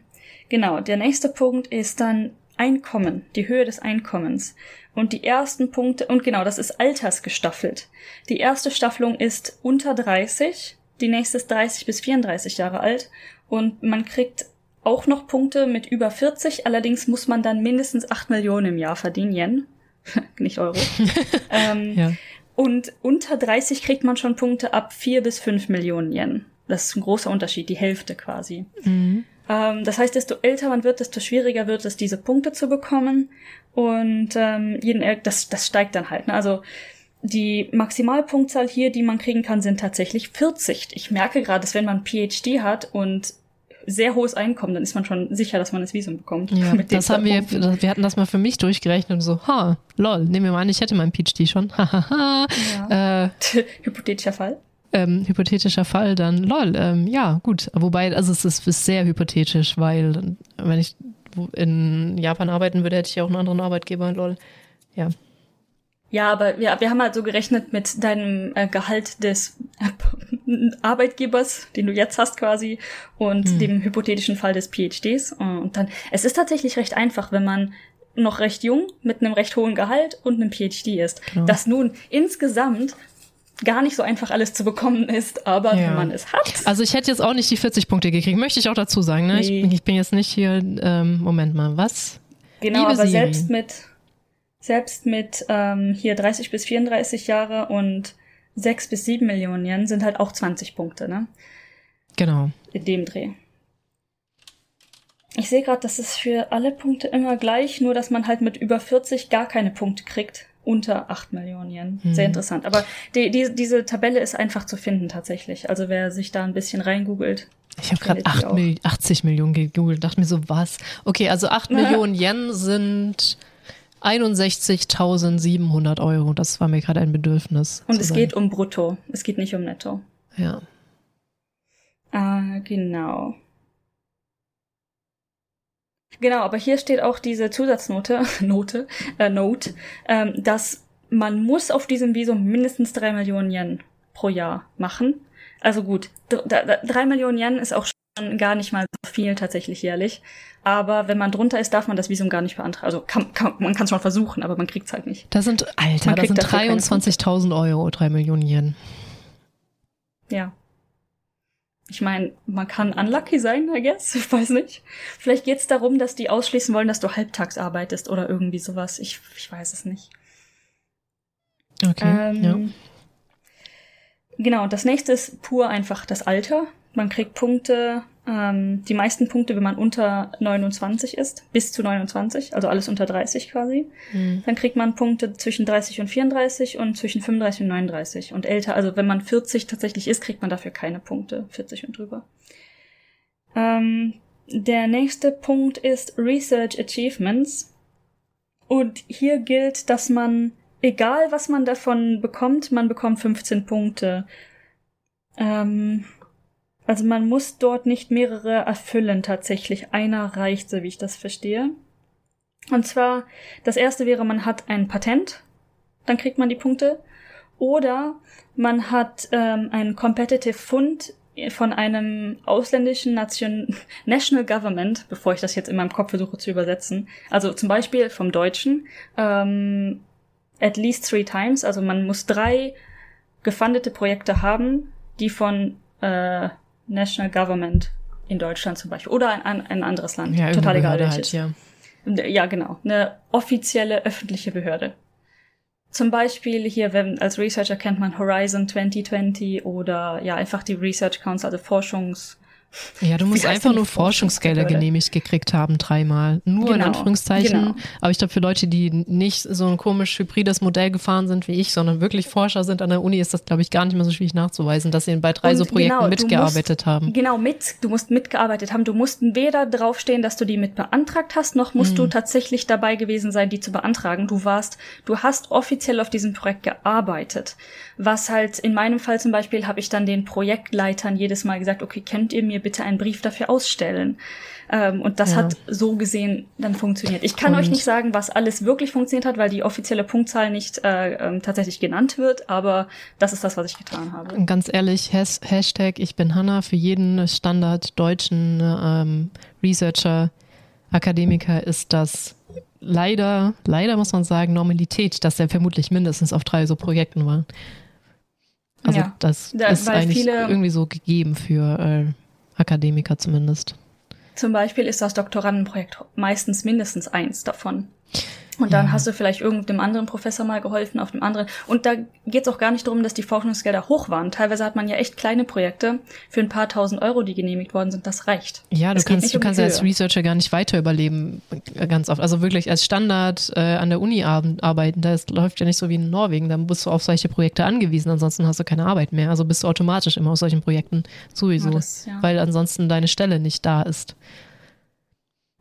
genau, der nächste Punkt ist dann Einkommen, die Höhe des Einkommens. Und die ersten Punkte, und genau, das ist altersgestaffelt. Die erste Staffelung ist unter 30, die nächste ist 30 bis 34 Jahre alt und man kriegt auch noch Punkte mit über 40, allerdings muss man dann mindestens 8 Millionen im Jahr verdienen, Yen, nicht Euro. ähm, ja. Und unter 30 kriegt man schon Punkte ab 4 bis 5 Millionen Yen. Das ist ein großer Unterschied, die Hälfte quasi. Mhm. Ähm, das heißt, desto älter man wird, desto schwieriger wird es, diese Punkte zu bekommen. Und ähm, jeden, das, das steigt dann halt. Ne? Also die Maximalpunktzahl hier, die man kriegen kann, sind tatsächlich 40. Ich merke gerade, dass wenn man PhD hat und sehr hohes Einkommen, dann ist man schon sicher, dass man das Visum bekommt. Ja, das haben wir, wir hatten das mal für mich durchgerechnet und so, ha, lol, nehmen wir mal an, ich hätte meinen PhD schon. ja. äh, Hypothetischer Fall ähm, hypothetischer Fall, dann lol, ähm, ja, gut. Wobei, also es ist, ist sehr hypothetisch, weil wenn ich in Japan arbeiten würde, hätte ich ja auch einen anderen Arbeitgeber, lol. Ja. Ja, aber wir, wir haben halt so gerechnet mit deinem äh, Gehalt des äh, Arbeitgebers, den du jetzt hast quasi, und hm. dem hypothetischen Fall des PhDs. Und dann, es ist tatsächlich recht einfach, wenn man noch recht jung mit einem recht hohen Gehalt und einem PhD ist. Genau. Das nun insgesamt gar nicht so einfach alles zu bekommen ist, aber ja. wenn man es hat. Also ich hätte jetzt auch nicht die 40 Punkte gekriegt, möchte ich auch dazu sagen. Ne? Nee. Ich, ich, bin jetzt nicht hier, ähm, Moment mal, was? Genau, Liebe aber Siri. selbst mit, selbst mit ähm, hier 30 bis 34 Jahre und 6 bis 7 Millionen Yen sind halt auch 20 Punkte, ne? Genau. In dem Dreh. Ich sehe gerade, das ist für alle Punkte immer gleich, nur dass man halt mit über 40 gar keine Punkte kriegt unter 8 Millionen Yen. Mhm. Sehr interessant. Aber die, die, diese Tabelle ist einfach zu finden tatsächlich. Also wer sich da ein bisschen reingoogelt. Ich habe gerade 80 Millionen gegoogelt, dachte mir so, was? Okay, also 8 Millionen Yen sind 61.700 Euro. Das war mir gerade ein Bedürfnis. Und es sein. geht um Brutto. Es geht nicht um Netto. Ja. Ah, genau. Genau, aber hier steht auch diese Zusatznote, Note, äh, Note, ähm, dass man muss auf diesem Visum mindestens drei Millionen Yen pro Jahr machen. Also gut, drei Millionen Yen ist auch schon gar nicht mal so viel tatsächlich jährlich. Aber wenn man drunter ist, darf man das Visum gar nicht beantragen. Also kann, kann, man kann es schon versuchen, aber man kriegt es halt nicht. Das sind, Alter, das sind 23.000 Euro, drei Millionen Yen. Ja. Ich meine, man kann unlucky sein, I guess. Ich weiß nicht. Vielleicht geht es darum, dass die ausschließen wollen, dass du halbtags arbeitest oder irgendwie sowas. Ich, ich weiß es nicht. Okay. Ähm, ja. Genau, das nächste ist pur einfach das Alter. Man kriegt Punkte ähm, die meisten Punkte, wenn man unter 29 ist, bis zu 29, also alles unter 30 quasi. Mhm. Dann kriegt man Punkte zwischen 30 und 34 und zwischen 35 und 39. Und älter, also wenn man 40 tatsächlich ist, kriegt man dafür keine Punkte, 40 und drüber. Ähm, der nächste Punkt ist Research Achievements. Und hier gilt, dass man, egal was man davon bekommt, man bekommt 15 Punkte. Ähm, Also man muss dort nicht mehrere erfüllen tatsächlich. Einer reicht, so wie ich das verstehe. Und zwar, das erste wäre, man hat ein Patent, dann kriegt man die Punkte. Oder man hat ähm, einen Competitive Fund von einem ausländischen Nation National Government, bevor ich das jetzt in meinem Kopf versuche zu übersetzen. Also zum Beispiel vom Deutschen, ähm, at least three times. Also man muss drei gefundete Projekte haben, die von äh, National Government in Deutschland zum Beispiel oder ein, ein anderes Land. Ja, Total egal welches. Halt, ja. Ja, genau. Eine offizielle öffentliche Behörde. Zum Beispiel hier, wenn, als Researcher kennt man Horizon 2020 oder ja, einfach die Research Council, also Forschungs, ja, du musst einfach nur Forschungsgelder genehmigt gekriegt haben, dreimal. Nur in Genau, Anführungszeichen. genau. Aber ich glaube, für Leute, die nicht so ein komisch hybrides Modell gefahren sind wie ich, sondern wirklich Forscher sind an der Uni, ist das, glaube ich, gar nicht mehr so schwierig nachzuweisen, dass sie bei drei Und so Projekten genau, mitgearbeitet musst, haben. Genau, mit, du musst mitgearbeitet haben. Du musst weder draufstehen, dass du die mit beantragt hast, noch musst Mhm. du tatsächlich dabei gewesen sein, die zu beantragen. Du warst, du hast offiziell auf diesem Projekt gearbeitet. Was halt in meinem Fall zum Beispiel habe ich dann den Projektleitern jedes Mal gesagt, okay, könnt ihr mir bitte einen Brief dafür ausstellen? Ähm, und das Ja. hat so gesehen dann funktioniert. Ich kann Und- euch nicht sagen, was alles wirklich funktioniert hat, weil die offizielle Punktzahl nicht äh, ähm, tatsächlich genannt wird, aber das ist das, was ich getan habe. Und ganz ehrlich, Has Hashtag Ich bin Hanna für jeden Standard deutschen ähm, Researcher, Akademiker ist das leider, leider muss man sagen, Normalität, dass er vermutlich mindestens auf drei so Projekten war. Also Ja. das Da- ist eigentlich viele- irgendwie so gegeben für äh, Akademiker zumindest. Zum Beispiel ist das Doktorandenprojekt meistens mindestens eins davon. Und dann Ja. hast du vielleicht irgendeinem anderen Professor mal geholfen, auf dem anderen. Und da geht es auch gar nicht darum, dass die Forschungsgelder hoch waren. Teilweise hat man ja echt kleine Projekte für ein paar tausend Euro, die genehmigt worden sind. Das reicht. Ja, du Es geht kannst, du um kannst ja als. Researcher gar nicht weiter überleben, ganz oft. Also wirklich als Standard äh, an der Uni ar- arbeiten, das läuft ja nicht so wie in Norwegen. Dann bist du auf solche Projekte angewiesen, ansonsten hast du keine Arbeit mehr. Also bist du automatisch immer auf solchen Projekten sowieso, Ja, das- ja. weil ansonsten deine Stelle nicht da ist.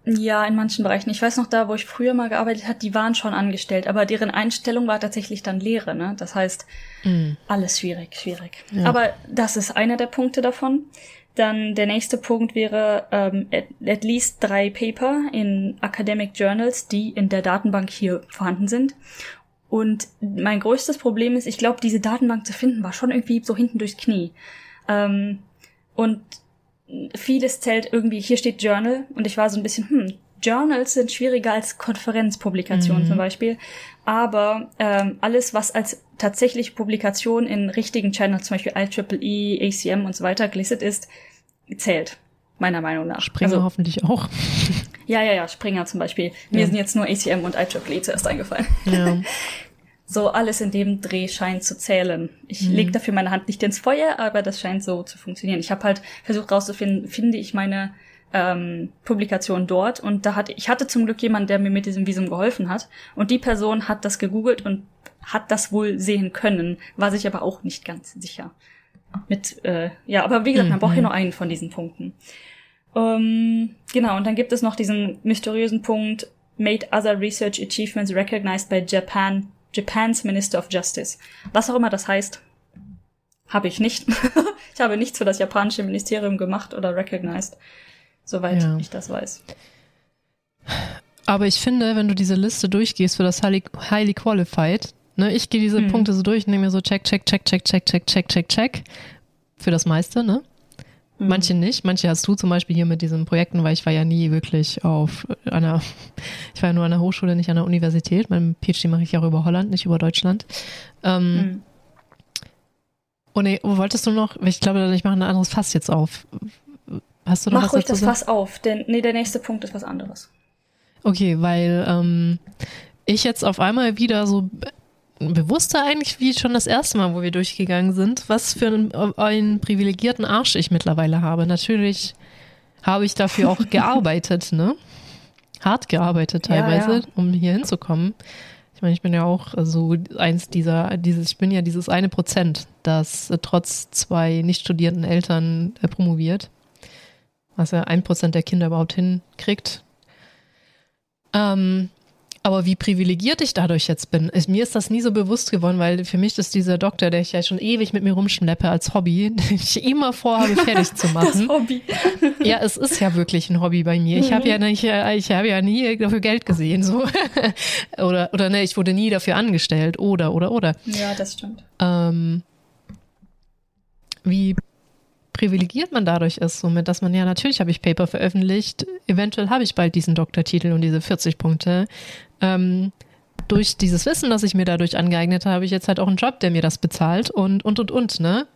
Ja, in manchen Bereichen. Ich weiß noch, da, wo ich früher mal gearbeitet habe, die waren schon angestellt, aber deren Einstellung war tatsächlich dann Lehre. Ne? Das heißt, Mhm. alles schwierig, schwierig. Ja. Aber das ist einer der Punkte davon. Dann der nächste Punkt wäre ähm, at, at least drei Paper in Academic Journals, die in der Datenbank hier vorhanden sind. Und mein größtes Problem ist, ich glaube, diese Datenbank zu finden war schon irgendwie so hinten durchs Knie. Ähm, und vieles zählt irgendwie, hier steht Journal und ich war so ein bisschen, hm, Journals sind schwieriger als Konferenzpublikationen Mhm. zum Beispiel. Aber ähm, alles, was als tatsächliche Publikation in richtigen Channels, zum Beispiel IEEE, ACM und so weiter, gelistet ist, zählt. Meiner Meinung nach. Springer Also, hoffentlich auch. ja, ja, ja, Springer zum Beispiel. Mir Ja. sind jetzt nur ACM und IEEE zuerst eingefallen. Ja. So alles in dem Dreh scheint zu zählen. Ich Mhm. leg dafür meine Hand nicht ins Feuer, aber das scheint so zu funktionieren. Ich habe halt versucht rauszufinden, finde ich meine ähm, Publikation dort und da hatte ich hatte zum Glück jemanden, der mir mit diesem Visum geholfen hat und die Person hat das gegoogelt und hat das wohl sehen können, war sich aber auch nicht ganz sicher. Mit äh, ja, aber wie gesagt, man braucht hier Mhm. nur einen von diesen Punkten. Ähm, genau, und dann gibt es noch diesen mysteriösen Punkt, made other research achievements recognized by Japan, Japan's Minister of Justice. Was auch immer das heißt, habe ich nicht. ich habe nichts für das japanische Ministerium gemacht oder recognized, soweit Ja. ich das weiß. Aber ich finde, wenn du diese Liste durchgehst für das Highly, highly Qualified, ne, ich gehe diese Hm. Punkte so durch und nehme mir so check, check, check, check, check, check, check, check, check. Für das meiste, ne? Hm. Manche nicht. Manche hast du zum Beispiel hier mit diesen Projekten, weil ich war ja nie wirklich auf einer, ich war ja nur an der Hochschule, nicht an der Universität. Mein PhD mache ich ja auch über Holland, nicht über Deutschland. Ähm, Hm. Oh nee, wo wolltest du noch? Ich glaube, ich mache ein anderes Fass jetzt auf. Hast du noch Mach ruhig das? Fass auf, denn nee, der nächste Punkt ist was anderes. Okay, weil ähm, ich jetzt auf einmal wieder so bewusster eigentlich wie schon das erste Mal, wo wir durchgegangen sind, was für einen, einen privilegierten Arsch ich mittlerweile habe. Natürlich habe ich dafür auch gearbeitet, ne? Hart gearbeitet Ja, teilweise, ja. um hier hinzukommen. Ich meine, ich bin ja auch so eins dieser, dieses, ich bin ja dieses eine Prozent, das äh, trotz zwei nicht studierenden Eltern äh, promoviert. Was ja ein Prozent der Kinder überhaupt hinkriegt. Ähm, Aber wie privilegiert ich dadurch jetzt bin, ist, mir ist das nie so bewusst geworden, weil für mich ist dieser Doktor, der ich ja schon ewig mit mir rumschleppe als Hobby, den ich immer vorhabe, fertig zu machen. Das Hobby. Ja, es ist ja wirklich ein Hobby bei mir. Ich habe ja mhm. nicht, ich habe ja nie dafür Geld gesehen, so. oder, oder ne, ich wurde nie dafür angestellt. Oder, oder, oder. Ja, das stimmt. Ähm, wie privilegiert man dadurch ist, somit, dass man ja natürlich habe ich Paper veröffentlicht, eventuell habe ich bald diesen Doktortitel und diese 40 Punkte. Ähm, durch dieses Wissen, das ich mir dadurch angeeignet habe, habe ich jetzt halt auch einen Job, der mir das bezahlt und und und und, ne?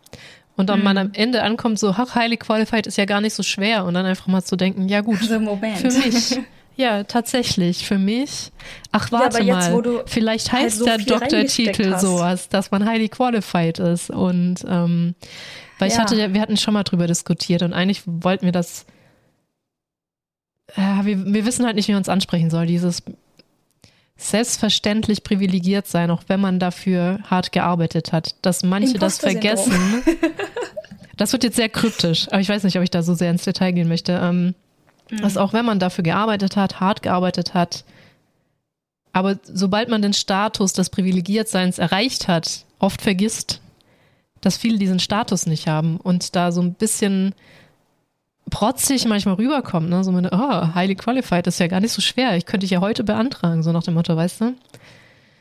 Und dann mhm. man am Ende ankommt, so, ach, highly qualified ist ja gar nicht so schwer. Und dann einfach mal zu denken, ja gut, also für mich. Ja, tatsächlich, für mich. Ach, warte ja, jetzt, mal, vielleicht halt heißt so der Doktortitel sowas, dass man highly qualified ist. Und ähm, weil ja. ich hatte ja, wir hatten schon mal drüber diskutiert und eigentlich wollten wir das, äh, wir, wir wissen halt nicht, wie man uns ansprechen soll, dieses selbstverständlich privilegiert sein, auch wenn man dafür hart gearbeitet hat. Dass manche das vergessen. das wird jetzt sehr kryptisch, aber ich weiß nicht, ob ich da so sehr ins Detail gehen möchte. Ähm, mhm. Dass auch wenn man dafür gearbeitet hat, hart gearbeitet hat, aber sobald man den Status des Privilegiertseins erreicht hat, oft vergisst, dass viele diesen Status nicht haben und da so ein bisschen protzig manchmal rüberkommt, ne? So mit, oh, highly qualified ist ja gar nicht so schwer. Ich könnte ich ja heute beantragen, so nach dem Motto, weißt du?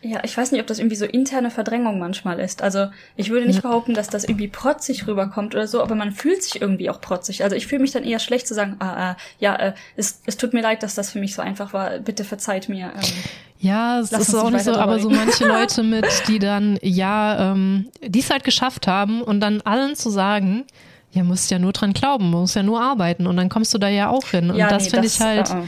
Ja, ich weiß nicht, ob das irgendwie so interne Verdrängung manchmal ist. Also ich würde nicht ja. behaupten, dass das irgendwie protzig rüberkommt oder so, aber man fühlt sich irgendwie auch protzig. Also ich fühle mich dann eher schlecht zu sagen, ah, ah ja, äh, es, es tut mir leid, dass das für mich so einfach war. Bitte verzeiht mir. Ähm, ja, es ist auch nicht so, aber so manche Leute mit, die dann, ja, ähm, die es halt geschafft haben und dann allen zu sagen, ja, musst ja nur dran glauben, musst ja nur arbeiten und dann kommst du da ja auch hin. Und ja, das nee, finde ich halt uh -uh.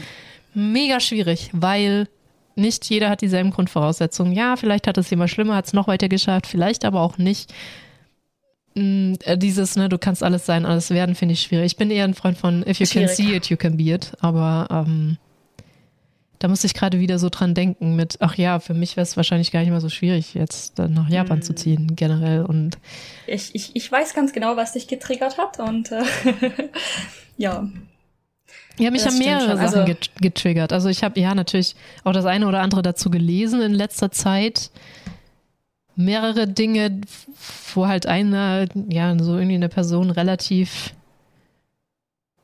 mega schwierig, weil nicht jeder hat dieselben Grundvoraussetzungen. Ja, vielleicht hat es jemand schlimmer, hat es noch weiter geschafft, vielleicht aber auch nicht. Mm, äh, dieses, ne, du kannst alles sein, alles werden, finde ich schwierig. Ich bin eher ein Freund von if you schwierig. can see it, you can be it. Aber ähm, da muss ich gerade wieder so dran denken mit, ach ja, für mich wäre es wahrscheinlich gar nicht mehr so schwierig, jetzt nach Japan hm. zu ziehen, generell. Und ich, ich, ich weiß ganz genau, was dich getriggert hat und äh, ja. Ja, mich haben mehrere Sachen also, getriggert. Also ich habe ja natürlich auch das eine oder andere dazu gelesen in letzter Zeit. Mehrere Dinge, wo halt eine, ja, so irgendwie eine Person relativ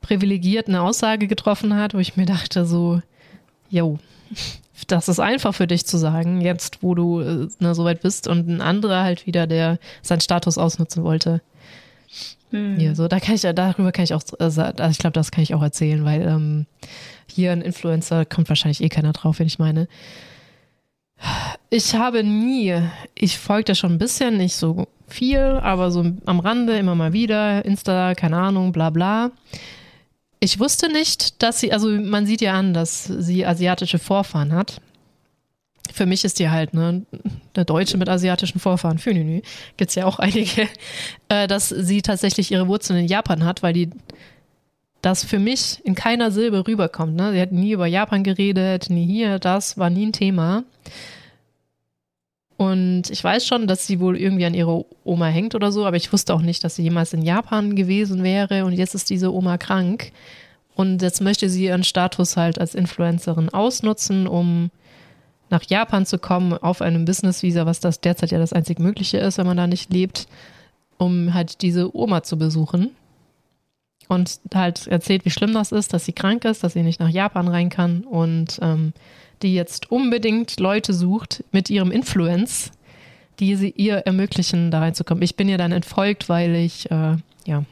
privilegiert eine Aussage getroffen hat, wo ich mir dachte, so, jo, das ist einfach für dich zu sagen, jetzt wo du äh, ne, so weit bist und ein anderer halt wieder, der seinen Status ausnutzen wollte. Hm. Ja, so, da kann ich, darüber kann ich auch, also ich glaube, das kann ich auch erzählen, weil ähm, hier ein Influencer kommt wahrscheinlich eh keiner drauf, wenn ich meine. Ich habe nie, ich folgte schon ein bisschen, nicht so viel, aber so am Rande immer mal wieder, Insta, keine Ahnung, bla bla. Ich wusste nicht, dass sie, also man sieht ja an, dass sie asiatische Vorfahren hat. Für mich ist die halt ne, eine Deutsche mit asiatischen Vorfahren. Für Nünü gibt es ja auch einige, äh, dass sie tatsächlich ihre Wurzeln in Japan hat, weil die das für mich in keiner Silbe rüberkommt. Ne? Sie hat nie über Japan geredet, nie hier, das war nie ein Thema. Und ich weiß schon, dass sie wohl irgendwie an ihrer Oma hängt oder so, aber ich wusste auch nicht, dass sie jemals in Japan gewesen wäre und jetzt ist diese Oma krank. Und jetzt möchte sie ihren Status halt als Influencerin ausnutzen, um nach Japan zu kommen auf einem Business-Visa, was das derzeit ja das einzig Mögliche ist, wenn man da nicht lebt, um halt diese Oma zu besuchen. Und halt erzählt, wie schlimm das ist, dass sie krank ist, dass sie nicht nach Japan rein kann und ähm, die jetzt unbedingt Leute sucht mit ihrem Influence, die sie ihr ermöglichen, da reinzukommen. Ich bin ihr dann entfolgt, weil ich, äh, ja,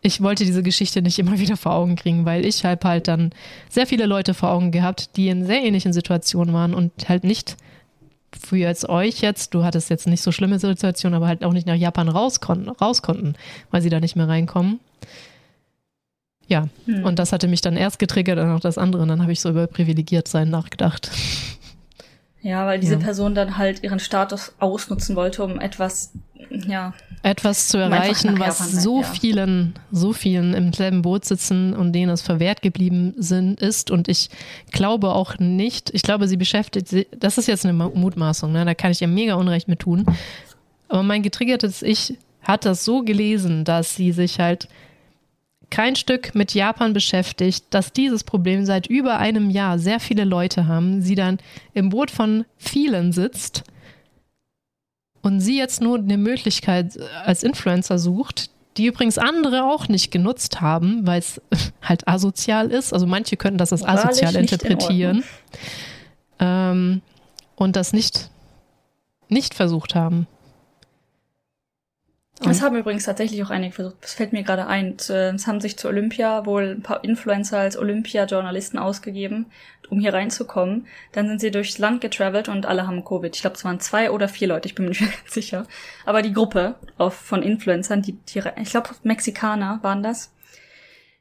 ich wollte diese Geschichte nicht immer wieder vor Augen kriegen, weil ich habe halt dann sehr viele Leute vor Augen gehabt, die in sehr ähnlichen Situationen waren und halt nicht für jetzt euch jetzt, du hattest jetzt nicht so schlimme Situationen, aber halt auch nicht nach Japan raus, konnten, raus konnten, weil sie da nicht mehr reinkommen. Ja, hm. und das hatte mich dann erst getriggert und auch das andere. Und dann habe ich so über privilegiert sein nachgedacht. Ja, weil diese ja. Person dann halt ihren Status ausnutzen wollte, um etwas, ja. Etwas zu erreichen, was Japan so ja. vielen, so vielen im selben Boot sitzen und denen es verwehrt geblieben sind, ist. Und ich glaube auch nicht, ich glaube, sie beschäftigt sich, das ist jetzt eine Mutmaßung, ne? da kann ich ihr mega Unrecht mit tun. Aber mein getriggertes Ich hat das so gelesen, dass sie sich halt kein Stück mit Japan beschäftigt, dass dieses Problem seit über einem Jahr sehr viele Leute haben, sie dann im Boot von vielen sitzt und sie jetzt nur eine Möglichkeit als Influencer sucht, die übrigens andere auch nicht genutzt haben, weil es halt asozial ist. Also manche könnten das als asozial interpretieren in ähm, und das nicht, nicht versucht haben. Das haben übrigens tatsächlich auch einige versucht. Das fällt mir gerade ein. Es haben sich zu Olympia wohl ein paar Influencer als Olympia-Journalisten ausgegeben, um hier reinzukommen. Dann sind sie durchs Land getravelt und alle haben Covid. Ich glaube, es waren zwei oder vier Leute, ich bin mir nicht mehr ganz sicher. Aber die Gruppe auf, von Influencern, die, die ich glaube, Mexikaner waren das,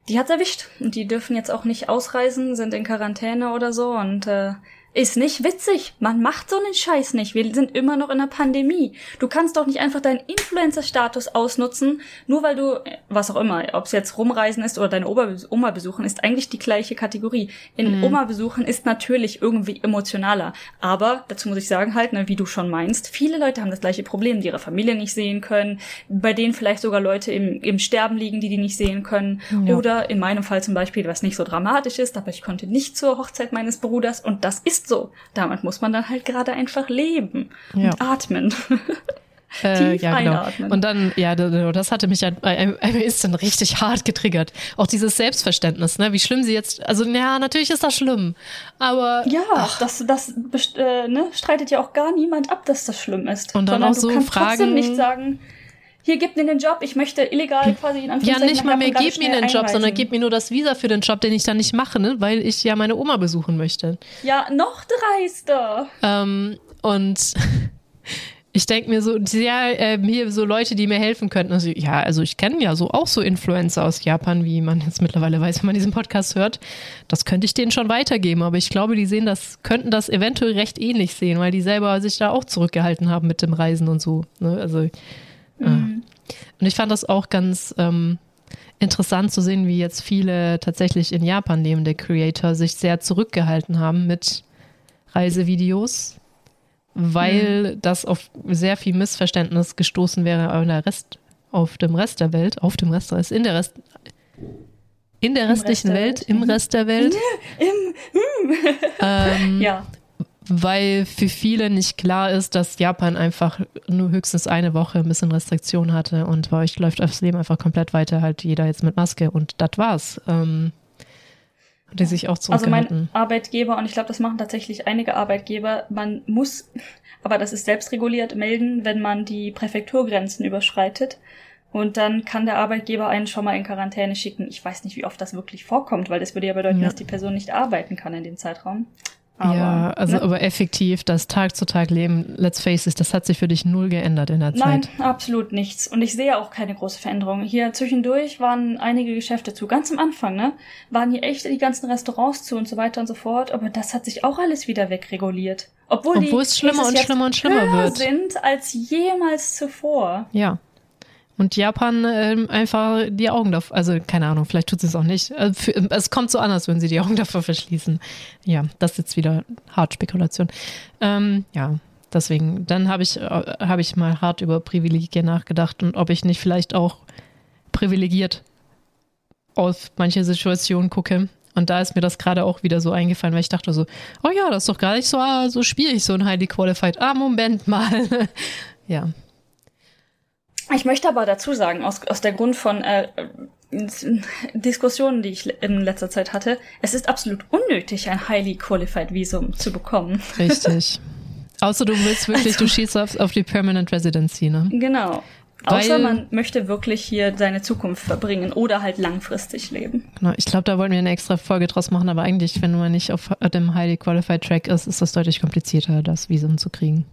die hat's erwischt. Und die dürfen jetzt auch nicht ausreisen, sind in Quarantäne oder so und äh, ist nicht witzig. Man macht so einen Scheiß nicht. Wir sind immer noch in einer Pandemie. Du kannst doch nicht einfach deinen Influencer-Status ausnutzen, nur weil du, was auch immer, ob es jetzt rumreisen ist oder deine Oma besuchen, ist eigentlich die gleiche Kategorie. In mhm. Oma besuchen ist natürlich irgendwie emotionaler. Aber, dazu muss ich sagen halt, ne, wie du schon meinst, viele Leute haben das gleiche Problem, die ihre Familie nicht sehen können, bei denen vielleicht sogar Leute im, im Sterben liegen, die die nicht sehen können. Ja. Oder in meinem Fall zum Beispiel, was nicht so dramatisch ist, aber ich konnte nicht zur Hochzeit meines Bruders und das ist ist so. Damit muss man dann halt gerade einfach leben ja. und atmen. Äh, ja, genau. Einatmen. Und dann, ja, das hatte mich ja ist dann richtig hart getriggert. Auch dieses Selbstverständnis, ne? Wie schlimm sie jetzt, also ja, natürlich ist das schlimm, aber. Ja, ach. das, das äh, ne, streitet ja auch gar niemand ab, dass das schlimm ist. Und dann auch so du kannst Fragen. trotzdem nicht sagen, hier gib mir den Job, ich möchte illegal quasi in Ja, nicht mal mehr gib mir den Job, sondern gib mir nur das Visa für den Job, den ich dann nicht mache, ne? weil ich ja meine Oma besuchen möchte. Ja, noch dreister. Ähm, und ich denke mir so, ja, äh, hier so Leute, die mir helfen könnten. Also, ja, also ich kenne ja so auch so Influencer aus Japan, wie man jetzt mittlerweile weiß, wenn man diesen Podcast hört. Das könnte ich denen schon weitergeben, aber ich glaube, die sehen das, könnten das eventuell recht ähnlich sehen, weil die selber sich da auch zurückgehalten haben mit dem Reisen und so. Ne? Also Mhm. Und ich fand das auch ganz ähm, interessant zu sehen, wie jetzt viele tatsächlich in Japan lebende Creator sich sehr zurückgehalten haben mit Reisevideos, weil mhm. das auf sehr viel Missverständnis gestoßen wäre auf, der Rest, auf dem Rest der Welt, auf dem Rest, ist in der Rest, in der restlichen Welt, Welt, im Rest der Welt. Im, im. ähm, ja weil für viele nicht klar ist, dass Japan einfach nur höchstens eine Woche ein bisschen Restriktion hatte und bei euch läuft das Leben einfach komplett weiter, halt jeder jetzt mit Maske und das war's. Ähm, die sich auch Also mein Arbeitgeber, und ich glaube, das machen tatsächlich einige Arbeitgeber, man muss, aber das ist selbstreguliert, melden, wenn man die Präfekturgrenzen überschreitet. Und dann kann der Arbeitgeber einen schon mal in Quarantäne schicken. Ich weiß nicht, wie oft das wirklich vorkommt, weil das würde ja bedeuten, ja. dass die Person nicht arbeiten kann in dem Zeitraum. Aber, ja, also ne? aber effektiv, das Tag zu Tag Leben, let's face it, das hat sich für dich null geändert in der Zeit. Nein, absolut nichts. Und ich sehe auch keine große Veränderung. Hier zwischendurch waren einige Geschäfte zu. Ganz am Anfang, ne? Waren hier echt die ganzen Restaurants zu und so weiter und so fort. Aber das hat sich auch alles wieder wegreguliert. Obwohl, Obwohl es schlimmer und schlimmer und schlimmer wird. sind als jemals zuvor. Ja. Und Japan äh, einfach die Augen davor, also keine Ahnung, vielleicht tut sie es auch nicht. Äh, für, es kommt so an, als würden sie die Augen davor verschließen. Ja, das ist jetzt wieder hart Spekulation. Ähm, ja, deswegen, dann habe ich, äh, hab ich mal hart über Privilegien nachgedacht und ob ich nicht vielleicht auch privilegiert auf manche Situationen gucke. Und da ist mir das gerade auch wieder so eingefallen, weil ich dachte so, oh ja, das ist doch gar nicht so, ah, so schwierig, so ein Highly Qualified. Ah, Moment mal. ja, ich möchte aber dazu sagen, aus, aus der Grund von äh, Diskussionen, die ich in letzter Zeit hatte, es ist absolut unnötig, ein highly qualified Visum zu bekommen. Richtig. Außer du willst wirklich, also, du schießt auf, auf die Permanent Residency, ne? Genau. Weil, Außer man möchte wirklich hier seine Zukunft verbringen oder halt langfristig leben. Genau, ich glaube, da wollten wir eine extra Folge draus machen, aber eigentlich, wenn man nicht auf dem Highly Qualified Track ist, ist das deutlich komplizierter, das Visum zu kriegen.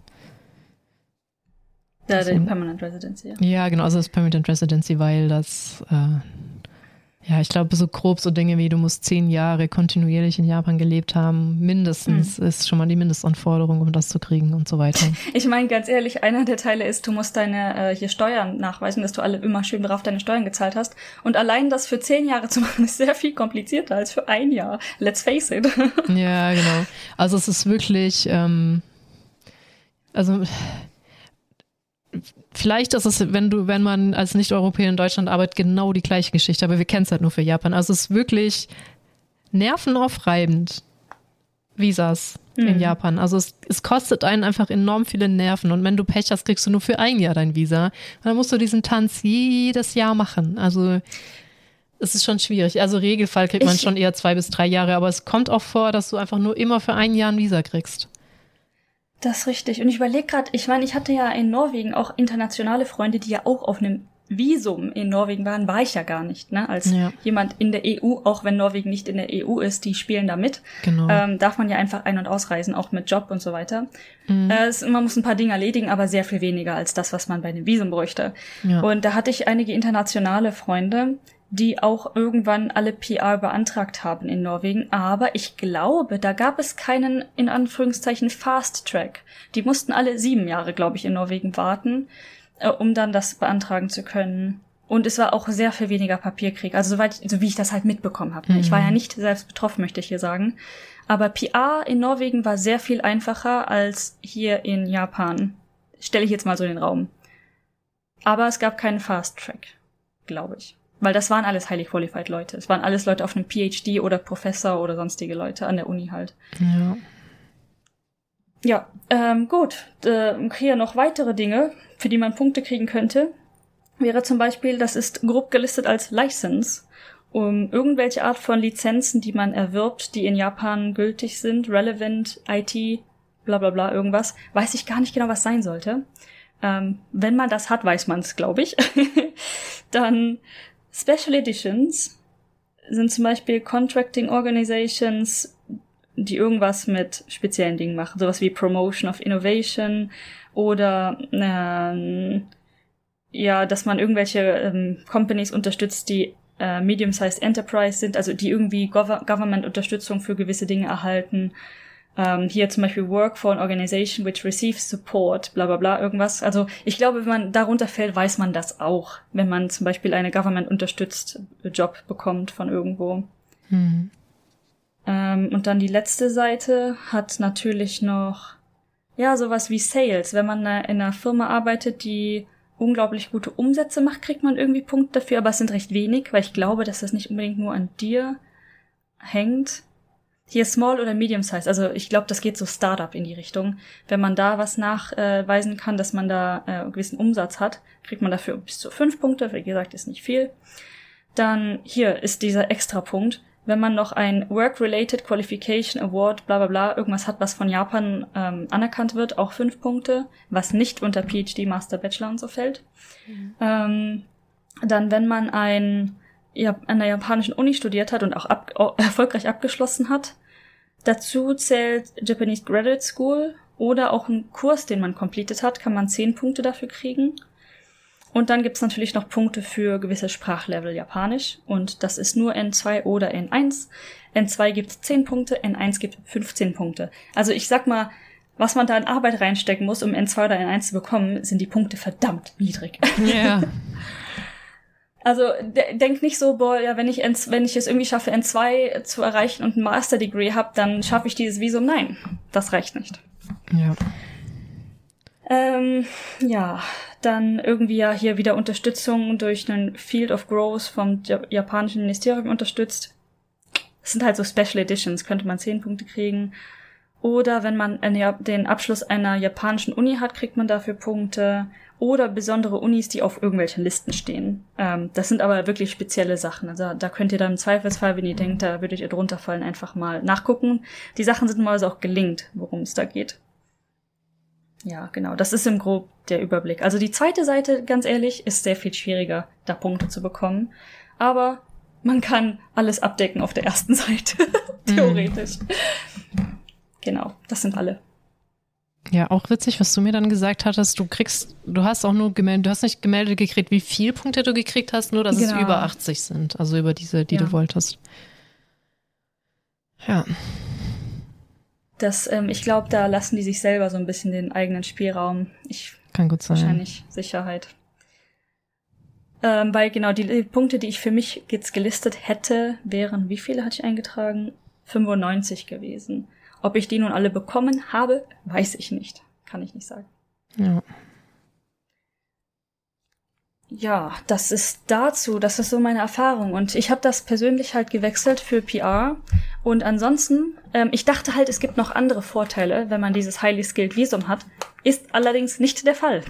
Ja, also, die Permanent Residency. Ja. ja, genau, also das Permanent Residency, weil das, äh, ja, ich glaube, so grob so Dinge wie, du musst zehn Jahre kontinuierlich in Japan gelebt haben, mindestens, mhm. ist schon mal die Mindestanforderung, um das zu kriegen und so weiter. Ich meine, ganz ehrlich, einer der Teile ist, du musst deine äh, hier Steuern nachweisen, dass du alle immer schön drauf deine Steuern gezahlt hast. Und allein das für zehn Jahre zu machen, ist sehr viel komplizierter als für ein Jahr. Let's face it. ja, genau. Also es ist wirklich, ähm, also vielleicht ist es, wenn du, wenn man als Nicht-Europäer in Deutschland arbeitet, genau die gleiche Geschichte, aber wir kennen es halt nur für Japan. Also es ist wirklich nervenaufreibend. Visas mhm. in Japan. Also es, es, kostet einen einfach enorm viele Nerven und wenn du Pech hast, kriegst du nur für ein Jahr dein Visa. Und dann musst du diesen Tanz jedes Jahr machen. Also es ist schon schwierig. Also Regelfall kriegt man ich, schon eher zwei bis drei Jahre, aber es kommt auch vor, dass du einfach nur immer für ein Jahr ein Visa kriegst. Das ist richtig. Und ich überlege gerade, ich meine, ich hatte ja in Norwegen auch internationale Freunde, die ja auch auf einem Visum in Norwegen waren, war ich ja gar nicht. Ne? Als ja. jemand in der EU, auch wenn Norwegen nicht in der EU ist, die spielen da mit, genau. ähm, darf man ja einfach ein- und ausreisen, auch mit Job und so weiter. Mhm. Äh, es, man muss ein paar Dinge erledigen, aber sehr viel weniger als das, was man bei dem Visum bräuchte. Ja. Und da hatte ich einige internationale Freunde, die auch irgendwann alle PR beantragt haben in Norwegen. Aber ich glaube, da gab es keinen, in Anführungszeichen, Fast Track. Die mussten alle sieben Jahre, glaube ich, in Norwegen warten, äh, um dann das beantragen zu können. Und es war auch sehr viel weniger Papierkrieg. Also soweit, so wie ich das halt mitbekommen habe. Mhm. Ich war ja mhm. nicht selbst betroffen, möchte ich hier sagen. Aber PR in Norwegen war sehr viel einfacher als hier in Japan. Stelle ich jetzt mal so in den Raum. Aber es gab keinen Fast Track, glaube ich. Weil das waren alles highly qualified Leute. Es waren alles Leute auf einem PhD oder Professor oder sonstige Leute an der Uni halt. Ja. Ja, ähm, gut. Äh, hier noch weitere Dinge, für die man Punkte kriegen könnte. Wäre zum Beispiel, das ist grob gelistet als License, um irgendwelche Art von Lizenzen, die man erwirbt, die in Japan gültig sind, relevant, IT, bla bla bla, irgendwas. Weiß ich gar nicht genau, was sein sollte. Ähm, wenn man das hat, weiß man es, glaube ich. Dann Special Editions sind zum Beispiel Contracting Organizations, die irgendwas mit speziellen Dingen machen, sowas wie Promotion of Innovation oder ähm, ja, dass man irgendwelche ähm, Companies unterstützt, die äh, medium-sized Enterprise sind, also die irgendwie Gov Government-Unterstützung für gewisse Dinge erhalten ähm, hier zum Beispiel Work for an Organization which receives support, bla bla bla, irgendwas. Also ich glaube, wenn man darunter fällt, weiß man das auch, wenn man zum Beispiel eine Government unterstützt Job bekommt von irgendwo. Mhm. Ähm, und dann die letzte Seite hat natürlich noch, ja, sowas wie Sales. Wenn man in einer Firma arbeitet, die unglaublich gute Umsätze macht, kriegt man irgendwie Punkte dafür, aber es sind recht wenig, weil ich glaube, dass das nicht unbedingt nur an dir hängt. Hier Small oder Medium Size, also ich glaube, das geht so Startup in die Richtung. Wenn man da was nachweisen kann, dass man da äh, einen gewissen Umsatz hat, kriegt man dafür bis zu fünf Punkte, wie gesagt, ist nicht viel. Dann hier ist dieser extra Punkt, wenn man noch ein Work-Related Qualification Award, bla bla bla, irgendwas hat, was von Japan ähm, anerkannt wird, auch fünf Punkte, was nicht unter PhD, Master, Bachelor und so fällt. Mhm. Ähm, dann, wenn man ein ja, an der japanischen Uni studiert hat und auch ab, erfolgreich abgeschlossen hat. Dazu zählt Japanese Graduate School oder auch ein Kurs, den man completed hat, kann man zehn Punkte dafür kriegen. Und dann gibt's natürlich noch Punkte für gewisse Sprachlevel Japanisch und das ist nur N2 oder N1. N2 gibt 10 Punkte, N1 gibt 15 Punkte. Also ich sag mal, was man da in Arbeit reinstecken muss, um N2 oder N1 zu bekommen, sind die Punkte verdammt niedrig. Ja. Also de denk nicht so, boah, ja, wenn ich, N wenn ich es irgendwie schaffe, N2 zu erreichen und ein Master Degree habe, dann schaffe ich dieses Visum. Nein, das reicht nicht. Ja. Ähm, ja, dann irgendwie ja hier wieder Unterstützung durch einen Field of Growth vom japanischen Ministerium unterstützt. Das sind halt so Special Editions, könnte man zehn Punkte kriegen. Oder wenn man den Abschluss einer japanischen Uni hat, kriegt man dafür Punkte oder besondere Unis, die auf irgendwelchen Listen stehen. Ähm, das sind aber wirklich spezielle Sachen. Also da könnt ihr dann im Zweifelsfall, wenn ihr denkt, da würdet ihr drunter fallen, einfach mal nachgucken. Die Sachen sind mal auch gelingt, worum es da geht. Ja, genau. Das ist im Grob der Überblick. Also die zweite Seite, ganz ehrlich, ist sehr viel schwieriger, da Punkte zu bekommen. Aber man kann alles abdecken auf der ersten Seite. Theoretisch. Mm. Genau, das sind alle. Ja, auch witzig, was du mir dann gesagt hattest. Du kriegst, du hast auch nur gemeldet, du hast nicht gemeldet gekriegt, wie viele Punkte du gekriegt hast, nur dass genau. es über 80 sind. Also über diese, die ja. du wolltest. Ja. Das, ähm, ich glaube, da lassen die sich selber so ein bisschen den eigenen Spielraum. Ich, Kann gut sein. Wahrscheinlich Sicherheit. Ähm, weil genau die, die Punkte, die ich für mich jetzt gelistet hätte, wären, wie viele hatte ich eingetragen? 95 gewesen. Ob ich die nun alle bekommen habe, weiß ich nicht. Kann ich nicht sagen. Ja. Ja, das ist dazu, das ist so meine Erfahrung. Und ich habe das persönlich halt gewechselt für PR. Und ansonsten, ähm, ich dachte halt, es gibt noch andere Vorteile, wenn man dieses Highly Skilled Visum hat. Ist allerdings nicht der Fall.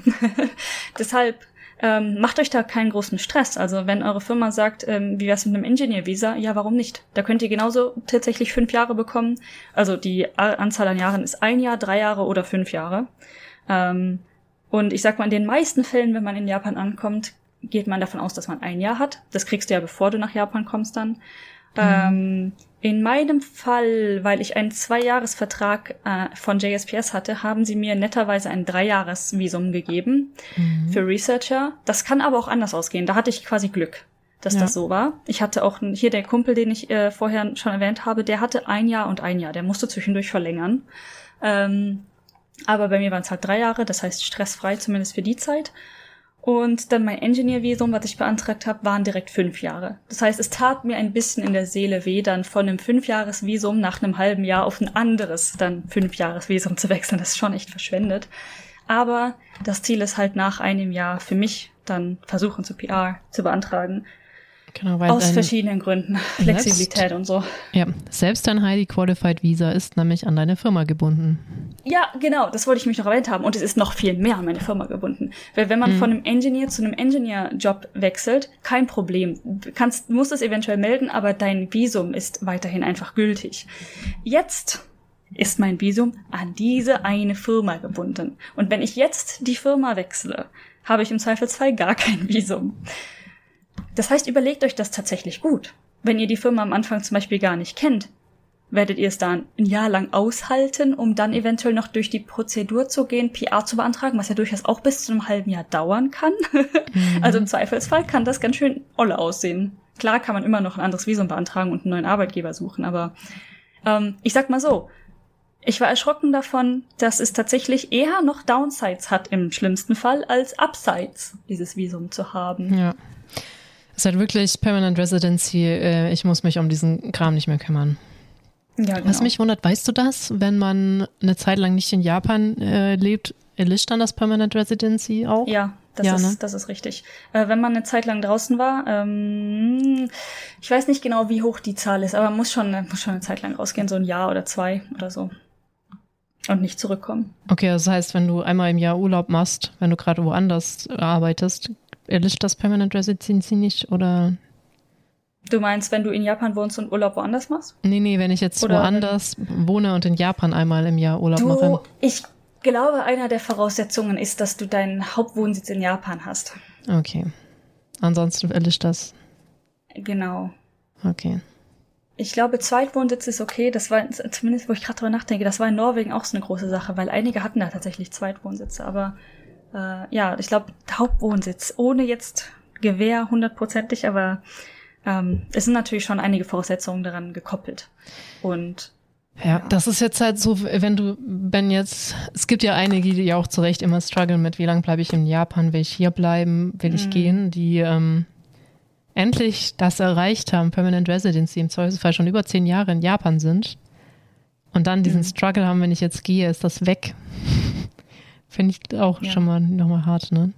Deshalb ähm, macht euch da keinen großen Stress. Also wenn eure Firma sagt, ähm, wie wär's mit einem Engineer-Visa, ja, warum nicht? Da könnt ihr genauso tatsächlich fünf Jahre bekommen. Also die Anzahl an Jahren ist ein Jahr, drei Jahre oder fünf Jahre. Ähm, und ich sag mal, in den meisten Fällen, wenn man in Japan ankommt, geht man davon aus, dass man ein Jahr hat. Das kriegst du ja, bevor du nach Japan kommst dann. Mhm. Ähm, in meinem Fall, weil ich einen Zweijahresvertrag äh, von JSPS hatte, haben sie mir netterweise ein Dreijahresvisum gegeben mhm. für Researcher. Das kann aber auch anders ausgehen. Da hatte ich quasi Glück, dass ja. das so war. Ich hatte auch hier der Kumpel, den ich äh, vorher schon erwähnt habe, der hatte ein Jahr und ein Jahr. Der musste zwischendurch verlängern. Ähm, aber bei mir waren es halt drei Jahre, das heißt stressfrei zumindest für die Zeit. Und dann mein Engineer-Visum, was ich beantragt habe, waren direkt fünf Jahre. Das heißt, es tat mir ein bisschen in der Seele weh, dann von einem Fünfjahres-Visum nach einem halben Jahr auf ein anderes dann Fünfjahres-Visum zu wechseln. Das ist schon echt verschwendet. Aber das Ziel ist halt nach einem Jahr für mich dann versuchen zu PR zu beantragen. Genau, weil Aus verschiedenen Gründen. Flexibilität selbst, und so. Ja, selbst dein Highly Qualified Visa ist nämlich an deine Firma gebunden. Ja, genau, das wollte ich mich noch erwähnt haben. Und es ist noch viel mehr an meine Firma gebunden. Weil wenn man mhm. von einem Engineer zu einem Engineer-Job wechselt, kein Problem. Du kannst, musst es eventuell melden, aber dein Visum ist weiterhin einfach gültig. Jetzt ist mein Visum an diese eine Firma gebunden. Und wenn ich jetzt die Firma wechsle, habe ich im Zweifelsfall gar kein Visum. Das heißt, überlegt euch das tatsächlich gut. Wenn ihr die Firma am Anfang zum Beispiel gar nicht kennt, werdet ihr es dann ein Jahr lang aushalten, um dann eventuell noch durch die Prozedur zu gehen, PR zu beantragen, was ja durchaus auch bis zu einem halben Jahr dauern kann. mhm. Also im Zweifelsfall kann das ganz schön olle aussehen. Klar kann man immer noch ein anderes Visum beantragen und einen neuen Arbeitgeber suchen, aber ähm, ich sag mal so, ich war erschrocken davon, dass es tatsächlich eher noch Downsides hat im schlimmsten Fall, als Upsides, dieses Visum zu haben. Ja. Es ist halt wirklich Permanent Residency. Äh, ich muss mich um diesen Kram nicht mehr kümmern. Ja, genau. Was mich wundert, weißt du das, wenn man eine Zeit lang nicht in Japan äh, lebt, erlischt dann das Permanent Residency auch? Ja, das, ja, ist, ne? das ist richtig. Äh, wenn man eine Zeit lang draußen war, ähm, ich weiß nicht genau, wie hoch die Zahl ist, aber muss schon, muss schon eine Zeit lang rausgehen, so ein Jahr oder zwei oder so. Und nicht zurückkommen. Okay, das heißt, wenn du einmal im Jahr Urlaub machst, wenn du gerade woanders arbeitest, erlischt das Permanent Residency nicht oder? Du meinst, wenn du in Japan wohnst und Urlaub woanders machst? Nee, nee, wenn ich jetzt oder woanders wohne und in Japan einmal im Jahr Urlaub du, mache. Ich glaube, einer der Voraussetzungen ist, dass du deinen Hauptwohnsitz in Japan hast. Okay. Ansonsten erlischt das. Genau. Okay. Ich glaube, Zweitwohnsitz ist okay. Das war zumindest, wo ich gerade drüber nachdenke, das war in Norwegen auch so eine große Sache, weil einige hatten da tatsächlich Zweitwohnsitze. Aber äh, ja, ich glaube, Hauptwohnsitz, ohne jetzt Gewehr hundertprozentig, aber ähm, es sind natürlich schon einige Voraussetzungen daran gekoppelt. Und ja, ja, das ist jetzt halt so, wenn du, wenn jetzt, es gibt ja einige, die auch zu Recht immer strugglen mit, wie lange bleibe ich in Japan, will ich hier bleiben, will ich mhm. gehen, die ähm, endlich das erreicht haben, Permanent Residency, im Zweifelsfall schon über zehn Jahre in Japan sind und dann diesen mhm. Struggle haben, wenn ich jetzt gehe, ist das weg. Finde ich auch ja. schon mal nochmal hart, ne?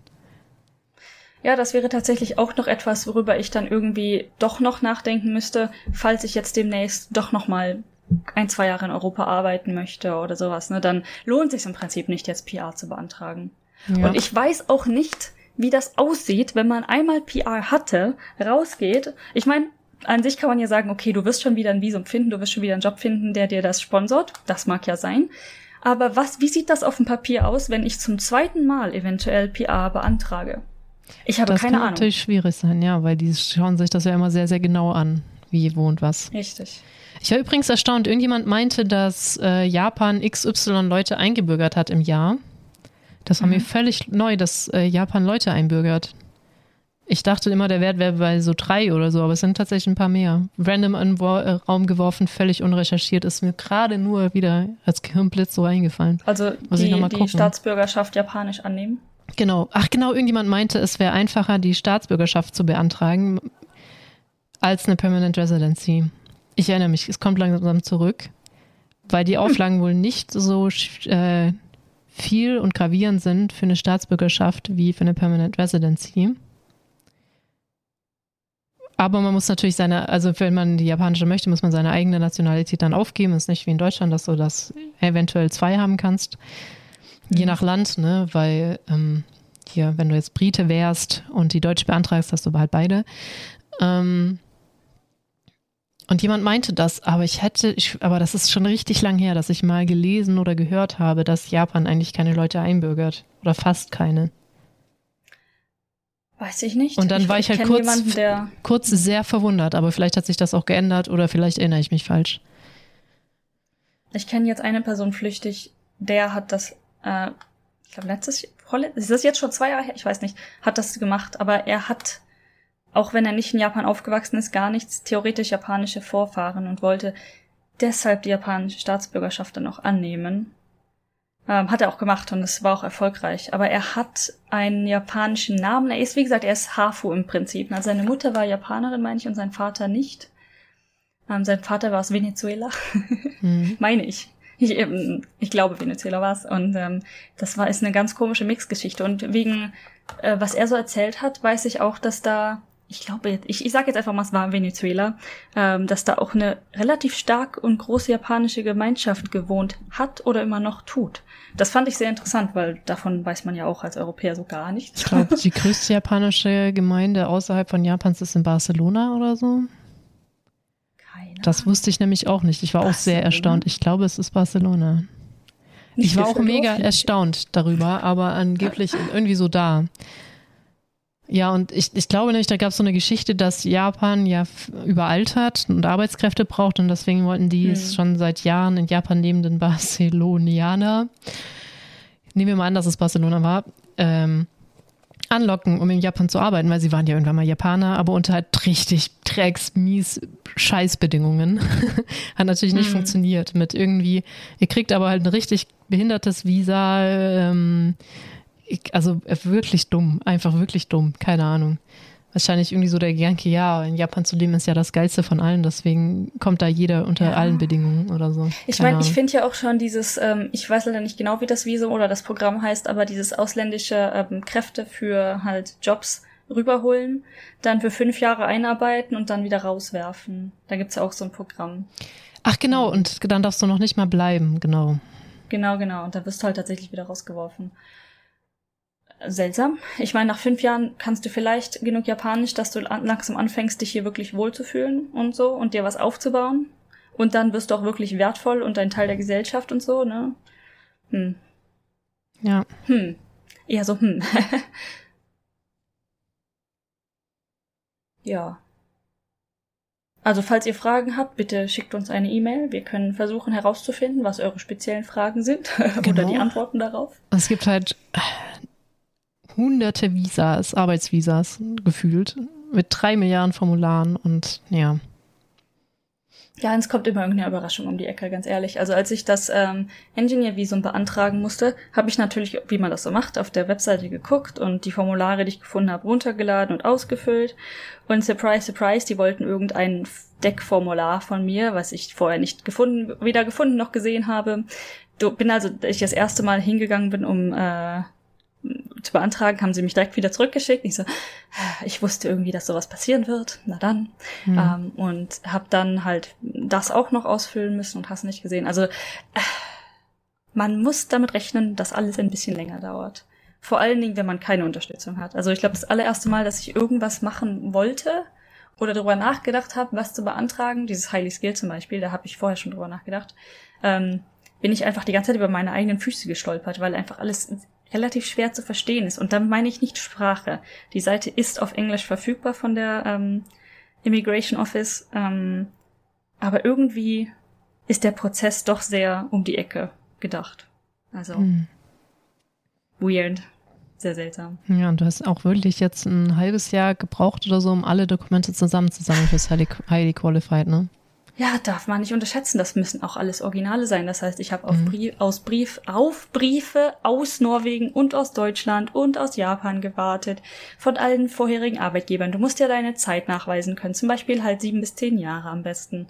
Ja, das wäre tatsächlich auch noch etwas, worüber ich dann irgendwie doch noch nachdenken müsste, falls ich jetzt demnächst doch noch mal ein, zwei Jahre in Europa arbeiten möchte oder sowas, ne, dann lohnt sich im Prinzip nicht, jetzt PR zu beantragen. Ja. Und ich weiß auch nicht, wie das aussieht, wenn man einmal PR hatte, rausgeht. Ich meine, an sich kann man ja sagen, okay, du wirst schon wieder ein Visum finden, du wirst schon wieder einen Job finden, der dir das sponsort. Das mag ja sein. Aber was, wie sieht das auf dem Papier aus, wenn ich zum zweiten Mal eventuell PR beantrage? Ich habe das keine Ahnung. Das kann natürlich schwierig sein, ja, weil die schauen sich das ja immer sehr, sehr genau an, wie, wo und was. Richtig. Ich war übrigens erstaunt, irgendjemand meinte, dass äh, Japan XY Leute eingebürgert hat im Jahr. Das war mhm. mir völlig neu, dass äh, Japan Leute einbürgert. Ich dachte immer, der Wert wäre bei so drei oder so, aber es sind tatsächlich ein paar mehr. Random in den äh, Raum geworfen, völlig unrecherchiert, ist mir gerade nur wieder als Gehirnblitz so eingefallen. Also Muss die, die Staatsbürgerschaft japanisch annehmen? Genau. Ach genau, irgendjemand meinte, es wäre einfacher, die Staatsbürgerschaft zu beantragen, als eine Permanent Residency. Ich erinnere mich, es kommt langsam zurück, weil die hm. Auflagen hm. wohl nicht so äh, viel und gravierend sind für eine Staatsbürgerschaft wie für eine Permanent Residency. Aber man muss natürlich seine, also wenn man die japanische möchte, muss man seine eigene Nationalität dann aufgeben. Es ist nicht wie in Deutschland, dass du das eventuell zwei haben kannst. Mhm. Je nach Land, ne? Weil ähm, hier, wenn du jetzt Brite wärst und die Deutsche beantragst, hast du halt beide. Ähm, und jemand meinte das, aber ich hätte, ich, aber das ist schon richtig lang her, dass ich mal gelesen oder gehört habe, dass Japan eigentlich keine Leute einbürgert. Oder fast keine. Weiß ich nicht. Und dann ich, war ich, halt kurz, jemanden, kurz sehr verwundert, aber vielleicht hat sich das auch geändert oder vielleicht erinnere ich mich falsch. Ich kenne jetzt eine Person flüchtig, der hat das, äh, ich glaube letztes Jahr, ist das jetzt schon zwei Jahre her? Ich weiß nicht, hat das gemacht, aber er hat, auch wenn er nicht in Japan aufgewachsen ist, gar nichts theoretisch japanische Vorfahren und wollte deshalb die japanische Staatsbürgerschaft dann auch annehmen. Ähm, hat er auch gemacht und es war auch erfolgreich. Aber er hat einen japanischen Namen. Er ist, wie gesagt, er ist Hafu im Prinzip. Also seine Mutter war Japanerin, meine ich, und sein Vater nicht. Ähm, sein Vater war aus Venezuela. Mhm. meine ich. Ich, ähm, ich glaube, Venezuela war es. Und ähm, das war ist eine ganz komische Mixgeschichte. Und wegen, äh, was er so erzählt hat, weiß ich auch, dass da ich glaube, ich, ich sage jetzt einfach mal, es war Venezuela, ähm, dass da auch eine relativ stark und große japanische Gemeinschaft gewohnt hat oder immer noch tut. Das fand ich sehr interessant, weil davon weiß man ja auch als Europäer so gar nichts. Ich glaube, die größte japanische Gemeinde außerhalb von Japans ist in Barcelona oder so. Keine das wusste ich nämlich auch nicht. Ich war Barcelona? auch sehr erstaunt. Ich glaube, es ist Barcelona. Nicht ich war auch mega erstaunt darüber, aber angeblich irgendwie so da. Ja, und ich, ich glaube nicht, da gab es so eine Geschichte, dass Japan ja überaltert und Arbeitskräfte braucht und deswegen wollten die hm. es schon seit Jahren in Japan lebenden Barcelonianer, nehmen wir mal an, dass es Barcelona war, ähm, anlocken, um in Japan zu arbeiten, weil sie waren ja irgendwann mal Japaner, aber unter halt richtig drecks, mies Scheißbedingungen. Hat natürlich nicht hm. funktioniert mit irgendwie, ihr kriegt aber halt ein richtig behindertes Visa, ähm, also äh, wirklich dumm, einfach wirklich dumm, keine Ahnung. Wahrscheinlich irgendwie so der Gedanke, ja, in Japan zu leben ist ja das Geilste von allen, deswegen kommt da jeder unter ja. allen Bedingungen oder so. Ich meine, ich finde ja auch schon dieses, ähm, ich weiß leider nicht genau, wie das Visum oder das Programm heißt, aber dieses ausländische ähm, Kräfte für halt Jobs rüberholen, dann für fünf Jahre einarbeiten und dann wieder rauswerfen. Da gibt's ja auch so ein Programm. Ach genau, und dann darfst du noch nicht mal bleiben, genau. Genau, genau. Und da wirst du halt tatsächlich wieder rausgeworfen seltsam. Ich meine, nach fünf Jahren kannst du vielleicht genug Japanisch, dass du langsam anfängst, dich hier wirklich wohlzufühlen und so und dir was aufzubauen. Und dann wirst du auch wirklich wertvoll und ein Teil der Gesellschaft und so, ne? Hm. Ja. Hm. Eher so, hm. ja. Also falls ihr Fragen habt, bitte schickt uns eine E-Mail. Wir können versuchen herauszufinden, was eure speziellen Fragen sind genau. oder die Antworten darauf. Es gibt halt hunderte Visas, Arbeitsvisas gefühlt, mit drei Milliarden Formularen und ja. Ja, es kommt immer irgendeine Überraschung um die Ecke, ganz ehrlich. Also als ich das ähm, Engineer-Visum beantragen musste, habe ich natürlich, wie man das so macht, auf der Webseite geguckt und die Formulare, die ich gefunden habe, runtergeladen und ausgefüllt. Und surprise, surprise, die wollten irgendein Deckformular von mir, was ich vorher nicht gefunden, weder gefunden noch gesehen habe. Du bin also, ich das erste Mal hingegangen bin, um äh, zu beantragen, haben sie mich direkt wieder zurückgeschickt. Ich so, ich wusste irgendwie, dass sowas passieren wird. Na dann. Mhm. Ähm, und habe dann halt das auch noch ausfüllen müssen und hast nicht gesehen. Also äh, man muss damit rechnen, dass alles ein bisschen länger dauert. Vor allen Dingen, wenn man keine Unterstützung hat. Also ich glaube, das allererste Mal, dass ich irgendwas machen wollte oder darüber nachgedacht habe, was zu beantragen, dieses Highly Skill zum Beispiel, da habe ich vorher schon drüber nachgedacht, ähm, bin ich einfach die ganze Zeit über meine eigenen Füße gestolpert, weil einfach alles relativ schwer zu verstehen ist. Und dann meine ich nicht Sprache. Die Seite ist auf Englisch verfügbar von der ähm, Immigration Office, ähm, aber irgendwie ist der Prozess doch sehr um die Ecke gedacht. Also hm. weird. Sehr seltsam. Ja, und du hast auch wirklich jetzt ein halbes Jahr gebraucht oder so, um alle Dokumente zusammenzusammeln fürs Highly, Highly Qualified, ne? Ja, darf man nicht unterschätzen. Das müssen auch alles Originale sein. Das heißt, ich habe auf, mhm. Brief, aus Brief, auf Briefe aus Norwegen und aus Deutschland und aus Japan gewartet. Von allen vorherigen Arbeitgebern. Du musst ja deine Zeit nachweisen können. Zum Beispiel halt sieben bis zehn Jahre am besten.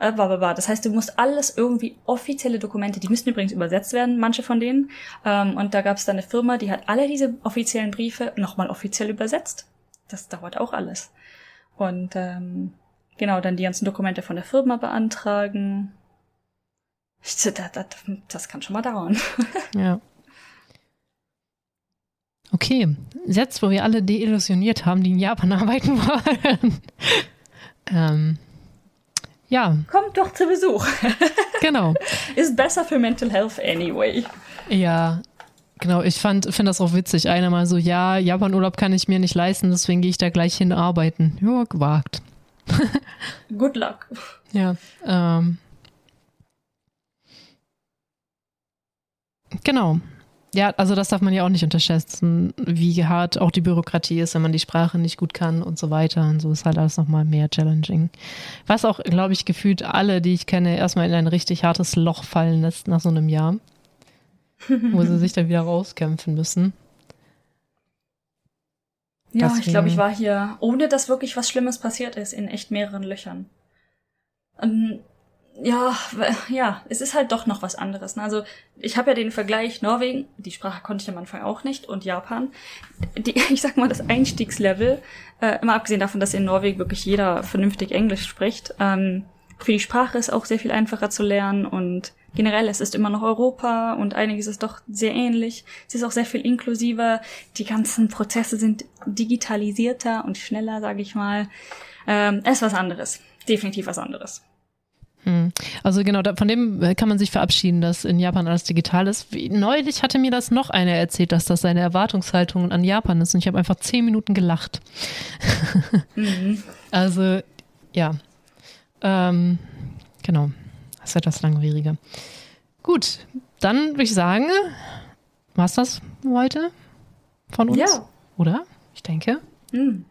Äh, Das heißt, du musst alles irgendwie offizielle Dokumente, die müssen übrigens übersetzt werden, manche von denen. Ähm, und da gab es dann eine Firma, die hat alle diese offiziellen Briefe nochmal offiziell übersetzt. Das dauert auch alles. Und ähm, genau, dann die ganzen Dokumente von der Firma beantragen. Das, das, das kann schon mal dauern. Ja. Okay, jetzt, wo wir alle deillusioniert haben, die in Japan arbeiten wollen. ähm, ja. Kommt doch zu Besuch. genau. Ist besser für Mental Health anyway. Ja, genau. Ich fand, finde das auch witzig. Einer mal so, ja, Japan-Urlaub kann ich mir nicht leisten, deswegen gehe ich da gleich hin arbeiten. Ja, gewagt. Good luck. Ja, ähm. Genau. Ja, also das darf man ja auch nicht unterschätzen, wie hart auch die Bürokratie ist, wenn man die Sprache nicht gut kann und so weiter. Und so ist halt alles nochmal mehr challenging. Was auch, glaube ich, gefühlt alle, die ich kenne, erstmal in ein richtig hartes Loch fallen lässt nach so einem Jahr, wo sie sich dann wieder rauskämpfen müssen. Ja, Deswegen. ich glaube, ich war hier, ohne dass wirklich was Schlimmes passiert ist, in echt mehreren Löchern. Und ja, ja, es ist halt doch noch was anderes. Ne? Also ich habe ja den Vergleich Norwegen, die Sprache konnte ich am Anfang auch nicht, und Japan. Die, ich sag mal, das Einstiegslevel, äh, immer abgesehen davon, dass in Norwegen wirklich jeder vernünftig Englisch spricht, ähm, für die Sprache ist auch sehr viel einfacher zu lernen und generell, es ist immer noch Europa und einiges ist doch sehr ähnlich. Es ist auch sehr viel inklusiver. Die ganzen Prozesse sind digitalisierter und schneller, sage ich mal. Ähm, es ist was anderes. Definitiv was anderes. Hm. Also genau, von dem äh, kann man sich verabschieden, dass in Japan alles digital ist. Wie, neulich hatte mir das noch einer erzählt, dass das seine Erwartungshaltung an Japan ist und ich habe einfach zehn Minuten gelacht. Mhm. Also ja, ähm, genau, das ist etwas langwieriger. Gut, dann würde ich sagen, war es das heute von uns? Ja. Oder? Ich denke. Mhm.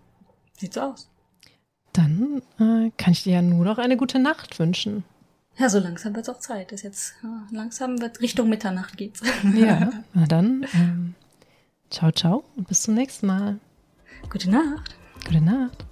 Sieht so aus. Dann äh, kann ich dir ja nur noch eine gute Nacht wünschen. Ja, so langsam wird es auch Zeit. Ist jetzt ja, langsam wird Richtung Mitternacht geht's. Ja, na dann ähm, ciao ciao und bis zum nächsten Mal. Gute Nacht. Gute Nacht.